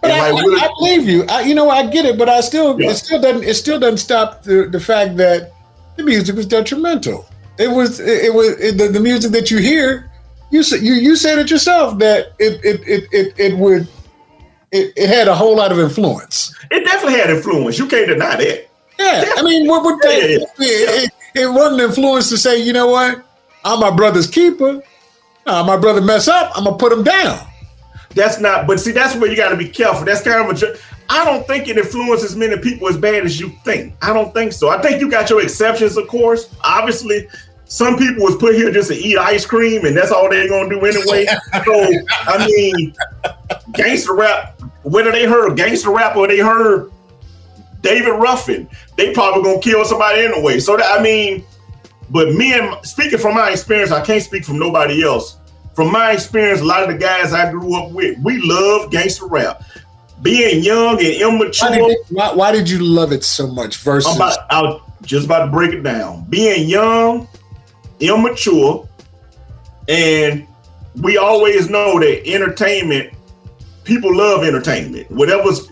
But I, like, I- I believe you. I, you know, I get it, but I still, Yeah. it still doesn't, it still doesn't stop the, the fact that the music was detrimental. It was, it, it was it, the, the music that you hear. You said you you said it yourself that it it it it, it would it, it had a whole lot of influence. It definitely had influence. You can't deny that. Yeah, I mean, what would they? Yeah, yeah, It, it, wasn't influence to say, you know what, I'm my brother's keeper. Nah, my brother mess up, I'm gonna put him down. That's not. But see, that's where you got to be careful. That's kind of a. I don't think it influences many people as bad as you think. I don't think so. I think you got your exceptions, of course. Obviously, some people was put here just to eat ice cream, and that's all they're gonna do anyway. so, I mean, gangster rap. Whether they heard gangster rap or they heard David Ruffin, they probably gonna kill somebody anyway. So that I mean, but me and speaking from my experience, I can't speak from nobody else. From my experience, a lot of the guys I grew up with, we love gangster rap. Being young and Why immature, did, it- why, why did you love it so much? Versus, I'm about, I was just about to break it down. Being young, immature, and we always know that entertainment, people love entertainment. Whatever's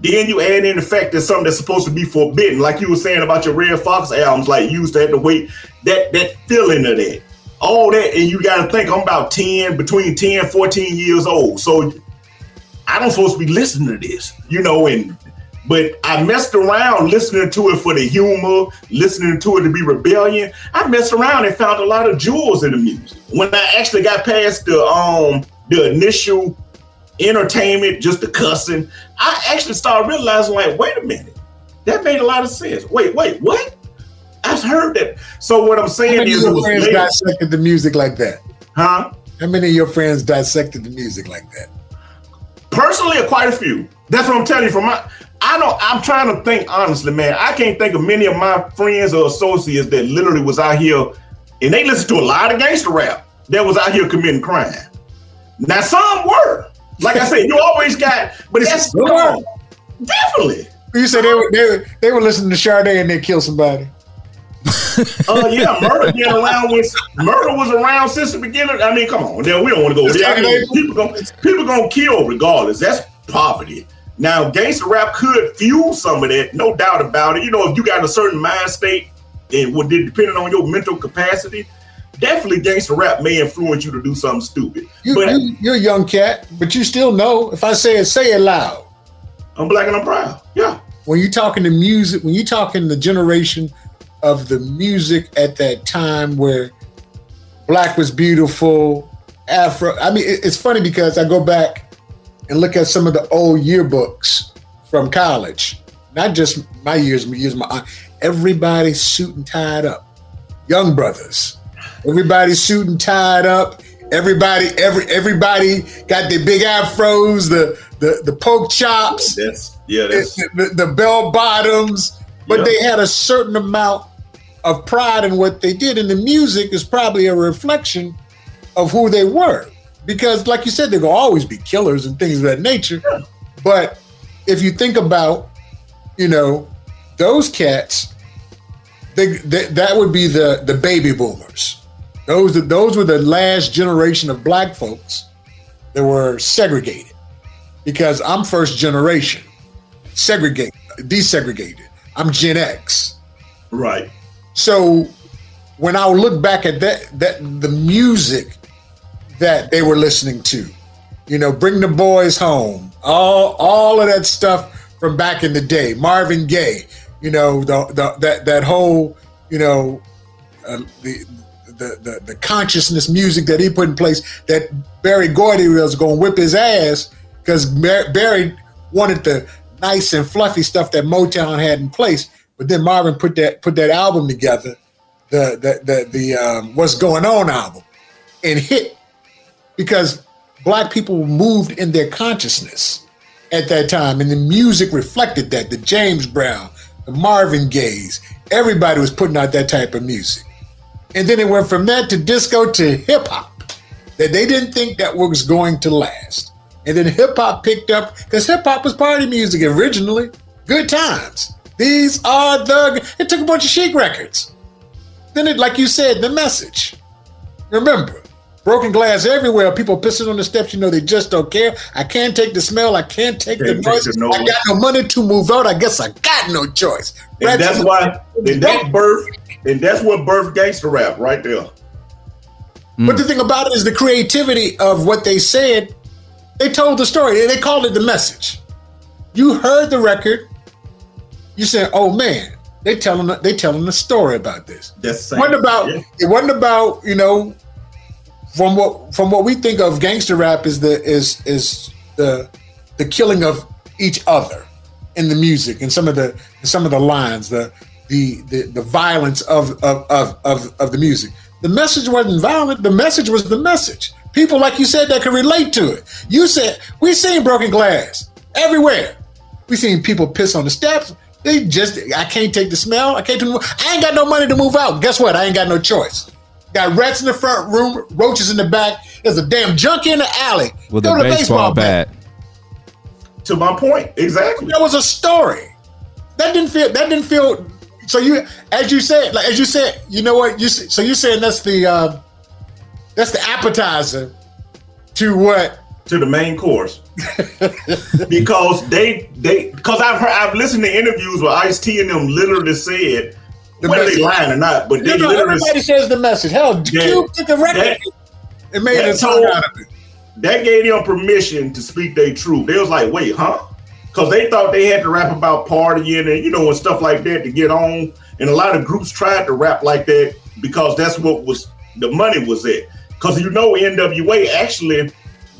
then you add in the fact that something that's supposed to be forbidden, like you were saying about your Redd Foxx albums, like you used to have to wait that that feeling of that. All that, and you gotta think I'm about 10, between 10 14 years old. So I don't supposed to be listening to this, you know, and but I messed around listening to it for the humor, listening to it to be rebellion. I messed around and found a lot of jewels in the music. When I actually got past the um the initial entertainment, just the cussing, I actually started realizing, like, wait a minute, that made a lot of sense. Wait, wait, what? I've heard that. So what I'm how saying many is, your friends later- dissected the music like that? huh? How many of your friends dissected the music like that? Personally, quite a few. That's what I'm telling you. From my, I don't. I'm trying to think honestly, man. I can't think of many of my friends or associates that literally was out here, and they listen to a lot of gangster rap. That was out here committing crime. Now some were, like I said, you always got, but it's There were. definitely. You said they were, they were they were listening to Sade and they killed somebody. Oh yeah, murder been around with murder was around since the beginning. I mean, come on, now we don't want to go there. I mean, people gonna people gonna kill regardless. That's poverty. Now, gangster rap could fuel some of that, no doubt about it. You know, if you got a certain mind state and what did depending on your mental capacity, definitely gangster rap may influence you to do something stupid. You, but you, you're a young cat, but you still know. If I say it, say it loud. I'm black and I'm proud. Yeah. When you're talking the music, when you're talking the generation of the music at that time where black was beautiful, Afro. I mean, it- it's funny because I go back and look at some of the old yearbooks from college. Not just my years, my years, my aunt. Everybody suit and tied up. Young brothers. Everybody suit and tied up. Everybody, every everybody got their big afros, the the the poke chops, That's yeah, that's the, the, the bell bottoms, but Yeah. they had a certain amount of pride in what they did, and the music is probably a reflection of who they were. Because, like you said, they're gonna always be killers and things of that nature. But if you think about, you know, those cats, they, they, that would be the the baby boomers. Those those were the last generation of black folks that were segregated. Because I'm first generation, segregated, desegregated. I'm Gen X. right. So when I look back at that, that the music that they were listening to, you know, bring the boys home, all all of that stuff from back in the day, Marvin Gaye, you know, the, the that that whole, you know, uh, the, the the the consciousness music that he put in place that Berry Gordy was going to whip his ass because Berry wanted the nice and fluffy stuff that Motown had in place, but then Marvin put that put that album together, the the the, the um, What's Going On album, and hit because black people moved in their consciousness at that time, and the music reflected that. The James Brown, the Marvin Gaye's, everybody was putting out that type of music, and then it went from that to disco to hip hop. That they didn't think that was going to last, and then hip hop picked up because hip hop was party music originally. Good times. These are the. It took a bunch of chic records. Then it, like you said, the message. Remember, Broken glass everywhere. People pissing on the steps. You know, they just don't care. I can't take the smell. I can't take Can't the take noise. the. I got no money to move out. I guess I got no choice. And that's why and that birth and that's what birth gangster rap right there. But the thing about it is the creativity of what they said. They told the story. They called it the message. You heard the record. You said, "Oh man, they telling they telling a story about this." That's wasn't about it wasn't about you know from what from what we think of gangster rap is the is is the the killing of each other in the music and some of the some of the lines the the the, the violence of of, of of of the music. The message wasn't violent. The message was the message. People like you said that could relate to it. You said we seen broken glass everywhere. We seen people piss on the steps. They just i can't take the smell. I can't do i ain't got no money to move out. Guess what? I ain't got no choice got rats in the front room roaches in the back there's a damn junkie in the alley With Go a to the baseball bat. To my point, exactly. That was a story. That didn't feel. That didn't feel. So you, as you said, like as you said, you know what you. So you're saying that's the uh, that's the appetizer to what? To the main course. because they they because I've heard I've listened to interviews where Ice T and them literally said The whether they lying or not, but they no, literally everybody says the message. Hell, Cube took the record. that- it made a song out of it. that gave them permission to speak their truth. They was like, wait, huh? Because they thought they had to rap about partying and you know and stuff like that to get on. And a lot of groups tried to rap like that because that's what was the money was at. Because you know NWA actually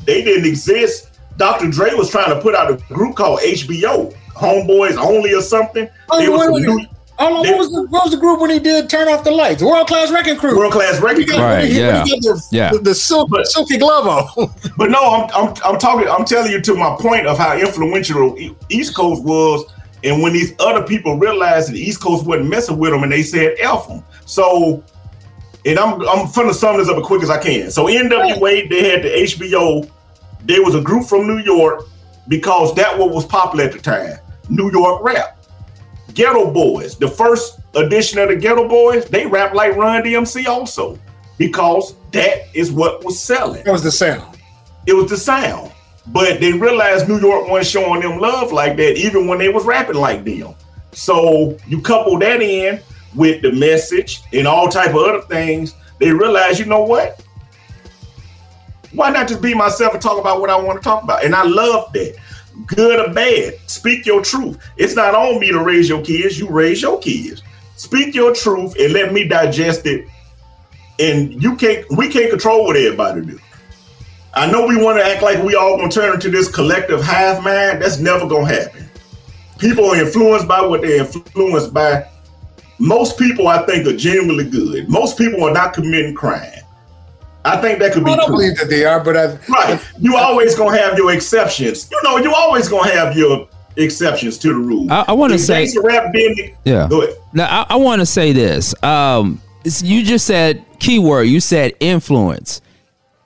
they didn't exist. Dr. Dre was trying to put out a group called HBO, Homeboys Only or something. Oh, They was some new- wait. Hold on, what was the what was the group when he did Turn Off the Lights? World Class Wreckin' Cru. World Class Wreckin' Cru. Right, he yeah. did the, Yeah. the, the silk, silky glove on. But no, I'm, I'm I'm talking. I'm telling you to my point of how influential East Coast was, and when these other people realized that the East Coast wasn't messing with them, and they said "F them." So, and I'm I'm trying to sum this up as quick as I can. So NWA they had the HBO. There was a group from New York because that what was popular at the time. New York rap. Geto Boys, the first edition of the Geto Boys, they rap like Run DMC also because that is what was selling. That was the sound. It was the sound. But they realized New York wasn't showing them love like that, even when they was rapping like them. So you couple that in with the message and all type of other things, they realized, you know what? Why not just be myself and talk about what I want to talk about? And I love that. Good or bad, speak your truth. It's not on me to raise your kids, you raise your kids. Speak your truth and let me digest it. And you can't we can't control what everybody do. I know we want to act like we all gonna turn into this collective hive mind. That's never gonna happen. People are influenced by what they're influenced by. Most people, I think, are genuinely good. Most people are not committing crime. I think that could be I don't true. believe that they are, but I Right. You always gonna have your exceptions. You know, you always gonna have your exceptions to the rule. I- I wanna say- rap didn't. Yeah. Go ahead. Now I, I want to say this. Um, you just said keyword. You said influence.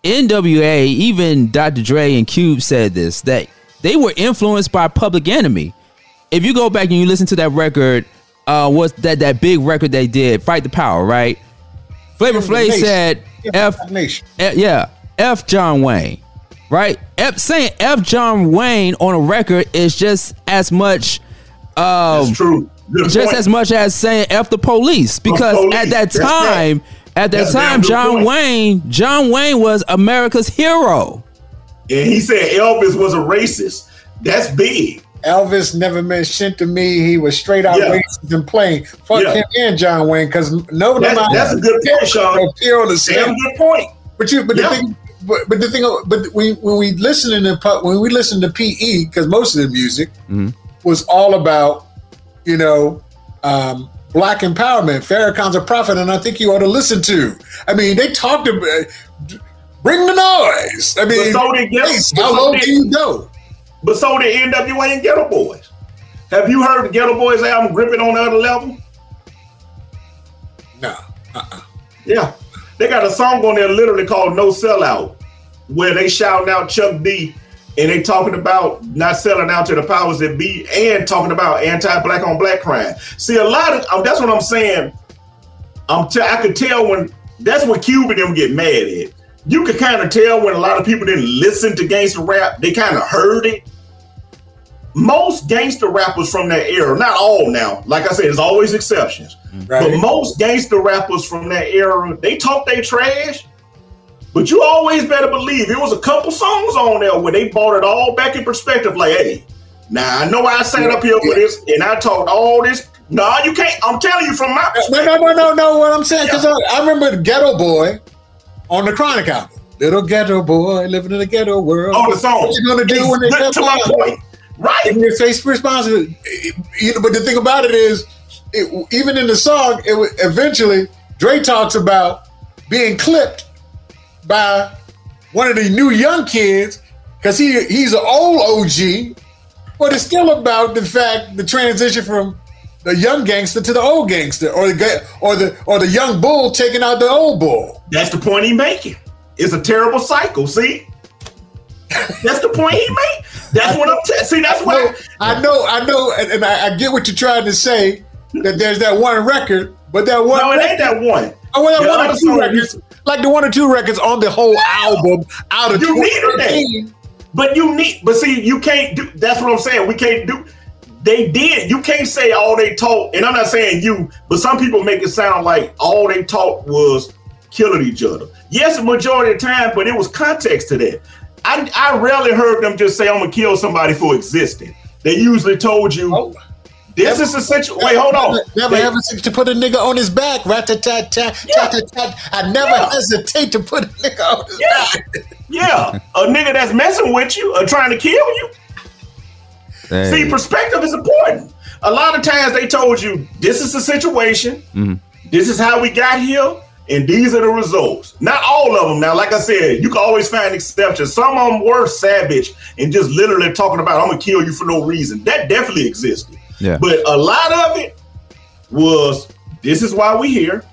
NWA, even Dr. Dre and Cube said this that they were influenced by Public Enemy. If you go back and you listen to that record, uh, what's that that big record they did, Fight the Power, right? Flavor Flav said F, F- yeah, F John Wayne, right? F saying F John Wayne on a record is just as much. Um, That's true. Good just point. as much as saying F the police, because police. at that That's right. time, at that That's time, John point. Wayne, John Wayne was America's hero. And he said Elvis was a racist. That's big. Elvis never meant shit to me. He was straight out Yeah. racist and plain. Fuck Yeah. him and John Wayne because no, That's, that's a good point, Sean. Pure on the Damn same. good point. But you, but Yeah. the thing, but, but the thing, but when when we listen to when we listen to PE, because most of the music was all about, you know, um, black empowerment. Farrakhan's a prophet, and I think you ought to listen to. I mean, they talked about bring the noise. I mean, so did Ghetto- how so low did- can you go? But so did NWA and Geto Boys. Have you heard the Geto Boys album Gripping on the Other Level? No. Yeah. They got a song on there literally called No Sellout, where they shouting out Chuck D and they talking about not selling out to the powers that be and talking about anti-black on black crime. See, a lot of um, that's what I'm saying. I'm t- I could tell when that's what Cuban and them get mad at. you could kind of tell when a lot of people didn't listen to gangster rap, they kind of heard it. Most gangster rappers from that era, not all now, like I said, there's always exceptions. Mm. Right. But most gangster rappers from that era, they talk they trash. But you always better believe it was a couple songs on there where they brought it all back in perspective. Like, hey, now I know I sat up here for this and I talked all this. No, you can't. I'm telling you from my No, no, no, no, no. What I'm saying, because I, I remember Ghetto Boy on the Chronic album. Little ghetto boy living in a ghetto world. Oh, the song. What you gonna do It's when they to my point. Right. And your face responsibility. You know, but the thing about it is, it, even in the song, it eventually Dre talks about being clipped by one of the new young kids because he he's an old OG, but it's still about the fact the transition from the young gangster to the old gangster, or the or the or the young bull taking out the old bull. That's the point he making. It's a terrible cycle. See, that's the point he made. That's what I'm. T- see, that's why. I know, I know, and, and I, I get what you're trying to say. That there's that one record, but that one No, it record, ain't that one. Oh, well, that one or two records, like the one or two records on the whole album out of You needed 2013. that. But you need, but see, you can't do. That's what I'm saying. We can't do. They did. You can't say all they taught, and I'm not saying you, but some people make it sound like all they taught was killing each other. Yes, the majority of the time, but it was context to that. I, I rarely heard them just say, "I'm gonna kill somebody for existing." They usually told you, "This is a situation." Wait, hold on. Never They- ever to put a nigga on his back. Rat tat tat tat tat tat. I never Yeah. hesitate to put a nigga on his Yeah, back. yeah. A nigga that's messing with you or trying to kill you. Hey. See, perspective is important. A lot of times they told you this is the situation, Mhm. this is how we got here, and these are the results. Not all of them. Now, like I said, you can always find exceptions. Some of them were savage and just literally talking about I'm gonna kill you for no reason. That definitely existed. Yeah. But a lot of it was this is why we here.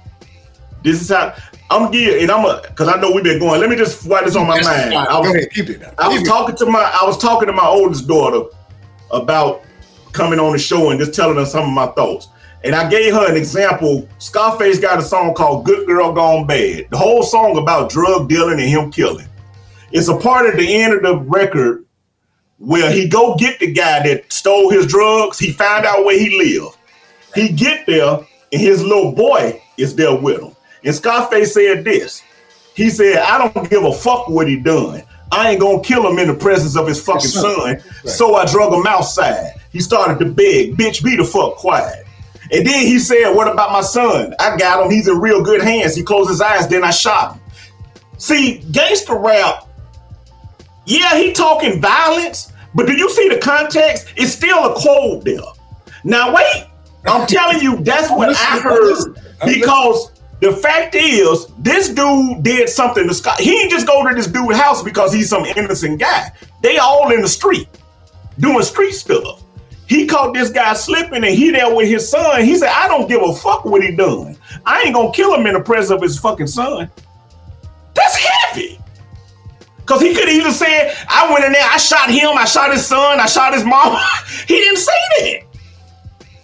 This is how I'm gonna give, and I'm a because I know we've been going. Let me just write this on my That's mind. fine. I was, Go ahead, keep it. I was it. talking to my I was talking to my oldest daughter about coming on the show and just telling her some of my thoughts. And I gave her an example. Scarface got a song called Good Girl Gone Bad. The whole song about drug dealing and him killing. It's a part of the end of the record where he go get the guy that stole his drugs. He find out where he live. He get there and his little boy is there with him. And Scarface said this. He said, I don't give a fuck what he done. I ain't gonna kill him in the presence of his fucking son. So I drug him outside. He started to beg, bitch, be the fuck quiet. And then he said, What about my son? I got him. He's in real good hands. He closed his eyes, then I shot him. See, gangster rap, yeah, he talking violence, but do you see the context? It's still a quote there. Now wait, I'm telling you, that's what I heard. Because the fact is, this dude did something to Scott. He didn't just go to this dude's house because he's some innocent guy. They all in the street doing street stuff. He caught this guy slipping and he there with his son. He said, I don't give a fuck what he done. I ain't gonna kill him in the presence of his fucking son. That's heavy. Cause he could have either said, I went in there, I shot him, I shot his son, I shot his mom. he didn't say that.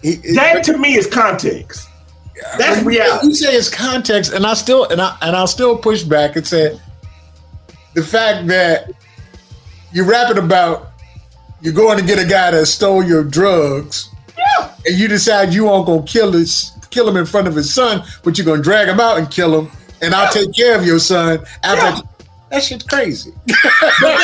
He- That to me is context. That's reality. You say it's context, and I still and I and I'll still push back and say the fact that you're rapping about you're going to get a guy that stole your drugs, Yeah. and you decide you aren't gonna kill his kill him in front of his son, but you're gonna drag him out and kill him, and I'll take care of your son after. Yeah. That shit's crazy. But,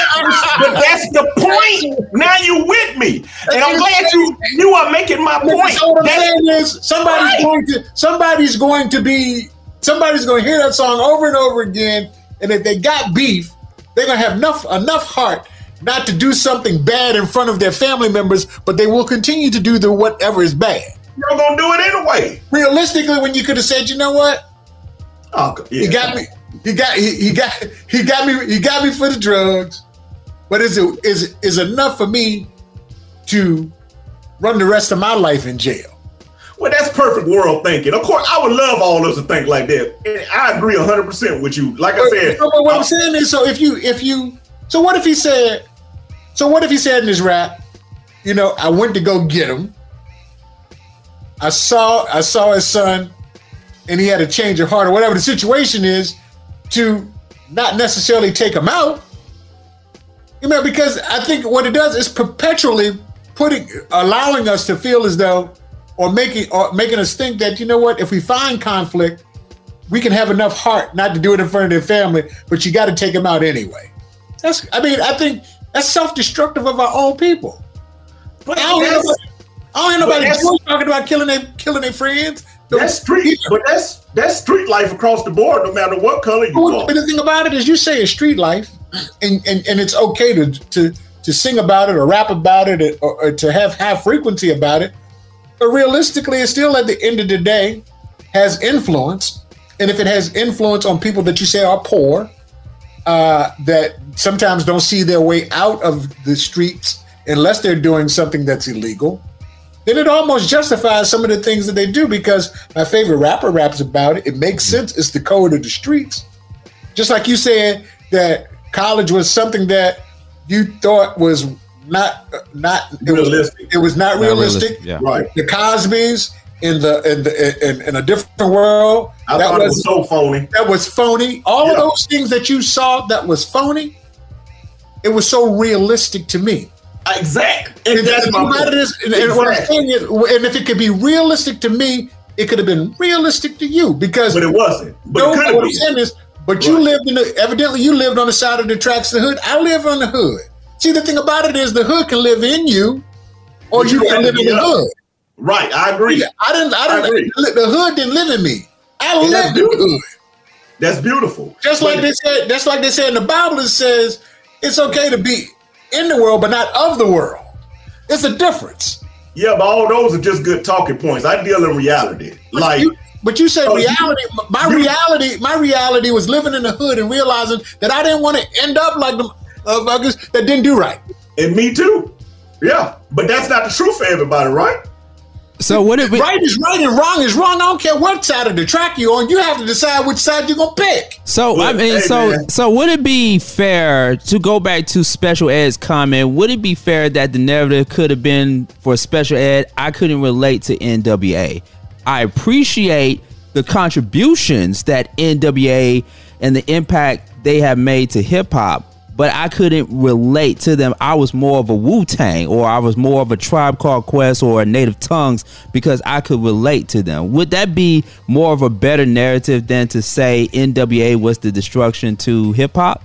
but that's the point. Now you with me, and I'm glad you you are making my point. So what I'm saying is somebody's Right. going to somebody's going to be somebody's going to hear that song over and over again, and if they got beef, they're going to have enough enough heart not to do something bad in front of their family members, but they will continue to do the whatever is bad. You're gonna do it anyway. Realistically, when you could have said, you know what, Oh, yeah. he got me, he got he, he got he got me he got me for the drugs, but is it is is enough for me to run the rest of my life in jail? Well, that's perfect world thinking. Of course, I would love all of us to think like that. And I agree 100% with you. Like I said, No, but what I'm saying is, so if you, if you, so what if he said, so what if he said in his rap, you know, I went to go get him. I saw, I saw his son, and he had a change of heart or whatever the situation is, to not necessarily take him out. You know, because I think what it does is perpetually putting, allowing us to feel as though, or making, or making us think that you know what, if we find conflict, we can have enough heart not to do it in front of their family, but you got to take them out anyway. That's, I mean, I think that's self-destructive of our own people. But I don't hear nobody, I don't hear nobody talking about killing their killing their friends. That's street, but that's that's street life across the board, no matter what color you oh, are. But the thing about it is, you say it's street life, and and, and it's okay to to to sing about it or rap about it or, or to have high frequency about it. But realistically, it's still at the end of the day has influence, and if it has influence on people that you say are poor, uh, that sometimes don't see their way out of the streets unless they're doing something that's illegal then it almost justifies some of the things that they do because my favorite rapper raps about it. It makes sense. It's the code of the streets. Just like you said that college was something that you thought was not not it realistic. Was, it was not, not realistic. realistic. Yeah. Right. The Cosby's in the in the in, in a different world. I that thought was, it was so phony. That was phony. All yeah. of those things that you saw that was phony. It was so realistic to me. Exactly. And, that's my point. Is, and, exactly. what I'm saying is, and if it could be realistic to me, it could have been realistic to you because. But it wasn't. But no, what I'm saying is, but right. you lived in the evidently you lived on the side of the tracks of the hood. I live on the hood. See, the thing about it is, the hood can live in you, or you, you can live in the up. hood. Right, I agree. Yeah, I didn't. I didn't. I the hood didn't live in me. I and lived in the hood. That's beautiful. Just like they said. Just like they said in the Bible, it says it's okay to be in the world, but not of the world. It's a difference. Yeah, but all those are just good talking points. I deal in reality. But like you, but you said uh, reality. You, my you, reality, my reality was living in the hood and realizing that I didn't want to end up like the motherfuckers that didn't do right. And me too. Yeah, but that's not the truth for everybody, right? So what if right is right and wrong is wrong? I don't care what side of the track you're on. You have to decide which side you're gonna pick. So I mean, hey, so man. so would it be fair to go back to special ed's comment? Would it be fair that the narrative could have been for special ed? I couldn't relate to NWA. I appreciate the contributions that NWA and the impact they have made to hip hop but I couldn't relate to them. I was more of a Wu Tang or I was more of a Tribe Called Quest or a Native Tongues because I could relate to them. Would that be more of a better narrative than to say NWA was the destruction to hip hop?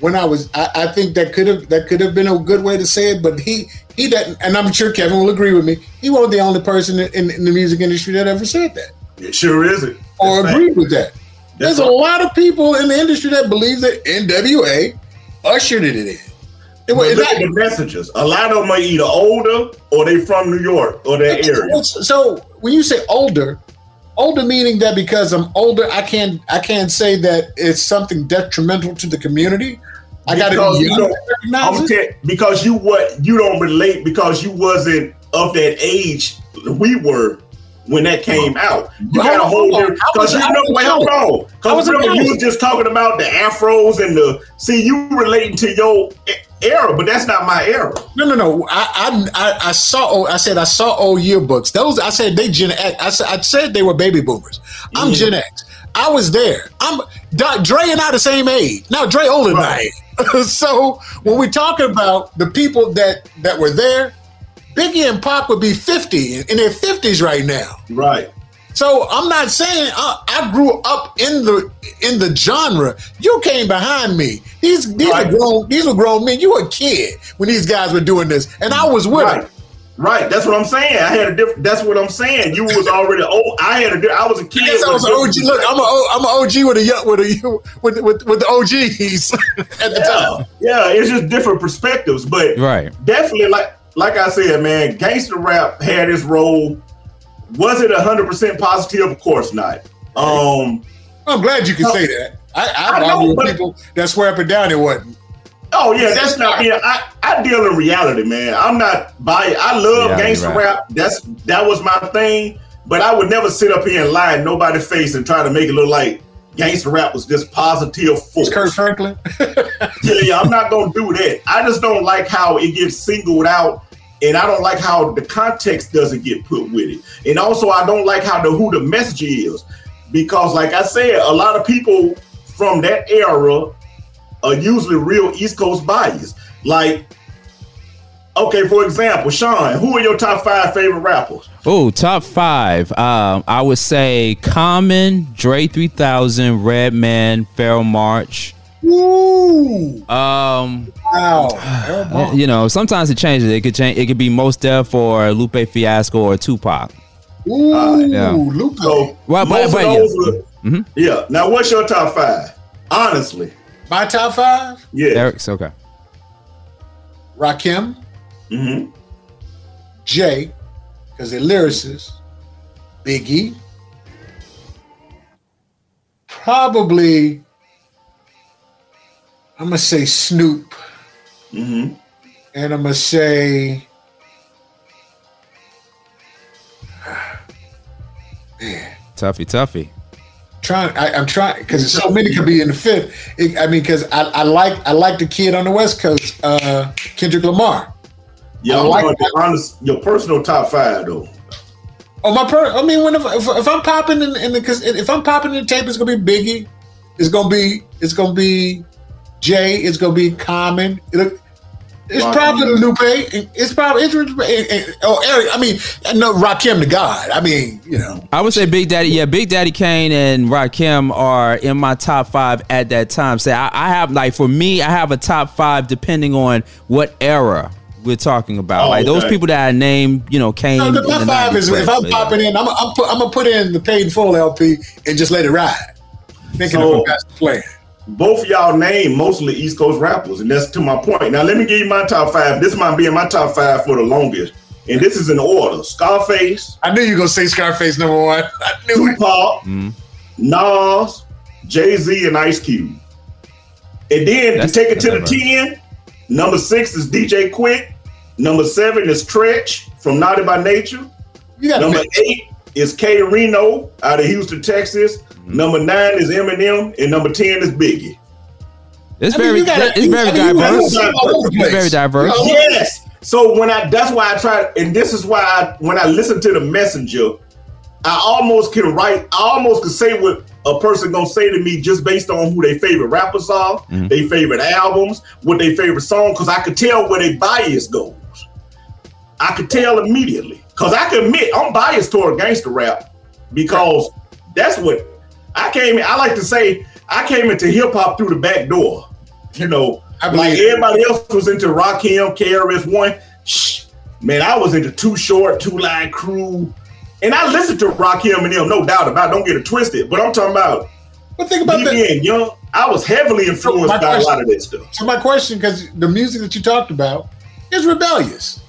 When I was, I, I, think that could have that could have been a good way to say it, but he he doesn't, and I'm sure Kevin will agree with me. He wasn't the only person in, in the music industry that ever said that. It sure isn't. Or agreed with that. That's There's a lot of people in the industry that believe that NWA ushered it in. It was look at the messages. A lot of them are either older or they from New York or that area. So when you say older, older meaning that because I'm older, I can't I can't say that it's something detrimental to the community. I got to be young to because you what you don't relate because you wasn't of that age we were when that came out. You got a whole different because you know wait, hold on. Because remember you was just talking about the afros and the see you relating to your era, but that's not my era. No, no, no. I I I saw oh, I said I saw old yearbooks. Those I said they Gen X. I said I said they were baby boomers. I'm yeah. Gen X. I was there. I'm Dre and I the same age. Now Dre older right. than I am. so when we talk about the people that that were there, Biggie and Pop would be 50 in their 50s right now. Right. So I'm not saying I, I, grew up in the in the genre. You came behind me. These these right. are grown these were grown men. You were a kid when these guys were doing this, and I was with right. them. Right, that's what I'm saying. I had a different. That's what I'm saying. You was already old. I had a. I was a kid. Yes, I was an OG. Look, I'm a I'm an OG with a young with a with with, with the OGs at the yeah. time. Yeah, it's just different perspectives, but right, definitely like like I said, man, gangster rap had its role. Was it hundred percent positive? Of course not. Um, I'm glad you can say that. I, I, I know people that swear up and down it wasn't. Oh yeah, that's not me. I, I deal in reality, man. I'm not by. I love yeah, gangster right. rap. That's that was my thing. But I would never sit up here and lie in nobody's face and try to make it look like gangster rap was just positive force. Kirk Franklin. yeah, yeah, I'm not gonna do that. I just don't like how it gets singled out, and I don't like how the context doesn't get put with it. And also, I don't like how the who the message is, because like I said, a lot of people from that era are usually real East Coast bias. Like, okay, for example, Sean, who are your top five favorite rappers? Oh, top five. Um, I would say Common, Dre 3000, Redman, Pharoahe Monch. Woo! Um, wow. you know, sometimes it changes. It could change. It could be Mos Def or Lupe Fiasco or Tupac. Ooh, yeah. Lupe. So, Well, but- but of yeah. those are- Mhm. yeah. Now, what's your top five? Honestly, My top five: yeah. Eric's okay. Rakim, hmm Jay, because they're lyricists. Biggie. Probably, I'm gonna say Snoop, hmm and I'm gonna say, Man. Tuffy, Tuffy. trying. I, I'm trying because so many could be in the fifth. It, I mean, because I, I like I like the kid on the West Coast, uh, Kendrick Lamar. Yeah, I I'm like going honest, your personal top five though. Oh my! Per- I mean, when if, if, if I'm popping in, in the because if I'm popping in the tape, it's gonna be Biggie. It's gonna be it's gonna be Jay. It's gonna be Common. It, it's Rakim. probably Lupe. It's probably it's, it, oh Eric. I mean, no Rakim the God. I mean, you know. I would say Big Daddy. Yeah, Big Daddy Kane and Rakim are in my top five at that time. Say I, I have like for me, I have a top five depending on what era we're talking about. Oh, like those okay. people that I named, you know, came. No, the in top the five is if I'm popping in, I'm I'm, put, I'm gonna put in the paid in full LP and just let it ride. Thinking So- of that's the plan. Both of y'all name mostly East Coast rappers, and that's to my point. Now, let me give you my top five. This might be in my top five for the longest, and this is in order: Scarface, I knew you were gonna say Scarface number one. I knew it. Tupac, Mhm. Nas, Jay Z, and Ice Cube. And then That's- to take it to the that's ten, number six is DJ Quik. Number seven is Treach from Naughty by Nature. You got Number eight is K-Rino out of Houston, Texas. Mm-hmm. Number nine is Eminem, and number ten is Biggie. It's I mean, very, you gotta- it's very I mean, diverse. go all over the It's very diverse. Yes. So when I that's why I try, and this is why I, when I listen to the messenger, I almost can write, I almost can say what a person gonna say to me just based on who their favorite rappers are, Mhm. their favorite albums, what their favorite song, because I could tell where their bias goes. I could tell immediately. Cause I can admit I'm biased toward gangster rap because that's what I came in. I like to say I came into hip hop through the back door. You know, I like believe it. everybody else was into Rock Rakim, KRS One. Shh, man, I was into Too Short, Two Live Crew, and I listened to Rakim and them, no doubt about. it. Don't get it twisted, but I'm talking about But think about me that. being young. I was heavily influenced My by a lot of that stuff. So my question, because the music that you talked about is rebellious.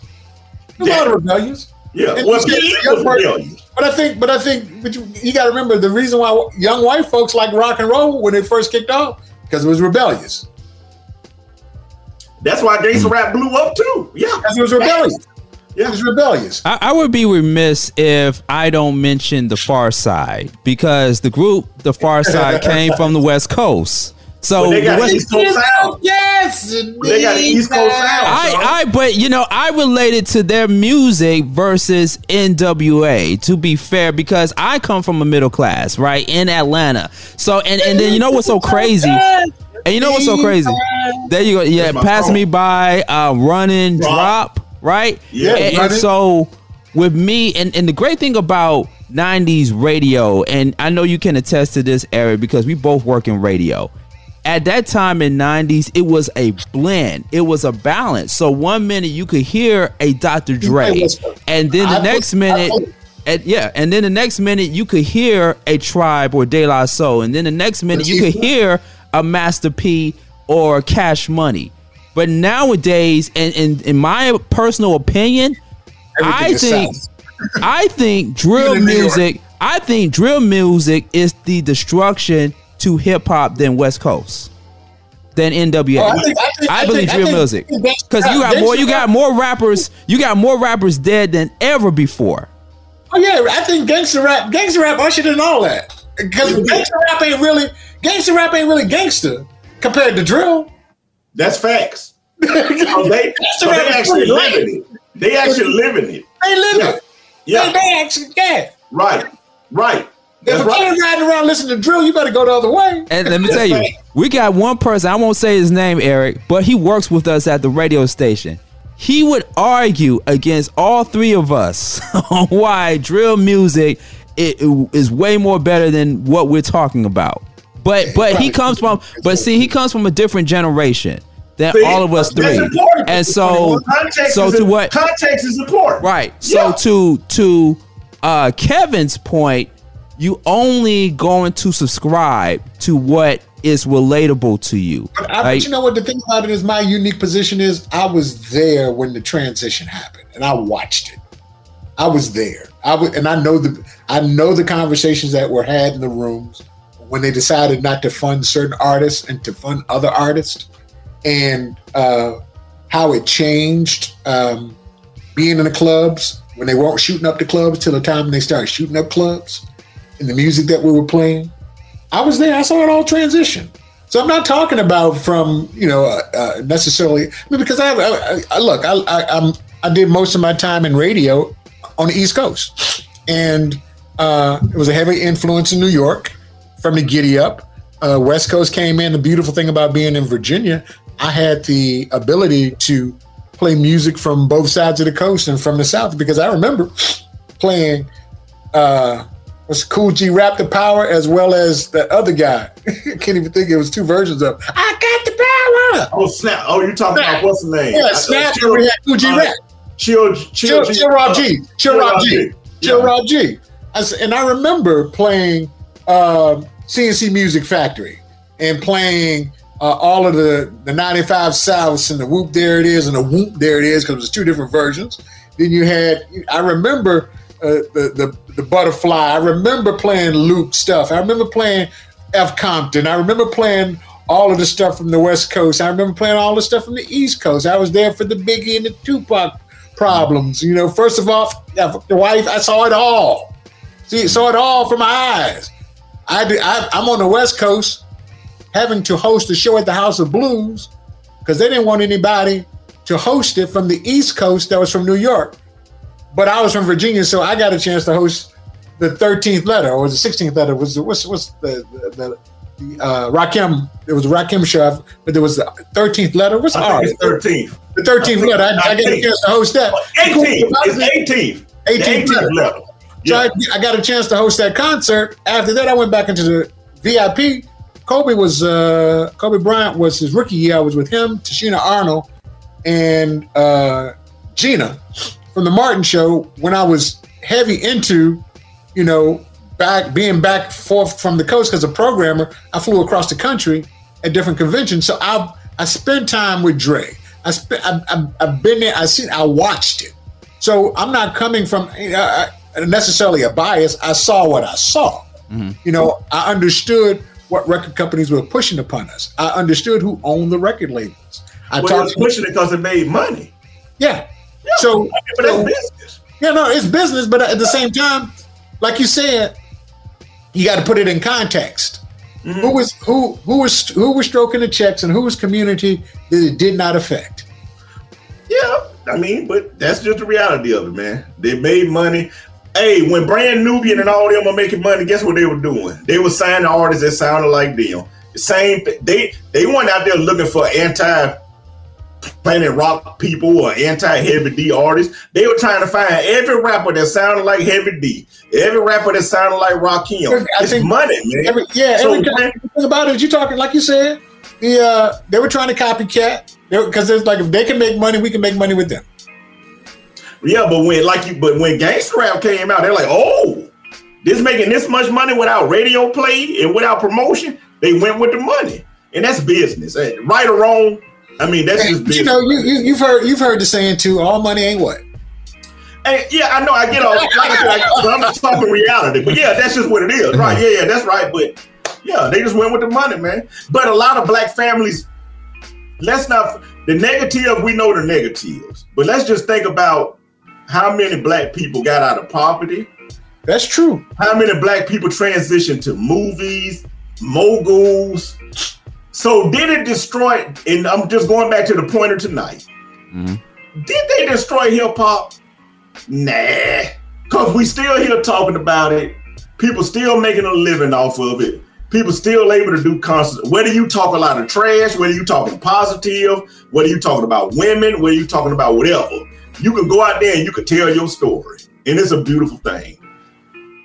There's Yeah. a lot of rebellions. Yeah, And well, you said Big the young was person- rebellious. But I think, but I think, but you, you got to remember the reason why young white folks like rock and roll when they first kicked off because it was rebellious. That's why gangsta rap blew up too. Yeah, Because it was rebellious. Yeah. It was rebellious. I, I would be remiss if I don't mention the Pharcyde because the group, the Far Side, came from the West Coast. So But they the got West- East Coast sound. Yes, They got East Coast sound. I, I, but you know, I related to their music versus NWA. To be fair, because I come from a middle class, right in Atlanta. So, and and then you know what's so crazy? And you know what's so crazy? There you go. Yeah, pass me by, uh, running, Drop. drop, right? Yeah, and, and so with me, and, and the great thing about 90s radio, and I know you can attest to this, Eric, because we both work in radio. At that time in 90s, it was a blend. It was a balance. So one minute you could hear a Dr. Dre, and then the I next I minute, and yeah, and then the next minute you could hear a Tribe or De La Soul, and then the next minute you could hear a Master P or Cash Money. But nowadays, and in, in my personal opinion, Everything I think I think drill Even in New York. music. I think drill music is the destruction to hip hop than West Coast than NWA. Oh, I think- I think- I believe I drill think- music because you got more. You got more rappers. You got more rappers dead than ever before. Oh yeah, I think gangster rap, gangster rap ushered in all that because gangster rap ain't really gangster rap ain't really gangster compared to drill. That's facts. So they, Gangsta so they actually pretty living it. They actually living it. They live Yeah. it. Yeah. They, they actually yeah. Right, right. If a kid riding around listening to drill, you better go the other way. And let me tell you, we got one person, I won't say his name, Eric, but he works with us at the radio station. He would argue against all three of us on why drill music i- i- is way more better than what we're talking about. But but he comes from but see he comes from a different generation than See, all of us three. And so so is- to what context is important. Right. So to to uh Kevin's point, you only going to subscribe to what is relatable to you. I, Like, but you know what the thing about it is my unique position is I was there when the transition happened and I watched it. I was there. I was, and I know the I know the conversations that were had in the rooms when they decided not to fund certain artists and to fund other artists, and uh, how it changed um, being in the clubs when they weren't shooting up the clubs till the time they started shooting up clubs and the music that we were playing. I was there. I saw it all transition. So I'm not talking about from you know uh, uh, necessarily I mean, because I, I, I look I, I I did most of my time in radio on the East Coast, and uh, it was a heavy influence in New York from the Giddy Up. Uh, West Coast came in. The beautiful thing about being in Virginia, I had the ability to play music from both sides of the coast and from the South because I remember playing uh, was Kool G Rap the Power as well as the other guy. I can't even think it was two versions of I got the power. Oh snap! Oh, you're talking about what's the name? Yeah, I- Snap. Chill- we had Cool G uh, Rap. Chill, Chill, chill, chill, Rob G. Chill, Rob G. Chill, Yeah. Rob G. I and I remember playing um, CNC Music Factory and playing uh, all of the, the 95 Souths and the Whoop There It Is and the Whoop There It Is because was two different versions. Then you had, I remember uh, the, the, the Butterfly. I remember playing Luke stuff. I remember playing F. Compton. I remember playing all of the stuff from the West Coast. I remember playing all the stuff from the East Coast. I was there for the Biggie and the Tupac problems. You know, first of all, the wife, I saw it all. See, saw it all from my eyes. I, did- I I'm on the West Coast, having to host a show at the House of Blues because they didn't want anybody to host it from the East Coast that was from New York. But I was from Virginia, so I got a chance to host the 13th letter or the 16th letter. Was the, what's what's the the, the, the uh, Rakim? It was Rakim show, but there was the 13th letter. What's I it's 13th. the 13th letter. I, I got a chance to host that. 18th. It's 18th. 18th 18th letter. letter. So I, I got a chance to host that concert. After that, I went back into the VIP. Kobe was uh, Kobe Bryant was his rookie year. I was with him, Tichina Arnold, and uh, Gina from the Martin Show. When I was heavy into, you know, back being back forth from the coast as a programmer, I flew across the country at different conventions. So I I spent time with Dre. I spent I, I've been there. I seen. I watched it. So I'm not coming from you know, I- necessarily a bias. I saw what I saw. You know, I understood what record companies were pushing upon us. I understood who owned the record labels. I Well, talked pushing it because it made money. yeah. So, But that's so- business. yeah, no, it's business, but at the same time, like you said, you got to put it in context. Mm-hmm. Who was who who was who was stroking the checks and who was community that it did not affect? Yeah, I mean, but that's just the reality of it, man. They made money. Hey, when Brand Nubian and all them were making money, guess what they were doing? They were signing artists that sounded like them. The same. They they weren't out there looking for anti planet rock people or anti heavy D artists. They were trying to find every rapper that sounded like Heavy D, every rapper that sounded like Rakim. I It's think money, man. Every, yeah, So, every man, thing about it, you talking like you said, the uh, they were trying to copycat because it's like if they can make money, we can make money with them. Yeah, but when like you, but when gangster rap came out, they're like, oh, this making this much money without radio play and without promotion. They went with the money, and that's business, Eh, right or wrong. I mean, that's just business. You know, you, you you've heard you've heard the saying too. All money ain't what. Hey, yeah, I know. I get all. Like I said, I, but I'm just talking reality. But yeah, that's just what it is, right? Yeah, yeah, that's right. But yeah, they just went with the money, man. But a lot of black families. Let's not the negative. We know the negatives, but let's just think about how many black people got out of poverty. That's true. How many black people transitioned to movies, moguls? So did it destroy? And I'm just going back to the pointer tonight. Mm-hmm. Did they destroy hip hop? Nah, cause we still here talking about it. People still making a living off of it. People still able to do concerts. Whether you talk a lot of trash, whether you talking positive, whether you talking about women, whether you talking about whatever, you can go out there and you can tell your story, and it's a beautiful thing.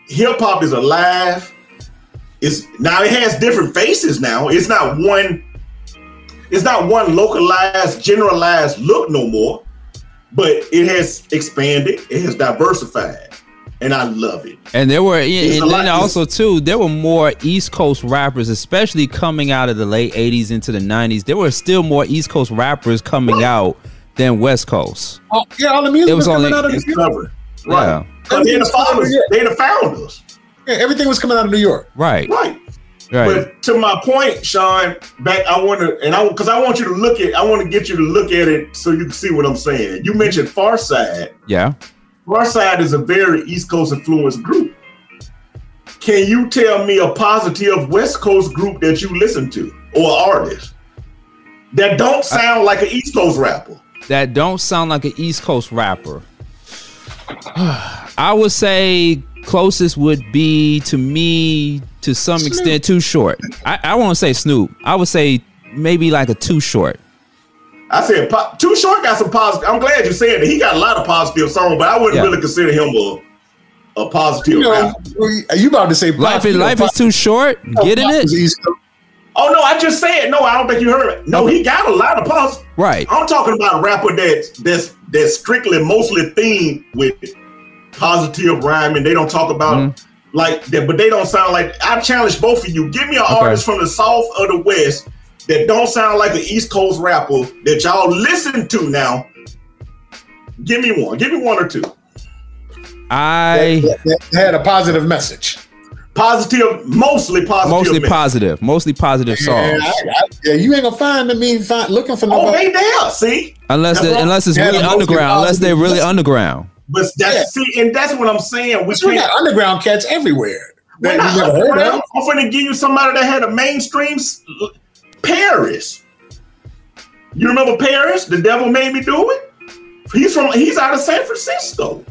Hip hop is alive. It's now it has different faces now. It's not one. It's not one localized, generalized look no more, but it has expanded. It has diversified, and I love it. And there were, yeah, It's a and then also too, there were more East Coast rappers, especially coming out of the late '80s into the '90s. There were still more East Coast rappers coming out than West Coast. Oh, yeah, all the music It was was, coming only- out of It's New York. covered. Yeah, But they're the founders. They're the founders. Yeah, everything was coming out of New York. right, Right. right. But to my point, Sean, back I want to, and I because I want you to look at, I want to get you to look at it so you can see what I'm saying. You mentioned Pharcyde. yeah. Pharcyde is a very East Coast influenced group. Can you tell me a positive West Coast group that you listen to or artist that don't sound like an East Coast rapper? That don't sound like an East Coast rapper. I would say closest would be to me to some extent too short. I, I won't say Snoop. I would say maybe like a too short. I said po- Too Short got some positive. I'm glad you said that. He got a lot of positive songs, but I wouldn't Yeah. really consider him a a positive You know, rapper. are you about to say Life is you know, life is too short. Pop- Getting it was East Coast. Oh no, I just said no. I don't think you heard it. No, he got a lot of positive. right. I'm talking about a rapper that's that's that's strictly mostly themed with positive rhyming. They don't talk about Mm-hmm. like that, but they don't sound like. I challenge both of you. Give me an Okay. artist from the south or the west that don't sound like an East Coast rapper that y'all listen to now. Give me one. Give me one or two. I That- that had a positive message. Positive, mostly positive. mostly message. positive, mostly positive songs. Yeah, I- I- yeah, you ain't gonna find me find, looking for Oh, nobody. they there. See, Unless That's the, what- unless it's Yeah, really underground, unless they're really underground. but that's Yeah. see, and that's what I'm saying. We we got underground cats everywhere. We're That not you never heard of. I'm going to give you somebody that had a mainstream s- Paris. You remember Paris? The devil made me do it. He's from. He's out of San Francisco.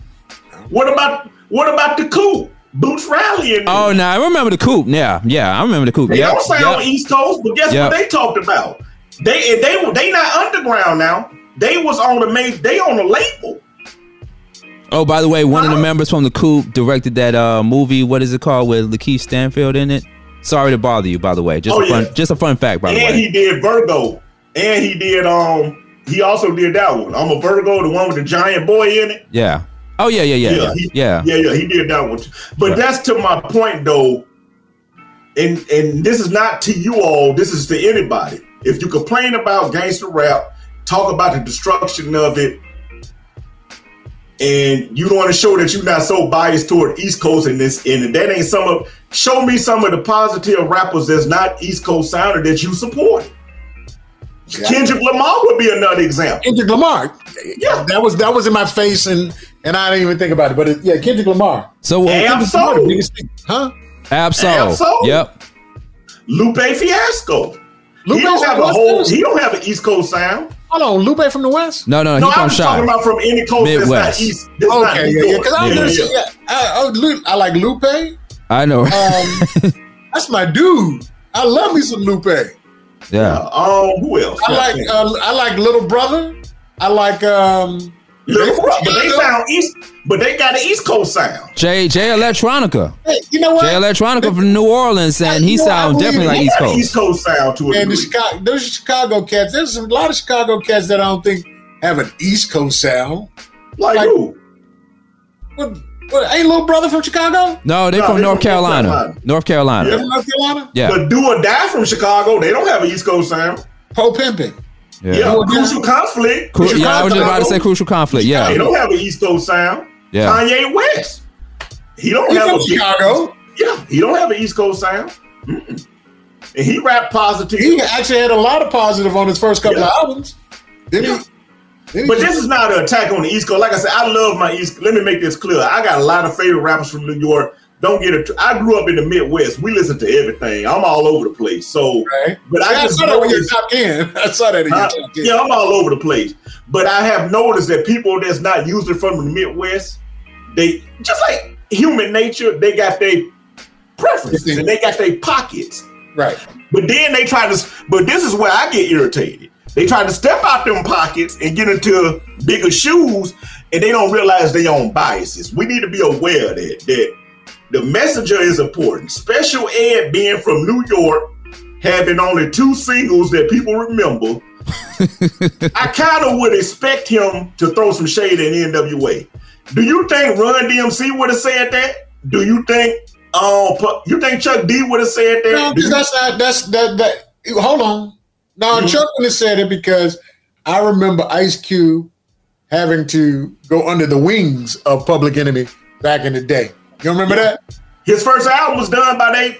What about what about the coup? Boots Riley and Oh no, I remember the coup. Yeah, yeah, I remember the coup. they Yeah, don't sound East Coast, but guess Yep. what they talked about? They they they not underground now. They was on the main. They on the label. Oh, by the way, one of the members from the Coup directed that uh movie. What is it called with Lakeith Stanfield in it? Sorry to bother you. By the way, just Oh, a fun, yeah. just a fun fact. By the and way, he did Virgo, and he did um. He also did that one. I'm a Virgo, the one with the giant boy in it. yeah. Oh yeah, yeah, yeah, yeah, he, yeah. yeah, yeah. He did that one. too. But Right. that's to my point, though. And and this is not to you all. This is to anybody. If you complain about gangster rap, talk about the destruction of it, and you want to show that you're not so biased toward East Coast and this, and that ain't some of. Show me some of the positive rappers that's not East Coast sounder that you support. Kendrick Lamar would be another example. Kendrick Lamar. Yeah. that was that was in my face, and and I didn't even think about it. But it, yeah, Kendrick Lamar. So Ab Kendrick Lamar, the Soul. biggest thing, huh? Absol. Absol. Yep. Lupe Fiasco. Lupe he don't have a whole. He don't have an East Coast sound. Hold on, Lupe from the West. No, no, No, he's I'm from just talking about from any coast Midwest. that's not East. That's Okay, New yeah, yeah. York. Because I, Yeah, was yeah. yeah. I, I, I like Lupe. I know. Um, that's my dude. I love me some Lupe. Yeah. Um, who else? I like uh, I like Little Brother. I like um. Little Brother, but they sound East, but they got an East Coast sound. J Jay Electronica. Hey, you know what? Jay Electronica from New Orleans, and he You know, sounds definitely like East got an Coast. East Coast sound to it. And the Chicago, those Chicago cats. There's a lot of Chicago cats that I don't think have an East Coast sound. like, like- who? What? What? Ain't little brother from Chicago? No, they No, from they North from Carolina. Carolina. North Carolina. They're from North Carolina. Yeah. But Do or Die from Chicago, they don't have an East Coast sound. Po pimping. Yeah. Yeah, Do or Die. Crucial Conflict. Cru- Crucial yeah, I was just about to say crucial conflict. Yeah. They don't have an East Coast sound. Yeah. Kanye West. He don't He's have from a Chicago. Yeah, he don't have an East Coast sound. Mm-mm. And he rap positive. He actually had a lot of positive on his first couple Yeah. of albums. Then Yeah. he But this is not an attack on the East Coast. Like I said, I love my East. Coast. Let me make this clear. I got a lot of favorite rappers from New York. Don't get it. I grew up in the Midwest. We listen to everything. I'm all over the place. So, Right. but I I saw that in your noticed- top ten. I saw that in your top ten. yeah, I'm all over the place. But I have noticed that people that's not usually from the Midwest, they just like human nature, they got their preferences and they got their pockets. Right. But then they try to, but this is where I get irritated. They try to step out them pockets and get into bigger shoes, and they don't realize their own biases. We need to be aware that that the messenger is important. Special Ed being from New York, having only two singles that people remember. I kind of would expect him to throw some shade at NWA. Do you think Run DMC would have said that? Do you think um you think Chuck D would have said that? No, Do you- that's not that's that that hold on. No, Mhm. Chuck would have said it because I remember Ice Cube having to go under the wings of Public Enemy back in the day. You remember that? His first album was done by they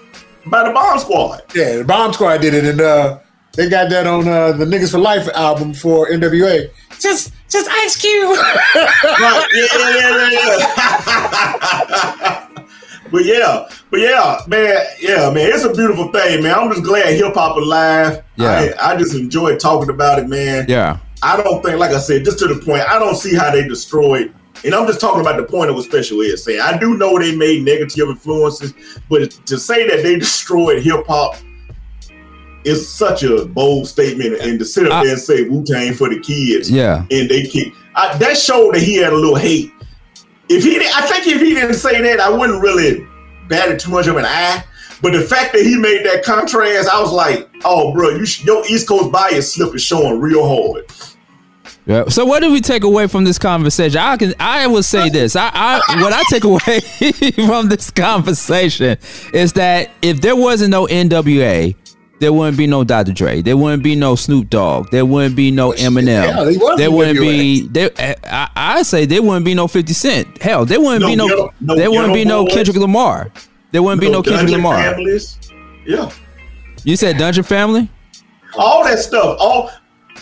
by the Bomb Squad. Yeah, the Bomb Squad did it, and uh, they got that on uh, the Niggas for Life album for NWA. Just, just Ice Cube. right. Yeah, yeah, yeah, yeah. but yeah, but yeah, man, yeah, man, it's a beautiful thing, man. I'm just glad hip hop alive. Yeah. I, I just enjoy talking about it, man. Yeah. I don't think, like I said, just to the point, I don't see how they destroyed. And I'm just talking about the point of what Special Ed saying. I do know they made negative influences, but to say that they destroyed hip hop is such a bold statement. And to sit up there and say Wu Tang for the kids, Yeah. and they kick I, that showed that he had a little hate. If he, didn't- I think if he didn't say that, I wouldn't really bat it too much of an eye. But the fact that he made that contrast, I was like, "Oh, bro, you sh- your East Coast bias slip is showing real hard." Yeah. So what do we take away from this conversation? I can I will say this. I, I what I take away from this conversation is that if there wasn't no NWA, there wouldn't be no Dr. Dre. There wouldn't be no Snoop Dogg. There wouldn't be no Eminem. yeah, there wouldn't be there. Eh, I, I say there wouldn't be no Fifty Cent. Hell, there wouldn't No be no. Geto- no there wouldn't be no Boys. Kendrick Lamar. There wouldn't be no Kendrick Lamar. Families. Yeah, You said Dungeon Family. all that stuff. All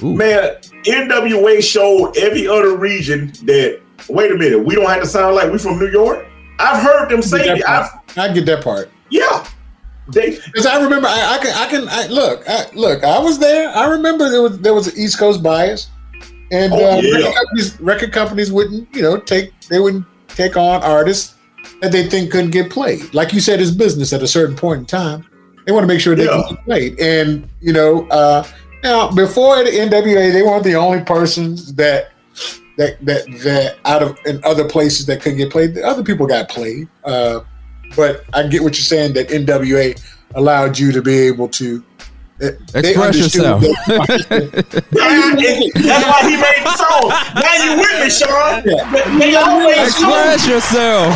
man, NWA showed every other region that. Wait a minute, we don't have to sound like we from New York. I've heard them say That that. I've, part. I get that part. yeah, they Because I remember, I, I can, I can, I, look, I, look, I was there. I remember there was there was an East Coast bias, and Oh, uh, yeah. record, companies, record companies wouldn't, you know, take they wouldn't take on artists that they think couldn't get played. Like you said, it's business at a certain point in time. They want to make sure they Yeah. can get played, and you know, uh, now before the NWA, they weren't the only persons that. That, that that out of in other places that couldn't get played, the other people got played. Uh, but I get what you're saying that NWA allowed you to be able to eh, Express yourself. that- That's why he made the song. Now you with me, Sean. Yeah. They- They always Express yourself.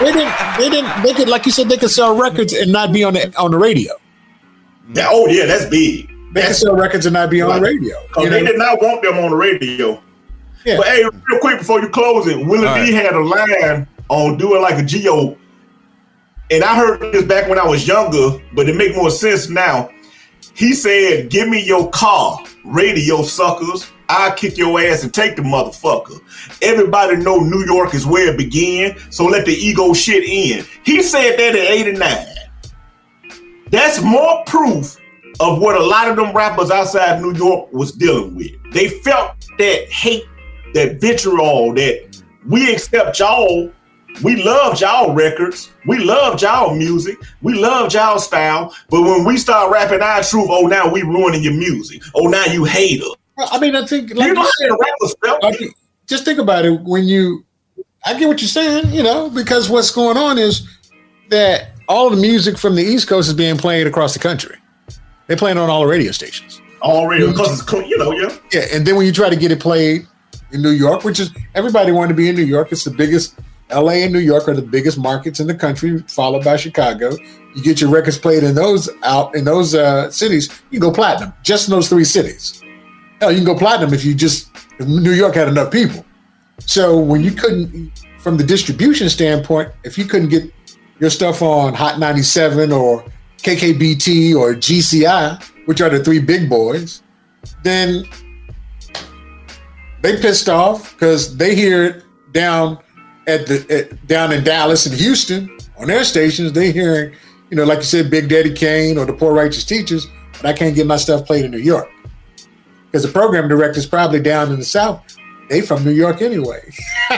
they didn't they didn't they could like you said they could sell records and not be on the on the radio. Yeah, oh yeah, that's big. They could sell records and not be on the radio. Because you oh, they did not want them on the radio. Yeah. But hey, real quick before you close it, Willie All D had a line on doing like a geo, and I heard this back when I was younger, but it make more sense now. He said, "Give me your car, radio suckers. I'll kick your ass and take the motherfucker. Everybody know New York is where it began, so let the ego shit in." He said that in '89. That's more proof of what a lot of them rappers outside New York was dealing with. They felt that hate, that vitriol, that we accept y'all. We love y'all records. We love y'all music. We love y'all style. But when we start rapping our truth, oh, now we ruining your music. Oh, now you hate us. I mean, I think like You know how rappers felt? like, just think about it when you I get what you're saying, you know, because what's going on is that all the music from the East Coast is being played across the country. They're playing on all the radio stations. Already, because it's you know, yeah. Yeah, and then when you try to get it played in New York, which is everybody wanted to be in New York, it's the biggest. LA and New York are the biggest markets in the country, followed by Chicago. You get your records played in those out in those uh, cities, you go platinum just in those three cities. Hell, you can go platinum if you just if New York had enough people. So when you couldn't, from the distribution standpoint, if you couldn't get your stuff on Hot 97 or KKBT or GCI, which are the three big boys, then they pissed off because they hear it down at the at, down in Dallas and Houston on their stations. They hearing, you know, like you said, Big Daddy Kane or the Poor Righteous Teachers, but I can't get my stuff played in New York because the program director's probably down in the South they from New York anyway.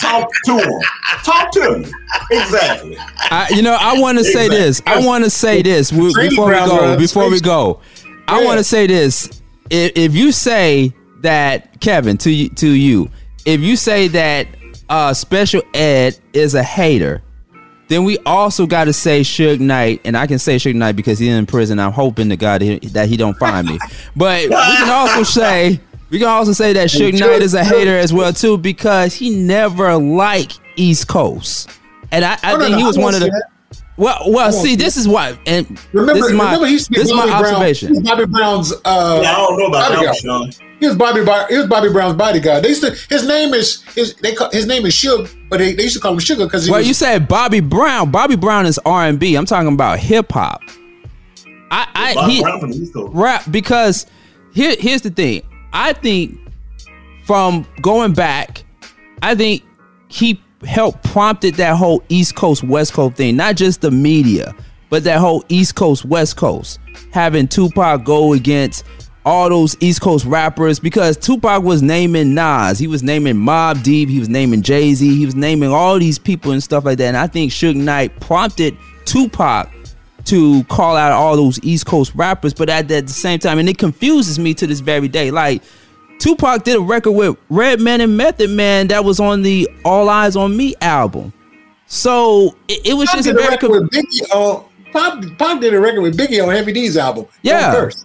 Talk to them. Talk to them. Exactly. I, you know, I want to say this. I want to say this w- before we go. Before we go, I want to say this. If, if you say that Kevin to you, to you, if you say that uh, Special Ed is a hater, then we also got to say Suge Knight, and I can say Suge Knight because he's in prison. I'm hoping to God that he don't find me. But we can also say we can also say that Suge Knight is a hater as well too because he never liked East Coast, and I, I Oh, no, think no, he was one of the. that. Well, well, won't see, say this is why, and Remember, this is my remember he used to be this is my Bobby Brown- observation. Bobby Brown's. Uh, Yeah, I don't know about that, bodyguard. Sean. He was Bobby. He was Bobby Brown's bodyguard. They used to. His name is his. They call, his name is Suge, but they, they used to call him Sugar because Well, was. you said Bobby Brown. Bobby Brown is R and B. I'm talking about hip hop. I, I Bobby he, Brown from East Coast. rap because here here's the thing. I think from going back, I think he helped prompted that whole East Coast West Coast thing, not just the media, but that whole East Coast West Coast having Tupac go against all those East Coast rappers because Tupac was naming Nas, he was naming Mobb Deep, he was naming Jay Z, he was naming all these people and stuff like that. And I think Suge Knight prompted Tupac to call out all those East Coast rappers, but at, at the same time, and it confuses me to this very day. Like Tupac did a record with Redman and Method Man that was on the All Eyez on Me album. So it, it was Pop just a did a very record with Biggie on. Pop, Pop did a record with Biggie on Heavy D's album. Yeah. curse.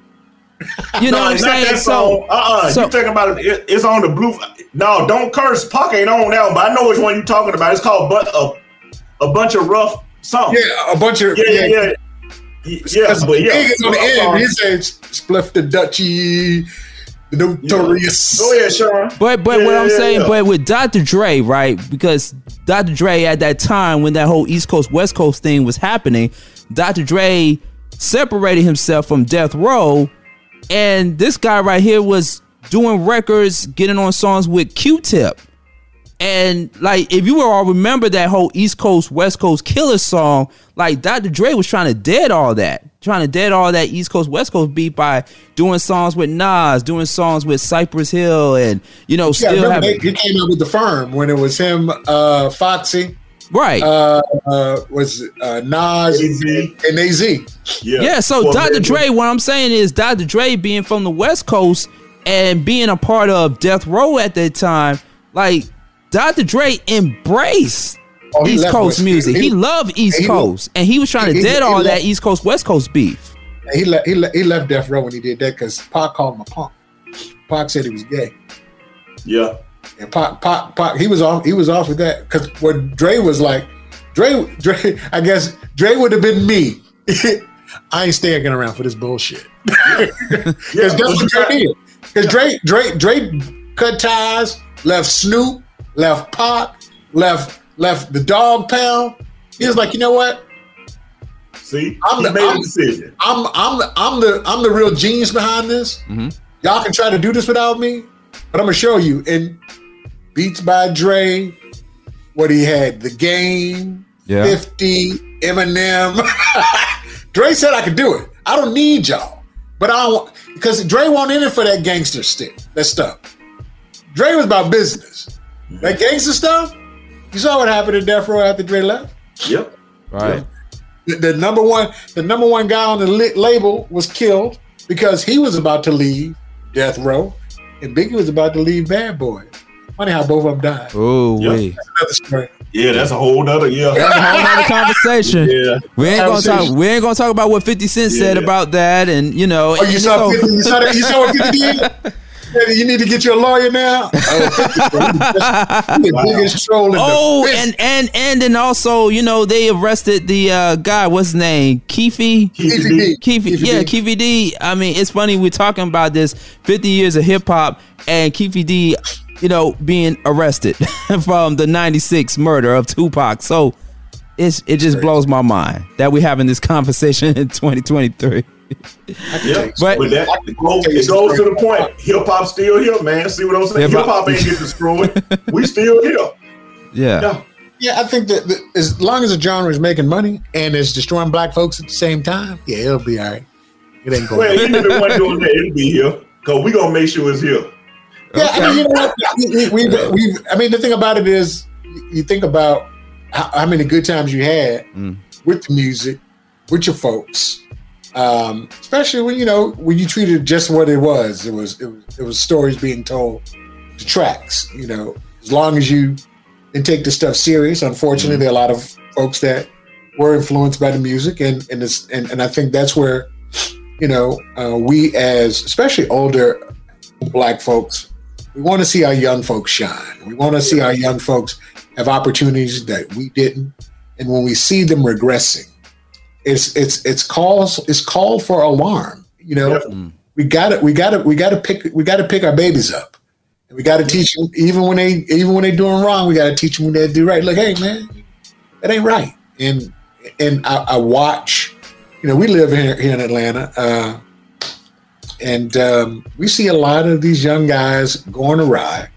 you know no, what I'm saying. that So song. Uh-uh. so- you talking about it, it- It's on the blue. No, don't curse. Puck ain't on that one, but I know which one you're talking about. It's called but a, a bunch of rough something. Yeah, a bunch of yeah, yeah, yeah. Y- Yeah, but yeah. Big is on the end. sorry. He said Spliff the Dutchie, the notorious. Go ahead, oh, Sean. But but what I'm yeah, saying, yeah. but with Dr. Dre, right? Because Dr. Dre at that time when that whole East Coast West Coast thing was happening, Dr. Dre separated himself from Death Row, and this guy right here was doing records, getting on songs with Q-Tip. And like, if you all remember that whole East Coast West Coast killer song, like Dr. Dre was trying to dead all that, trying to dead all that East Coast West Coast beat by doing songs with Nas, doing songs with Cypress Hill, and you know, Yeah, still having he came out with the firm when it was him, uh, Foxy, right. uh, uh, was it, uh, Nas AZ. and Az. Yeah. Yeah, so Well, Dr. man, Dre, what I'm saying is Dr. Dre being from the West Coast and being a part of Death Row at that time, like Dr. Dre embraced Oh, East Coast West- music. He, he- loved East he- Coast, and he was trying to he- dead he all that left- East Coast West Coast beef. He left. He, le- he left Death Row when he did that because Pac called him a punk. Pac said he was gay, Yeah. And Pac, Pac, Pac, he was off. He was off with that because what Dre was like, Dre, Dre. I guess Dre would have been me. I ain't staying around for this bullshit. Because that's what Dre did. Because Dre, Dre, Dre cut ties, left Snoop, left Pac, left left the Dog Pound. He was like, you know what? See, I'm he the- made I'm- a decision. I'm I'm the I'm the I'm the real genius behind this. Mm-hmm. Y'all can try to do this without me, but I'm gonna show you. in Beats by Dre, what he had, the game, Yeah. 50, Eminem. Dre said I could do it. I don't need y'all. But I don't because Dre won't in it for that gangster stick, that stuff. Dre was about business. That mm-hmm. gangster stuff, you saw what happened to Death Row after Dre left? Yep. Right. the, the number one the number one guy on the li- label was killed because he was about to leave Death Row, and Biggie was about to leave Bad Boy. Funny how both of them died. Oh, Yep. wait. Yeah, that's a whole nother. Yeah. That's a whole nother conversation. Yeah. We ain't gonna talk. We ain't gonna talk about what Fifty Cent said about that, and you know. Oh, you and saw, so- 50, you saw that? You saw what 50 did? Said, You need to get you a lawyer now. Oh, the biggest troll in Oh, business. and and and then also, you know, they arrested the uh, guy. What's his name? Keefe. Keefe D. Keefe, Keefe yeah, D. Keefe D. I mean, it's funny we're talking about this 50 years of hip hop and Keefe D, you know, being arrested from the 96 murder of Tupac. So it's it just blows my mind that we're having this conversation in 2023. Yeah, But- but that it goes, it goes to the point. Hip hop still here, man. See what I'm saying? Hip Hip hop- hop ain't get destroyed. we still here. Yeah. Yeah. yeah, I think that, that as long as the genre is making money and it's destroying black folks at the same time, yeah, it'll be all right. It ain't going Well, even if it wasn't doing that, it'll be here. Cause we gonna make sure it's here. Yeah, I mean, you know, we, we, we, we, I mean, the thing about it is, you think about how, how many good times you had Mm. with the music, with your folks, um, especially when you know when you treated just what it was. It was it was it was stories being told, the tracks. You know, as long as you didn't take the stuff serious. Unfortunately, there are a lot of folks that were influenced by the music, and and it's, and, and I think that's where you know uh, we as especially older black folks we want to see our young folks shine. We want to see our young folks have opportunities that we didn't, and when we see them regressing, it's it's it's calls it's called for alarm. You know, we got to we got to we got to pick we got to pick our babies up. And we got to teach them even when they even when they're doing wrong. We got to teach them when they do right. Like, hey man, that ain't right. And and I, I watch. You know, we live here here in Atlanta. Uh, and um, we see a lot of these young guys going awry.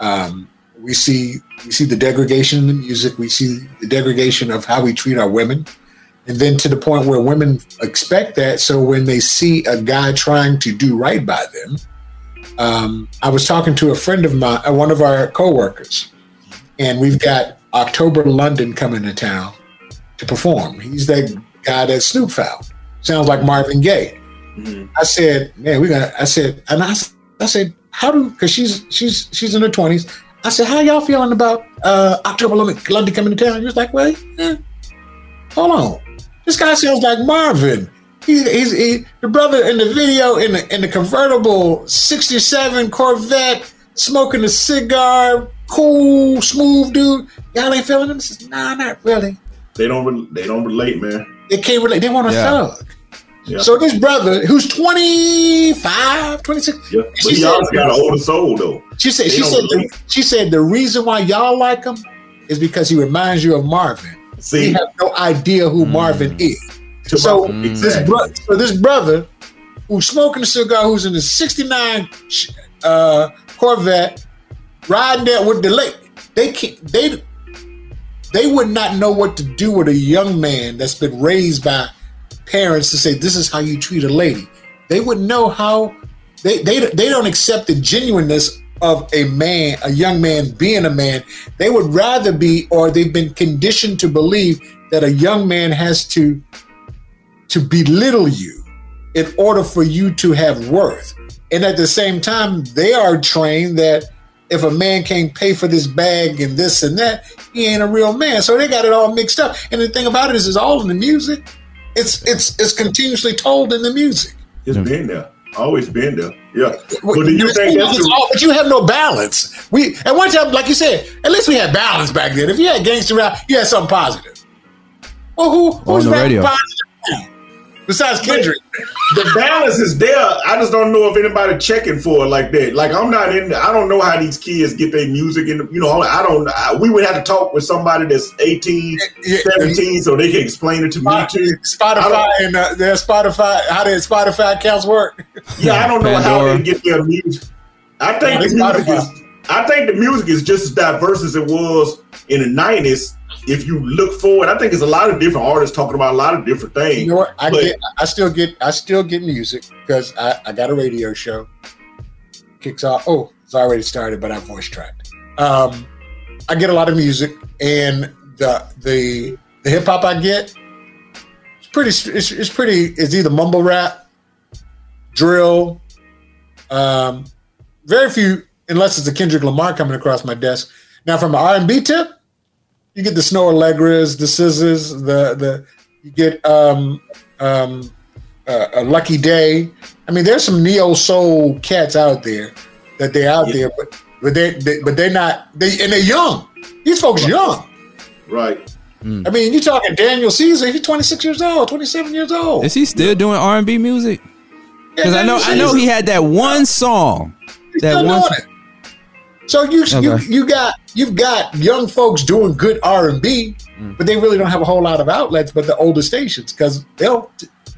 Um, we see we see the degradation in the music. We see the degradation of how we treat our women, and then to the point where women expect that. So when they see a guy trying to do right by them, um, I was talking to a friend of mine, uh, one of our coworkers, and we've got October London coming to town to perform. He's that guy that Snoop found. Sounds like Marvin Gaye. I said, man, we got. I said, and I said, how do? Because she's she's she's in her twenties. I said, how y'all feeling about uh, October London, London coming to town? He was like, well, eh, hold on, this guy sounds like Marvin. He, he's he, the brother in the video in the in the convertible '67 Corvette, smoking a cigar, cool, smooth dude. Y'all ain't feeling him? I said, nah, not really. They don't. Re- they don't relate, man. They can't relate. They want a Yeah. thug. Yeah. So this brother, who's 25, 26, Yeah, but he always got an older soul though. She said, They she said, the, she said the reason why y'all like him is because he reminds you of Marvin. See? you have no idea who Marvin is. To So my- this Exactly. brother, so this brother who's smoking a cigar, who's in the '69 uh, Corvette, riding there with the lake, they can't, they they would not know what to do with a young man that's been raised by parents to say this is how you treat a lady. They would know how they they they don't accept the genuineness of a man, a young man being a man. They would rather be, or they've been conditioned to believe that a young man has to to belittle you in order for you to have worth. And at the same time, they are trained that if a man can't pay for this bag and this and that, he ain't a real man. So they got it all mixed up. And the thing about it is, it's all in the music. It's it's it's continuously told in the music. It's been there. Always been there. Yeah. But, But do you think that's the, all- but you have no balance. We at one time, like you said, at least we had balance back then. If you had gangster rap, you had something positive. Well, who who's the radio. positive now? Besides Kendrick. the balance is there? I just don't know if anybody checking for it like that. Like I'm not in. I don't know how these kids get their music in. You know, I don't. I, we would have to talk with somebody that's 18, 17, so they can explain it to me too. Spotify and uh, their Spotify. How did Spotify accounts work? Yeah, I don't know how they get their music. I think Yeah, the music Spotify. is. I think the music is just as diverse as it was in the nineties. If you look forward, I think it's a lot of different artists talking about a lot of different things. You know what? I But- get. I still get. I still get music because I, I got a radio show. Kicks off. Oh, it's already started, but I voice tracked. Um, I get a lot of music, and the the the hip hop I get, it's pretty. It's, it's pretty. It's either mumble rap, drill. Um, very few, unless it's a Kendrick Lamar coming across my desk. Now, from an R and B tip, you get the Snoh Aalegras, the SZAs, the the you get um um uh, a Lucky Daye. I mean, there's some neo soul cats out there that they're out there, but but they, they but they're not they and they're young. These folks young. Right. I mean, you talking Daniel Caesar? He's 26 years old, 27 years old. Is he still doing R and B music? Because I know I know he had that one song. That still one. doing it. So you you you got you've got young folks doing good R and B, Mm. but they really don't have a whole lot of outlets. But the older stations, because they'll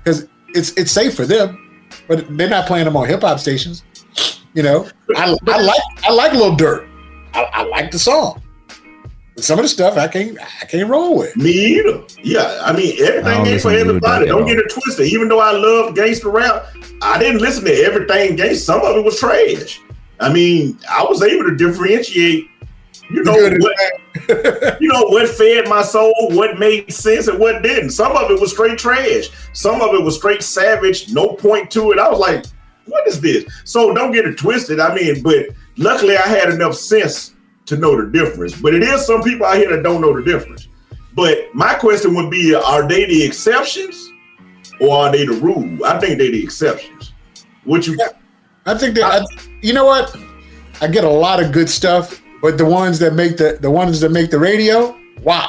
because it's it's safe for them, but they're not playing them on hip hop stations. You know, I, I like I like Lil Durk. I, I like the song. But some of the stuff I can't I can't roll with. Me either. Yeah, I mean I everything don't ain't for listen to Lil everybody. Don't get it twisted. Even though I love gangster rap, I didn't listen to everything gangster. Some of it was trash. I mean, I was able to differentiate. You know what? you know what fed my soul, what made sense, and what didn't. Some of it was straight trash. Some of it was straight savage. No point to it. I was like, "What is this?" So don't get it twisted. I mean, but luckily I had enough sense to know the difference. But it is some people out here that don't know the difference. But my question would be: Are they the exceptions, or are they the rule? I think they're the exceptions. What you? I think that I, you know what? I get a lot of good stuff, but the ones that make the the ones that make the radio, wow.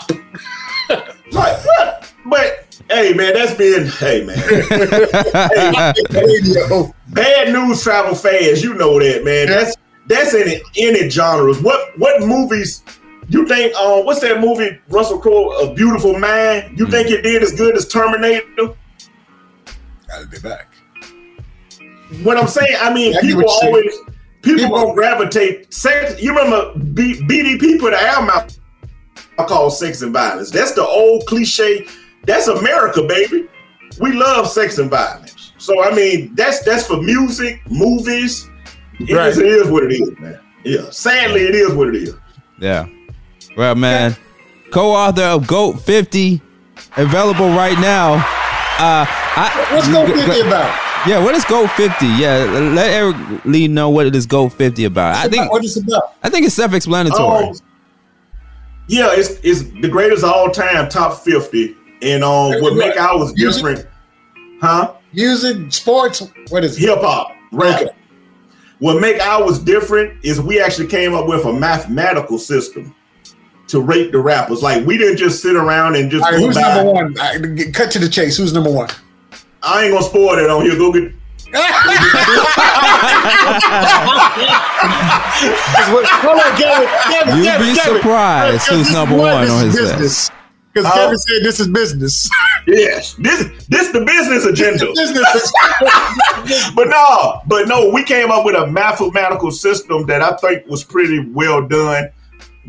like what? But hey, man, that's been hey, man. hey, bad news travel fast. You know that, man. That's that's in any genres. What what movies? You think? Um, what's that movie? Russell Crowe, A Beautiful Mind. You mm. think it did as good as Terminator? Gotta be back. What I'm saying, I mean, people always people, people gonna gravitate. Sex. You remember B, BDP put an album out called "Sex and Violence." That's the old cliche. That's America, baby. We love sex and violence. So I mean, that's that's for music, movies. It, right. is, it is what it is, man. Yeah. Sadly, it is what it is. Yeah. Well, man, co-author of Goat 50, available right now. Uh, I, What's Goat 50 about? Yeah, what is GOAT 50? Yeah, let Eric Lee know what it is GOAT 50 about. I think what is it about? I think it's self-explanatory. Um, yeah, it's it's the greatest all time top 50. And um what make ours different, huh? Music, sports, what is it? Hip hop, rap. Okay. What make ours different is we actually came up with a mathematical system to rate the rappers. Like we didn't just sit around and just. who's number one? cut to the chase. Who's number one? I ain't gonna spoil that on here. Go get. Hold on, Kevin. Kevin You'd Kevin, be Kevin, surprised Kevin, who's number one on his business. list. Because uh, Kevin said this is business. Yes, this this the business agenda. business. but no, but no, we came up with a mathematical system that I think was pretty well done.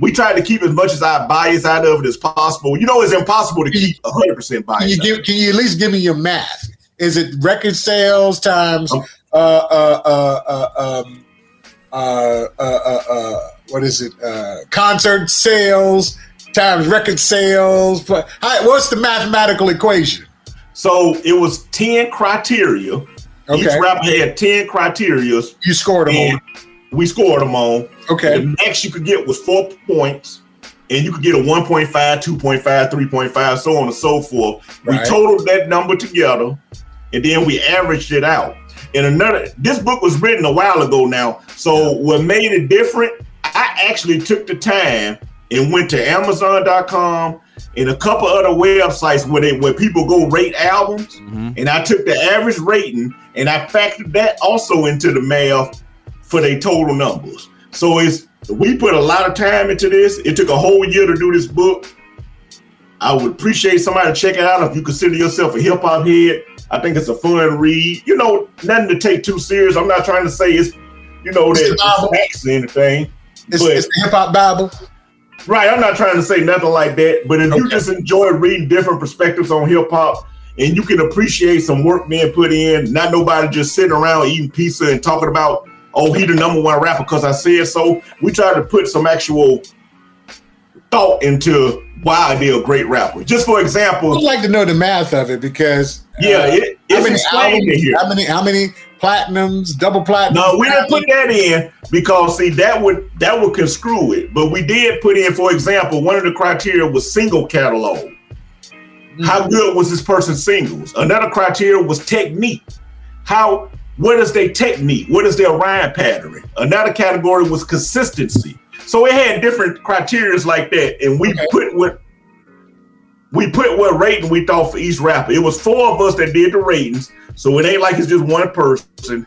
We tried to keep as much as our bias out of it as possible. You know, it's impossible to keep 100 percent bias. Can you, give, can you at least give me your math? Is it record sales times um, uh, uh, uh, uh, um, uh, uh, uh, uh, what is it? Uh, concert sales times record sales. What's the mathematical equation? So it was 10 criteria. Okay. Each rapper had 10 criteria. You scored them on. We scored them on. Okay. The max you could get was four points. And you could get a 1.5, 2.5, 3.5, so on and so forth. Right. We totaled that number together and then we averaged it out. And another, this book was written a while ago now. So what made it different, I actually took the time and went to Amazon.com and a couple other websites where they where people go rate albums. Mm-hmm. And I took the average rating and I factored that also into the math for their total numbers. So it's we put a lot of time into this. It took a whole year to do this book. I would appreciate somebody to check it out if you consider yourself a hip hop head. I think it's a fun read. You know, nothing to take too serious. I'm not trying to say it's, you know, that it's or anything. It's, but, it's the hip hop Bible. Right. I'm not trying to say nothing like that. But if okay. you just enjoy reading different perspectives on hip hop and you can appreciate some work being put in, not nobody just sitting around eating pizza and talking about, oh, he the number one rapper because I said so. We try to put some actual thought into why they're a great rapper. Just for example, I'd like to know the math of it because yeah, uh, it, it's how many albums, here. How many how many platinums, double platinums? No, we didn't put that in because see that would that would conscrew it. But we did put in, for example, one of the criteria was single catalog. Mm-hmm. How good was this person's singles? Another criteria was technique. How what is their technique? What is their rhyme pattern? Another category was consistency. So it had different criterias like that, and we okay. put what we put what rating we thought for each rapper. It was four of us that did the ratings, so it ain't like it's just one person.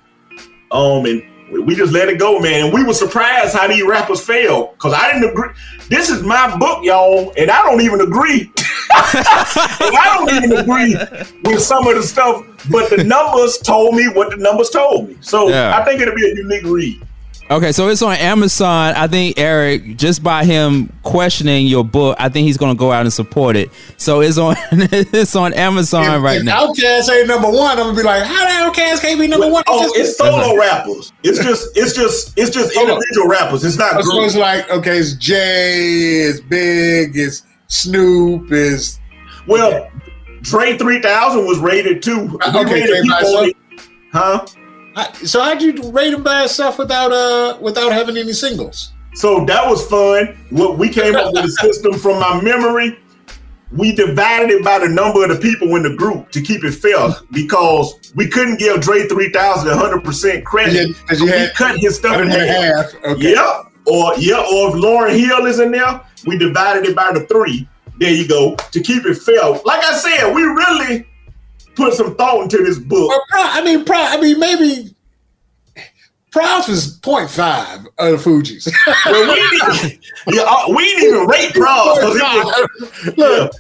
Um, and we just let it go, man. And we were surprised how these rappers failed because I didn't agree. This is my book, y'all, and I don't even agree. I don't even agree with some of the stuff, but the numbers told me what the numbers told me. So yeah. I think it'll be a unique read. Okay, so it's on Amazon. I think Eric, just by him questioning your book, I think he's gonna go out and support it. So it's on it's on Amazon If, right if now. OutKast ain't number one, I'm gonna be like, how the OutKast can't be number one? Oh, it's solo rappers. It's just, it's just, it's just individual rappers. It's not So it's like, okay, it's Jay, it's Big, it's Snoop, is Well, Dre 3000 was rated too. Uh, okay, rated Dre by people on himself? it- Huh? So how'd you rate him by itself without uh without having any singles? So that was fun. What we came up with a system from my memory. We divided it by the number of the people in the group to keep it fair because we couldn't give Dre 3000 100% credit. You we had- cut his stuff in half. okay. Yeah. Or yeah, or if Lauryn Hill is in there, we divided it by the three. There you go. To keep it fair. Like I said, we really put some thought into this book. Well, I mean, Pro- I mean, maybe Pras was 0.5 of the Fugees. Well, we didn't, yeah, uh, we didn't even rate Pras because Look,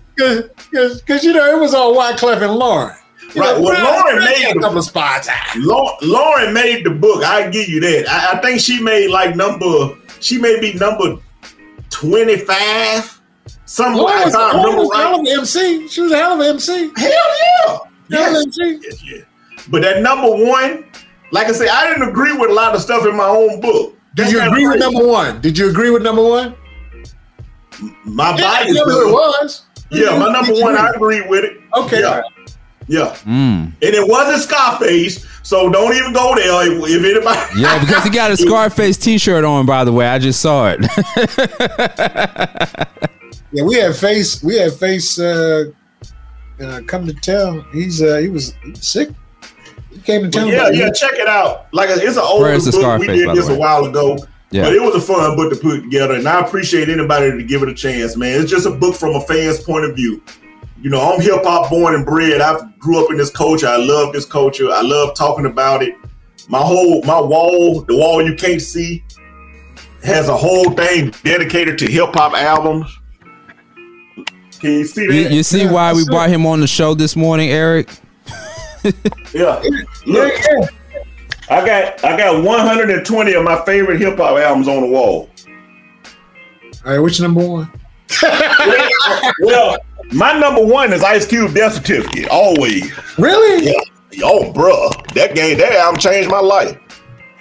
because you know it was all Wyclef and Lauryn. You Right. know, Well, Pras- Lauryn made a the- couple of spots. Lauryn made the book. I give you that. I, I think she made like number. She may be number twenty five. Some Lauryn was, Lauryn was a hell right. of an MC. She was a hell of an MC. Hell yeah. Hell Yes. an Yes, yes. But that number one, like I said, I didn't agree with a lot of stuff in my own book. Did That's you agree with number one? Did you agree with number one? My Yeah, body. you know who it was. Yeah, my number Did one, I agree? agree with it. Okay. Yeah. Yeah. Mm. And it wasn't Scarface, so don't even go there if, if anybody. Yeah, because he got a Scarface T-shirt on. By the way, I just saw it. Yeah, we had face. We had face. Uh, uh, come to town. he's uh, he was sick. He came to town. yeah, yeah, it. check it out. Like it's an old Prayers to book. we Scarface, by did this a while ago, Yeah. but it was a fun book to put together, and I appreciate anybody to give it a chance, man. It's just a book from a fan's point of view. You know, I'm hip hop born and bred. I grew up in this culture. I love this culture. I love talking about it. My whole my wall, the wall you can't see, has a whole thing dedicated to hip hop albums. Can you see that? you, you see why we brought him on the show this morning, Eric? Yeah. Look, I got I got 120 of my favorite hip hop albums on the wall. All right, which number one? well, my number one is Ice Cube Death Certificate. Always. Really? Yeah. Oh, bruh. That game, that album changed my life.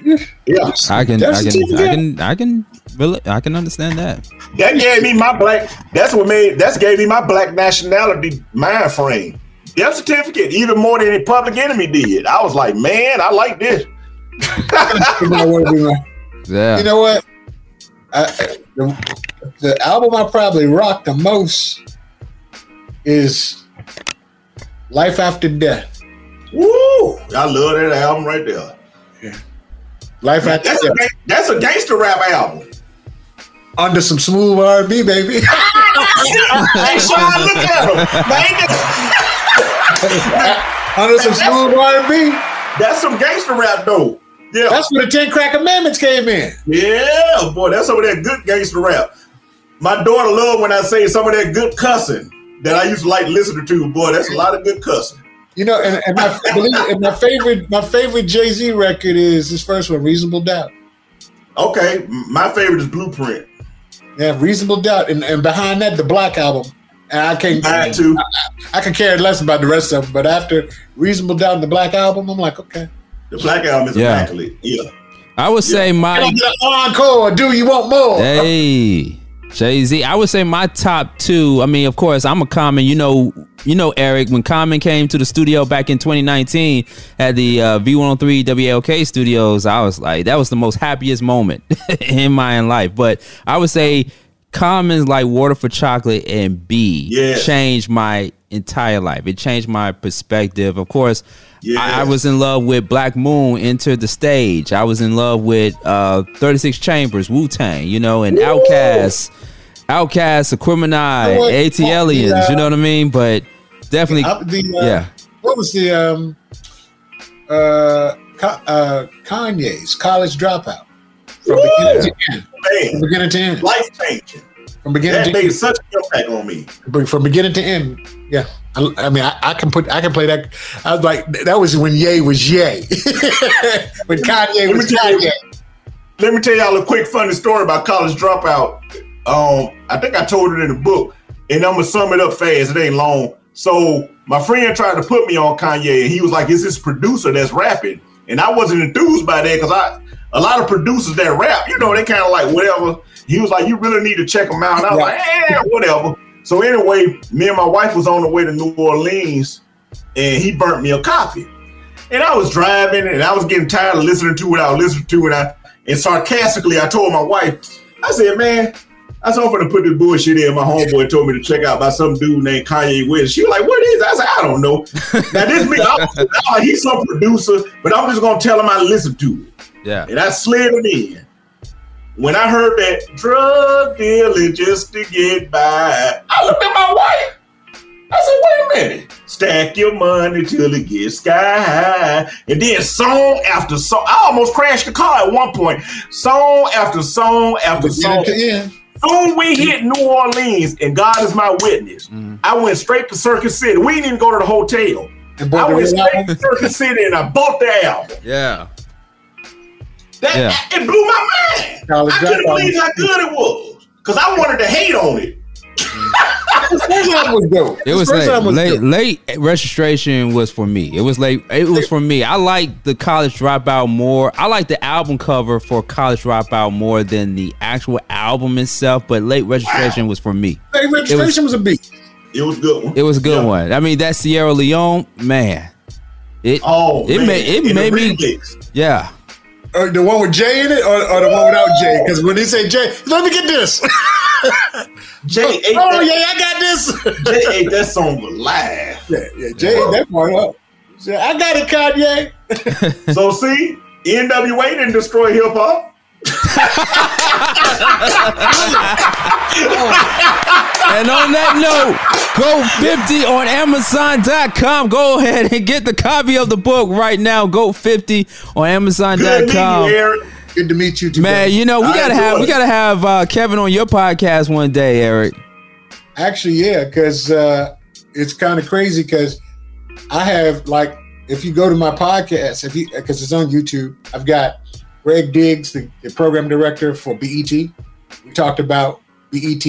Yeah. I can, That's I can, I can, I can, really, I can understand that. That gave me my black. That's what made. That's gave me my black nationality mind frame. Death certificate, even more than the Public Enemy did. I was like, man, I like this. You know what? Yeah. You know what? I, I- the, the album I probably rock the most is Life After Death. Woo! I love that album right there. Yeah. Life After That's a, Death. ga- that's a gangster rap album. Under some smooth R&B, baby. hey, Sean, look at him. Under some smooth R&B. that's some gangster rap, though. Yeah. That's where the Ten Crack Amendments came in. Yeah, boy, that's some of that good gangster rap. My daughter loved when I say some of that good cussing that I used to like listening to. Boy, that's a lot of good cussing. You know, and, and my believe, and my favorite my favorite Jay Z record is this first one, Reasonable Doubt. Okay, my favorite is Blueprint. Yeah, Reasonable Doubt, and, and behind that, the Black album. And I can't, Mine too. I, I can care less about the rest of them, but after Reasonable Doubt and the Black album, I'm like, okay. The Black Album is Yeah. immaculate. Yeah. I would say my I get an encore? Do you want more? Hey, Jay Z. I would say my top two. I mean, of course, I'm a Common. You know, you know Eric. When Common came to the studio back in 2019 at the uh, V103 WLK studios, I was like, that was the most happiest moment in my life. But I would say Common's like Water for Chocolate and B Yeah. changed my entire life. It changed my perspective. Of course. I, I was in love with Black Moon Enta da Stage. I was in love with uh 36 Chambers, Wu Tang, you know, and OutKast, OutKast, Aquemini, You know? ATLiens, Yeah. you know what I mean? But definitely, the, uh, yeah. What was the um uh, Ka- uh Kanye's College Dropout? From beginning to end. From beginning to end. life changing. From beginning That to made end. such an impact on me. From beginning to end. Yeah. I, I mean, I, I can put, I can play that. I was like, that was when Ye was Ye, when Kanye Let me was tell You, let me tell y'all a quick funny story about college dropout. Um, I think I told it in the book, and I'm gonna sum it up fast. It ain't long. So my friend tried to put me on Kanye, and he was like, "Is this producer that's rapping?" And I wasn't enthused by that because I a lot of producers that rap, you know, they kind of like whatever. He was like, "You really need to check them out." And I was like, "Eh, whatever." So anyway, me and my wife was on the way to New Orleans, and he burnt me a copy. And I was driving, and I was getting tired of listening to what I was listening to, and I and sarcastically I told my wife, I said, "Man." I said, I'm gonna put this bullshit in. My homeboy told me to check out by some dude named Kanye West. She was like, what is it? I said, I don't know. now this me, he's some producer, but I'm just gonna tell him I listen to it. Yeah. And I slid it in. When I heard that drug dealer just to get by, I looked at my wife. I said, wait a minute. Stack your money till it gets sky high. And then song after song. I almost crashed the car at one point. Song after song after song. Soon we hit New Orleans, and God is my witness. Mm-hmm. I went straight to Circuit City. We didn't even go to the hotel. I went straight to Circuit City and I bought the album. Yeah. That Yeah. it blew my mind. College I couldn't Dropout believe how good it was. Cause I wanted to hate on it. His was dope. It was late, was late. Late registration was for me. It was late. It was for me. I like the college dropout more. I like the album cover for college dropout more than the actual album itself. But late registration was for me. Hey, registration was, a beat. It was good one. It was a good one. I mean, that Sierra Leone man. It Oh, it man. made it And made me remix. yeah. Or the one with Jay in it, or, or the one without Jay? Because when he say Jay, let me get this. Jay oh, ate oh that, yeah, I got this. Jay ate that song alive. yeah, yeah, Jay ate that part up. Said, I got it, Kanye. So see, NWA didn't destroy hip hop. And on that note, GOAT 50 on Amazon.com. Go ahead and get the copy of the book right now. GOAT 50 on Good Amazon.com. Eric. Good to meet you, too, Man, you know we gotta have we gotta have uh, Kevin on your podcast one day, Eric. Actually, yeah, because uh, it's kind of crazy because I have like if you go to my podcast, if you because it's on YouTube, I've got Greg Diggs, the, the program director for BET. We talked about BET,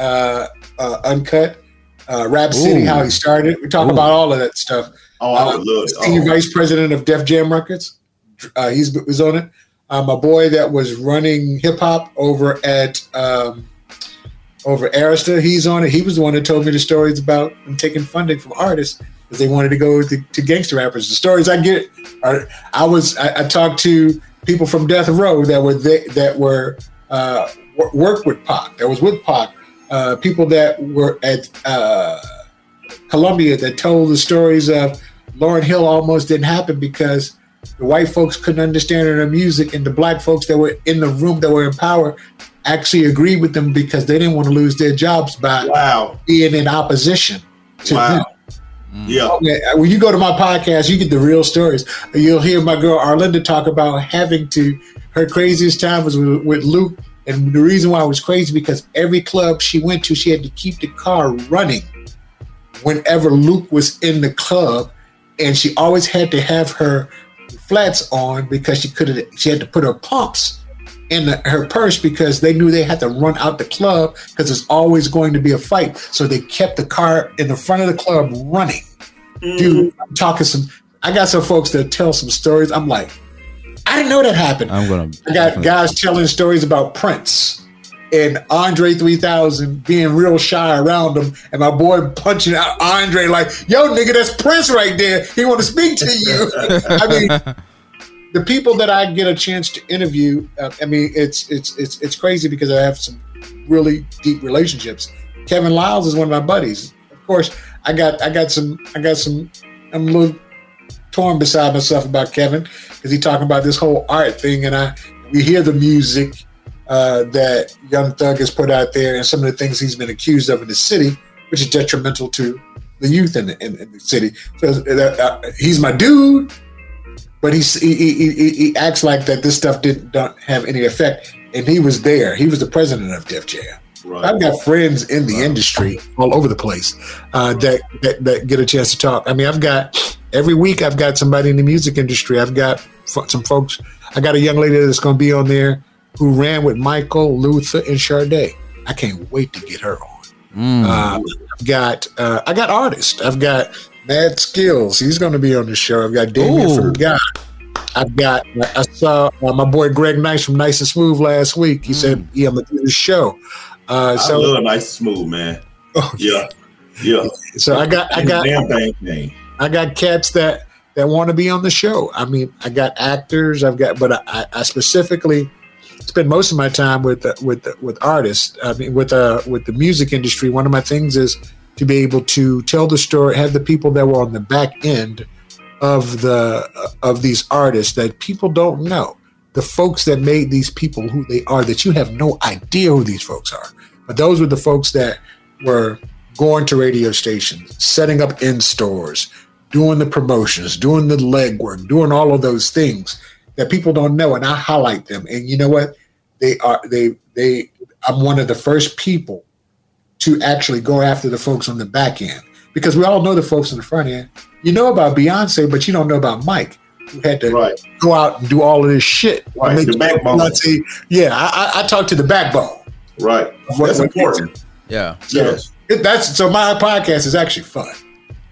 uh, uh, Uncut, uh, Rap City, how he started. We talk Ooh. about all of that stuff. Oh, I Uh, would love it. Senior Oh. vice president of Def Jam Records. Uh, he's was on it. Um, a boy that was running hip hop over at um, over Arista. He's on it. He was the one that told me the stories about them taking funding from artists because they wanted to go to, to gangster rappers. The stories I get are I was I, I talked to people from Death Row that were they, that were uh, wor- worked with Pac. That was with Pac. Uh, people that were at uh, Columbia that told the stories of Lauryn Hill almost didn't happen because the white folks couldn't understand her music, and the black folks that were in the room that were in power actually agreed with them because they didn't want to lose their jobs by Wow. being in opposition to them. Wow. Yeah. Yeah, uh, When you go to my podcast, you get the real stories. You'll hear my girl Arlinda talk about having to. Her craziest time was with, with Luke, and the reason why it was crazy because every club she went to, she had to keep the car running whenever Luke was in the club, and she always had to have her flats on because she couldn't. She had to put her pumps in the, her purse because they knew they had to run out the club because there's always going to be a fight. So they kept the car in the front of the club running. Dude, mm. I'm talking some. I got some folks that tell some stories. I'm like, I didn't know that happened. I'm gonna. I got guys telling stories about Prince and Andre 3000 being real shy around him, and my boy punching out Andre like, "Yo, nigga, that's Prince right there. He want to speak to you." I mean, the people that I get a chance to interview, uh, I mean, it's it's it's it's crazy because I have some really deep relationships. Kevin Liles is one of my buddies. Of course, I got I got some I got some. I'm a little torn beside myself about Kevin because he's talking about this whole art thing, and I we hear the music uh, that Young Thug has put out there, and some of the things he's been accused of in the city, which is detrimental to the youth in the, in, in the city. So uh, uh, he's my dude, but he's, he, he, he, he acts like that this stuff didn't don't have any effect, and he was there. He was the president of Def Jam. Right. I've got friends in the industry all over the place uh, that, that that get a chance to talk. I mean, I've got every week I've got somebody in the music industry. I've got fo- some folks. I got a young lady that's going to be on there who ran with Michael, Luther, and Sade. I can't wait to get her on. Mm. Uh, I've got uh, I got artists. I've got Mad Skillz. He's going to be on the show. I've got Damien Ooh. God. I've got I saw uh, my boy Greg Nice from Nice and Smooth last week. He said, "Yeah, I'm gonna do the show." Uh, so, I so love nice and smooth, man. Oh, yeah, yeah. so I got I got damn thing, thing. I got cats that that want to be on the show. I mean, I got actors. I've got, but I, I specifically spend most of my time with the, with with artists. I mean, with uh with the music industry. One of my things is to be able to tell the story, have the people that were on the back end of the of these artists that people don't know. The folks that made these people who they are, that you have no idea who these folks are. But those were the folks that were going to radio stations, setting up in stores, doing the promotions, doing the legwork, doing all of those things that people don't know, and I highlight them. And you know what? They are they they. I'm one of the first people to actually go after the folks on the back end because we all know the folks on the front end. You know about Beyonce, but you don't know about Mike, who had to Right. go out and do all of this shit. to Right, make the backbone. Beyonce- yeah, I, I, I talk to the backbone. Right. What- That's what- important. Yeah. So Yes. it- that's so my podcast is actually fun.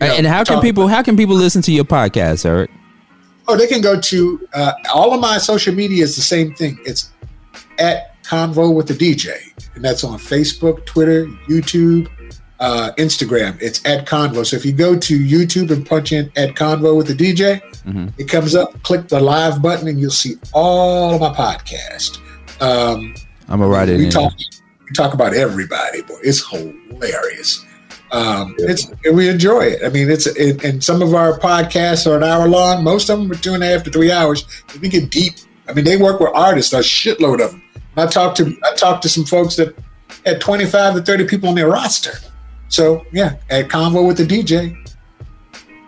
And, and how can talk- people how can people listen to your podcast, Eric? Oh, they can go to uh, all of my social media is the same thing. It's at Convo with the DJ, and that's on Facebook, Twitter, YouTube, uh, Instagram. It's at Convo. So if you go to YouTube and punch in at Convo with the DJ, Mhm. it comes up. Click the live button, and you'll see all of my podcast. Um, I'm gonna write it we talk we talk about everybody, boy. It's hilarious. Um, it's and we enjoy it. I mean, it's it, and some of our podcasts are an hour long. Most of them are two and a half to three hours. We get deep. I mean, they work with artists, a shitload of them. I talked to I talked to some folks that had twenty five to thirty people on their roster. So yeah, at Convo with the DJ,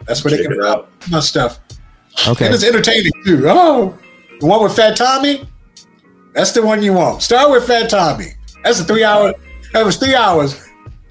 that's where they Check can it out. my stuff. Okay. And it's entertaining too. Oh, the one with Fat Tommy? That's the one you want. Start with Fat Tommy. That's a three hour. That was three hours.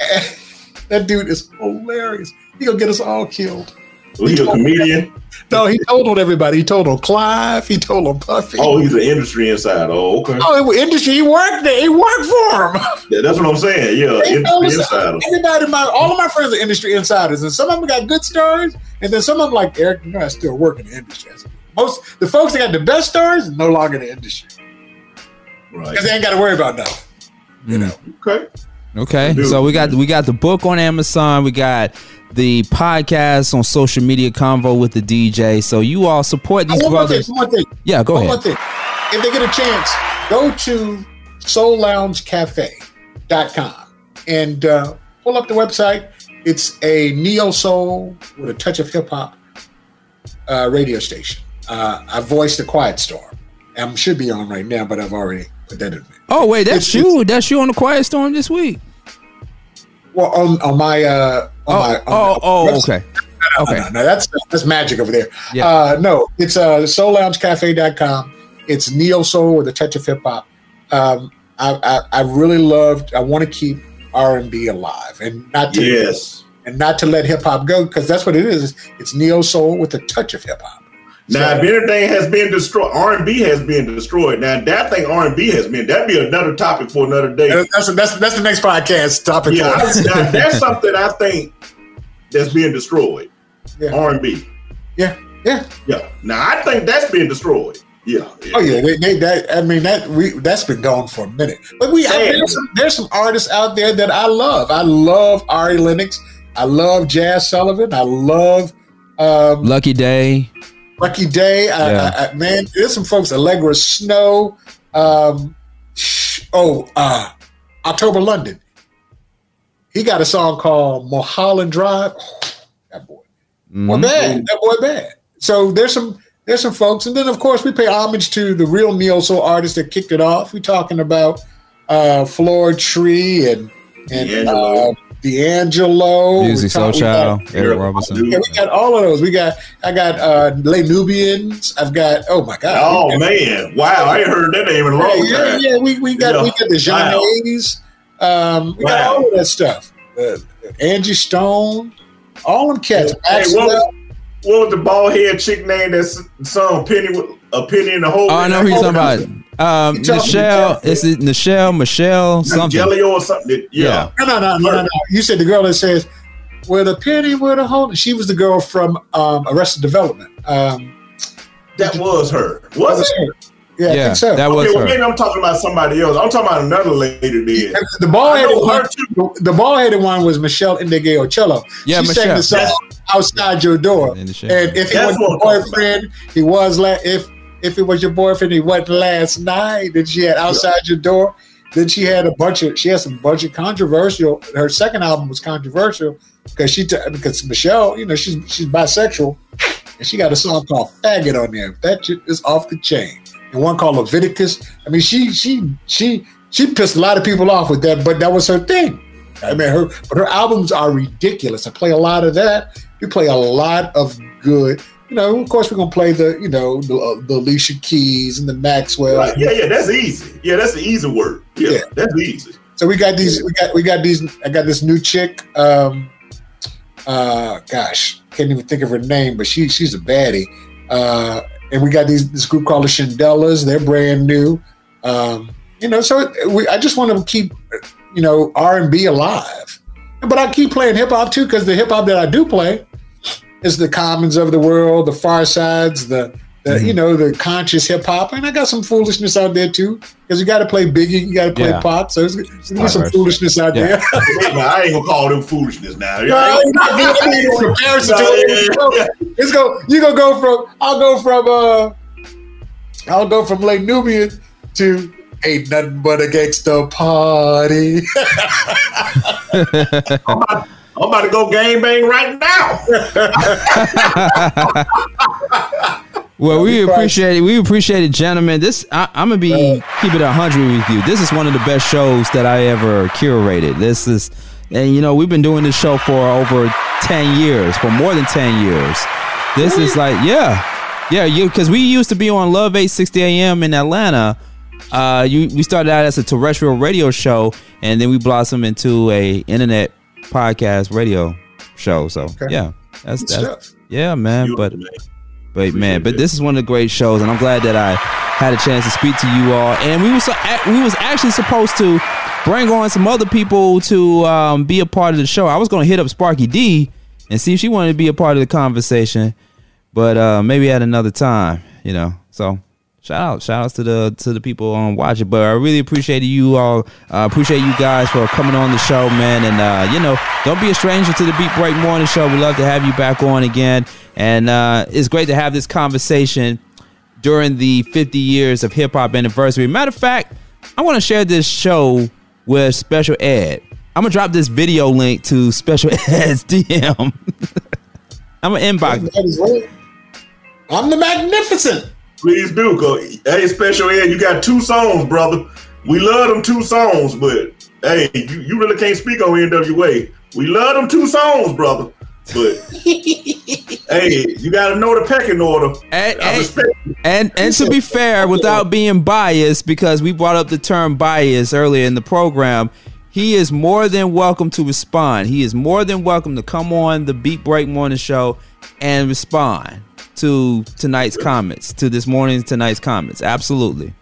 that dude is hilarious. He gonna get us all killed. Was he a comedian? No, he told on everybody. He told on Clive. He told on Puffy. Oh, he's an industry insider. Oh, okay. Oh, it was industry. He worked there. He worked for him. Yeah, that's what I'm saying. Yeah, He industry us- insider. Everybody, my all of my friends are industry insiders, and some of them got good stories, and then some of them like Eric. You know, I still work in the industry. Most the folks that got the best stories are no longer in the industry Right. because they ain't got to worry about nothing. You hmm. know. Okay. Okay, so we got we got the book on Amazon. We got the podcast on social media. Convo with the DJ. So you all support these One more thing. brothers. One thing. Yeah, go One ahead. more thing. If they get a chance, go to soulloungecafe.com and uh, pull up the website. It's a neo soul with a touch of hip hop uh, radio station. Uh, I voiced the Quiet Storm. I should be on right now, but I've already put that in. Oh wait, that's It's- you. That's you on the Quiet Storm this week. Well, on, on my uh, Oh, my on oh, the oh, website. okay, okay. No, no, that's that's magic over there. Yeah. Uh, no, it's uh, soulloungecafe.com. It's neo soul with a touch of hip hop. Um, I, I I really loved. I want to keep R and B alive and not to Yes. and not to let hip hop go because that's what it is. It's neo soul with a touch of hip hop. Now, if anything has been destroyed, R and B has been destroyed. Now, that thing R and B has been that'd be another topic for another day. That's that's that's the next podcast topic. Yeah, for us. now, that's something I think that's being destroyed. Yeah. R and B. yeah, yeah. Yeah. Now, I think that's being destroyed. Yeah. Oh yeah, they, they, that I mean that we that's been gone for a minute. But we I, Sad. there's, some, there's some artists out there that I love. I love Ari Lennox. I love Jazz Sullivan. I love um, Lucky Daye. Lucky Daye. I, Yeah. I, I, man, there's some folks. Allegra Snow. Um, oh, uh, October London. He got a song called Mulholland Drive. Oh, that boy. Boy, Mhm. bad. That boy bad. So there's some there's some folks, and then of course we pay homage to the real neo soul artists that kicked it off. We're talking about uh Floetry and and D'Angelo. uh, D'Angelo. Musiq We Soul Child. got- Eric Roberson. Yeah, we got all of those. We got I got uh Les Nubians. I've got oh my god. Oh man! Wow, I ain't heard that name in a yeah, long yeah, time. yeah. We we got Yeah. we got the Jean Wow. A's. Um, we got all of that stuff. Uh, Angie Stone, all them cats. Hey, what, what was the bald head chick name that s- sung Penny with a penny in the hole? Oh, I know who you're talking about. Um, Michelle, is it Michelle? Michelle, something. Jelly or something. Yeah. No, no, no, no, no, no. You said the girl that says, "With a penny, with a hole." She was the girl from um, Arrested Development. Um, that was her. Was it? Her. Yeah, yeah, I think so. That was okay, well, her. maybe I'm talking about somebody else. I'm talking about another lady there. The ball headed one, the ball headed one was Michelle Ndegeocello. Yeah, she Michelle. sang the song "Outside Your Door," and if it was your boyfriend, he was la- if if it was your boyfriend, he wasn't last night. Then she had "Outside Your Door." Then she had a bunch of she had some bunch of controversial. Her second album was controversial because she t- because Michelle, you know, she's she's bisexual, and she got a song called "Faggot" on there. That shit is off the chain. And one called Leviticus. I mean, she she she she pissed a lot of people off with that, but that was her thing. I mean, her but her albums are ridiculous. I play a lot of that. We play a lot of good. You know, of course, we're gonna play the you know the, uh, the Alicia Keys and the Maxwell. Right. Yeah, yeah, that's easy. Yeah, that's the easy word. Yeah, yeah, that's easy. So we got these. We got we got these. I got this new chick. Um, uh, gosh, can't even think of her name, but she she's a baddie. Uh, and we got these this group called the Shandellas. They're brand new. Um, you know, so we, I just want to keep you know R and B alive, but I keep playing hip hop too because the hip hop that I do play is the Commons of the world, the Pharcydes, the, the mm-hmm. you know the conscious hip hop, and I got some foolishness out there too because you got to play Biggie, you got to play Yeah. Pac, so there's, there's gonna some foolishness out Yeah. there. I ain't gonna call them foolishness now. No, I mean, in comparison to it, it's go. You gonna go from? I'll go from. uh I'll go from late Nubian to ain't nothing but a gangster party. I'm, about, I'm about to go game bang right now. Well, we appreciate it. We appreciate it, gentlemen. This I, I'm gonna be keep it hundred with you. This is one of the best shows that I ever curated. This is, and you know, we've been doing this show for over ten years, for more than ten years. This is like, yeah, yeah, you because we used to be on Love 860 AM in Atlanta. Uh, you we started out as a terrestrial radio show, and then we blossomed into a internet podcast radio show. So yeah, that's Good that's yeah, man. But but man, but this is one of the great shows, and I'm glad that I had a chance to speak to you all. And we was we was actually supposed to bring on some other people to um, be a part of the show. I was going to hit up Sparky D and see if she wanted to be a part of the conversation, but uh, maybe at another time, you know. So shout out, shout outs to the to the people on watching. But I really appreciate you all. Uh, appreciate you guys for coming on the show, man. And uh, you know, don't be a stranger to the Beat Break Morning Show. We love to have you back on again, and uh, it's great to have this conversation during the 50 years of hip hop anniversary. Matter of fact, I want to share this show with Special Ed. I'm gonna drop this video link to Special Ed's DM. I'm gonna inbox. I'm the magnificent. Please do, cause hey, special ed, you got two songs, brother. We love them two songs, but hey, you, you really can't speak on NWA. We love them two songs, brother. But hey, you gotta know the pecking order. And, I and, respect and and to be fair, without being biased, because we brought up the term bias earlier in the program, he is more than welcome to respond. He is more than welcome to come on the Beat Break Morning Show and respond to tonight's comments, to this morning's tonight's comments. Absolutely.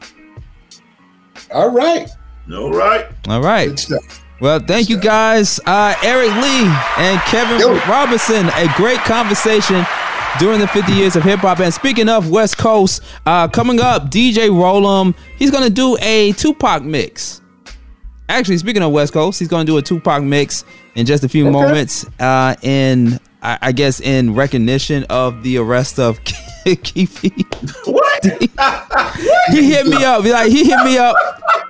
All right. All right. All right. Good stuff. Well, thank you guys, uh, Eric Lee and Kevin Yo. Robinson. A great conversation during the 50 years of hip hop. And speaking of West Coast, uh, coming up, DJ Rollem, he's gonna do a Tupac mix. Actually, speaking of West Coast, he's gonna do a Tupac mix in just a few moments. Uh, in I, I guess in recognition of the arrest of Keffe. What? he hit me up. Like he hit me up.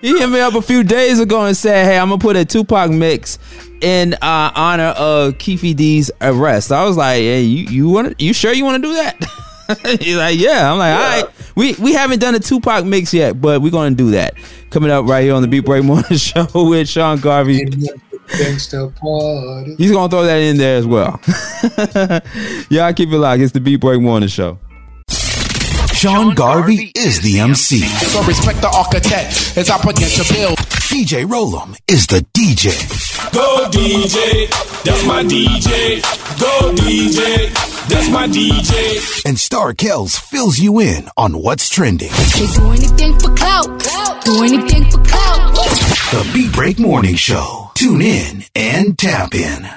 He hit me up a few days ago and said, "Hey, I'm gonna put a Tupac mix in uh, honor of Keffe D's arrest." I was like, "Hey, you you want you sure you want to do that?" He's like, "Yeah." I'm like, "All right." We we haven't done a Tupac mix yet, but we're gonna do that. Coming up right here on the Beat Break Morning Show with Sean Garvey. Gangsta party. He's gonna throw that in there as well. Y'all keep it locked. It's the Beat Break Morning Show. Sean Garvey is the MC. So respect the architect as I begin to build. DJ Rollem is the DJ. Go DJ, that's my DJ. Go DJ, that's my DJ. And Star Kells fills you in on what's trending. They do anything for clout. Do anything for the Beat Break Morning Show. Tune in and tap in.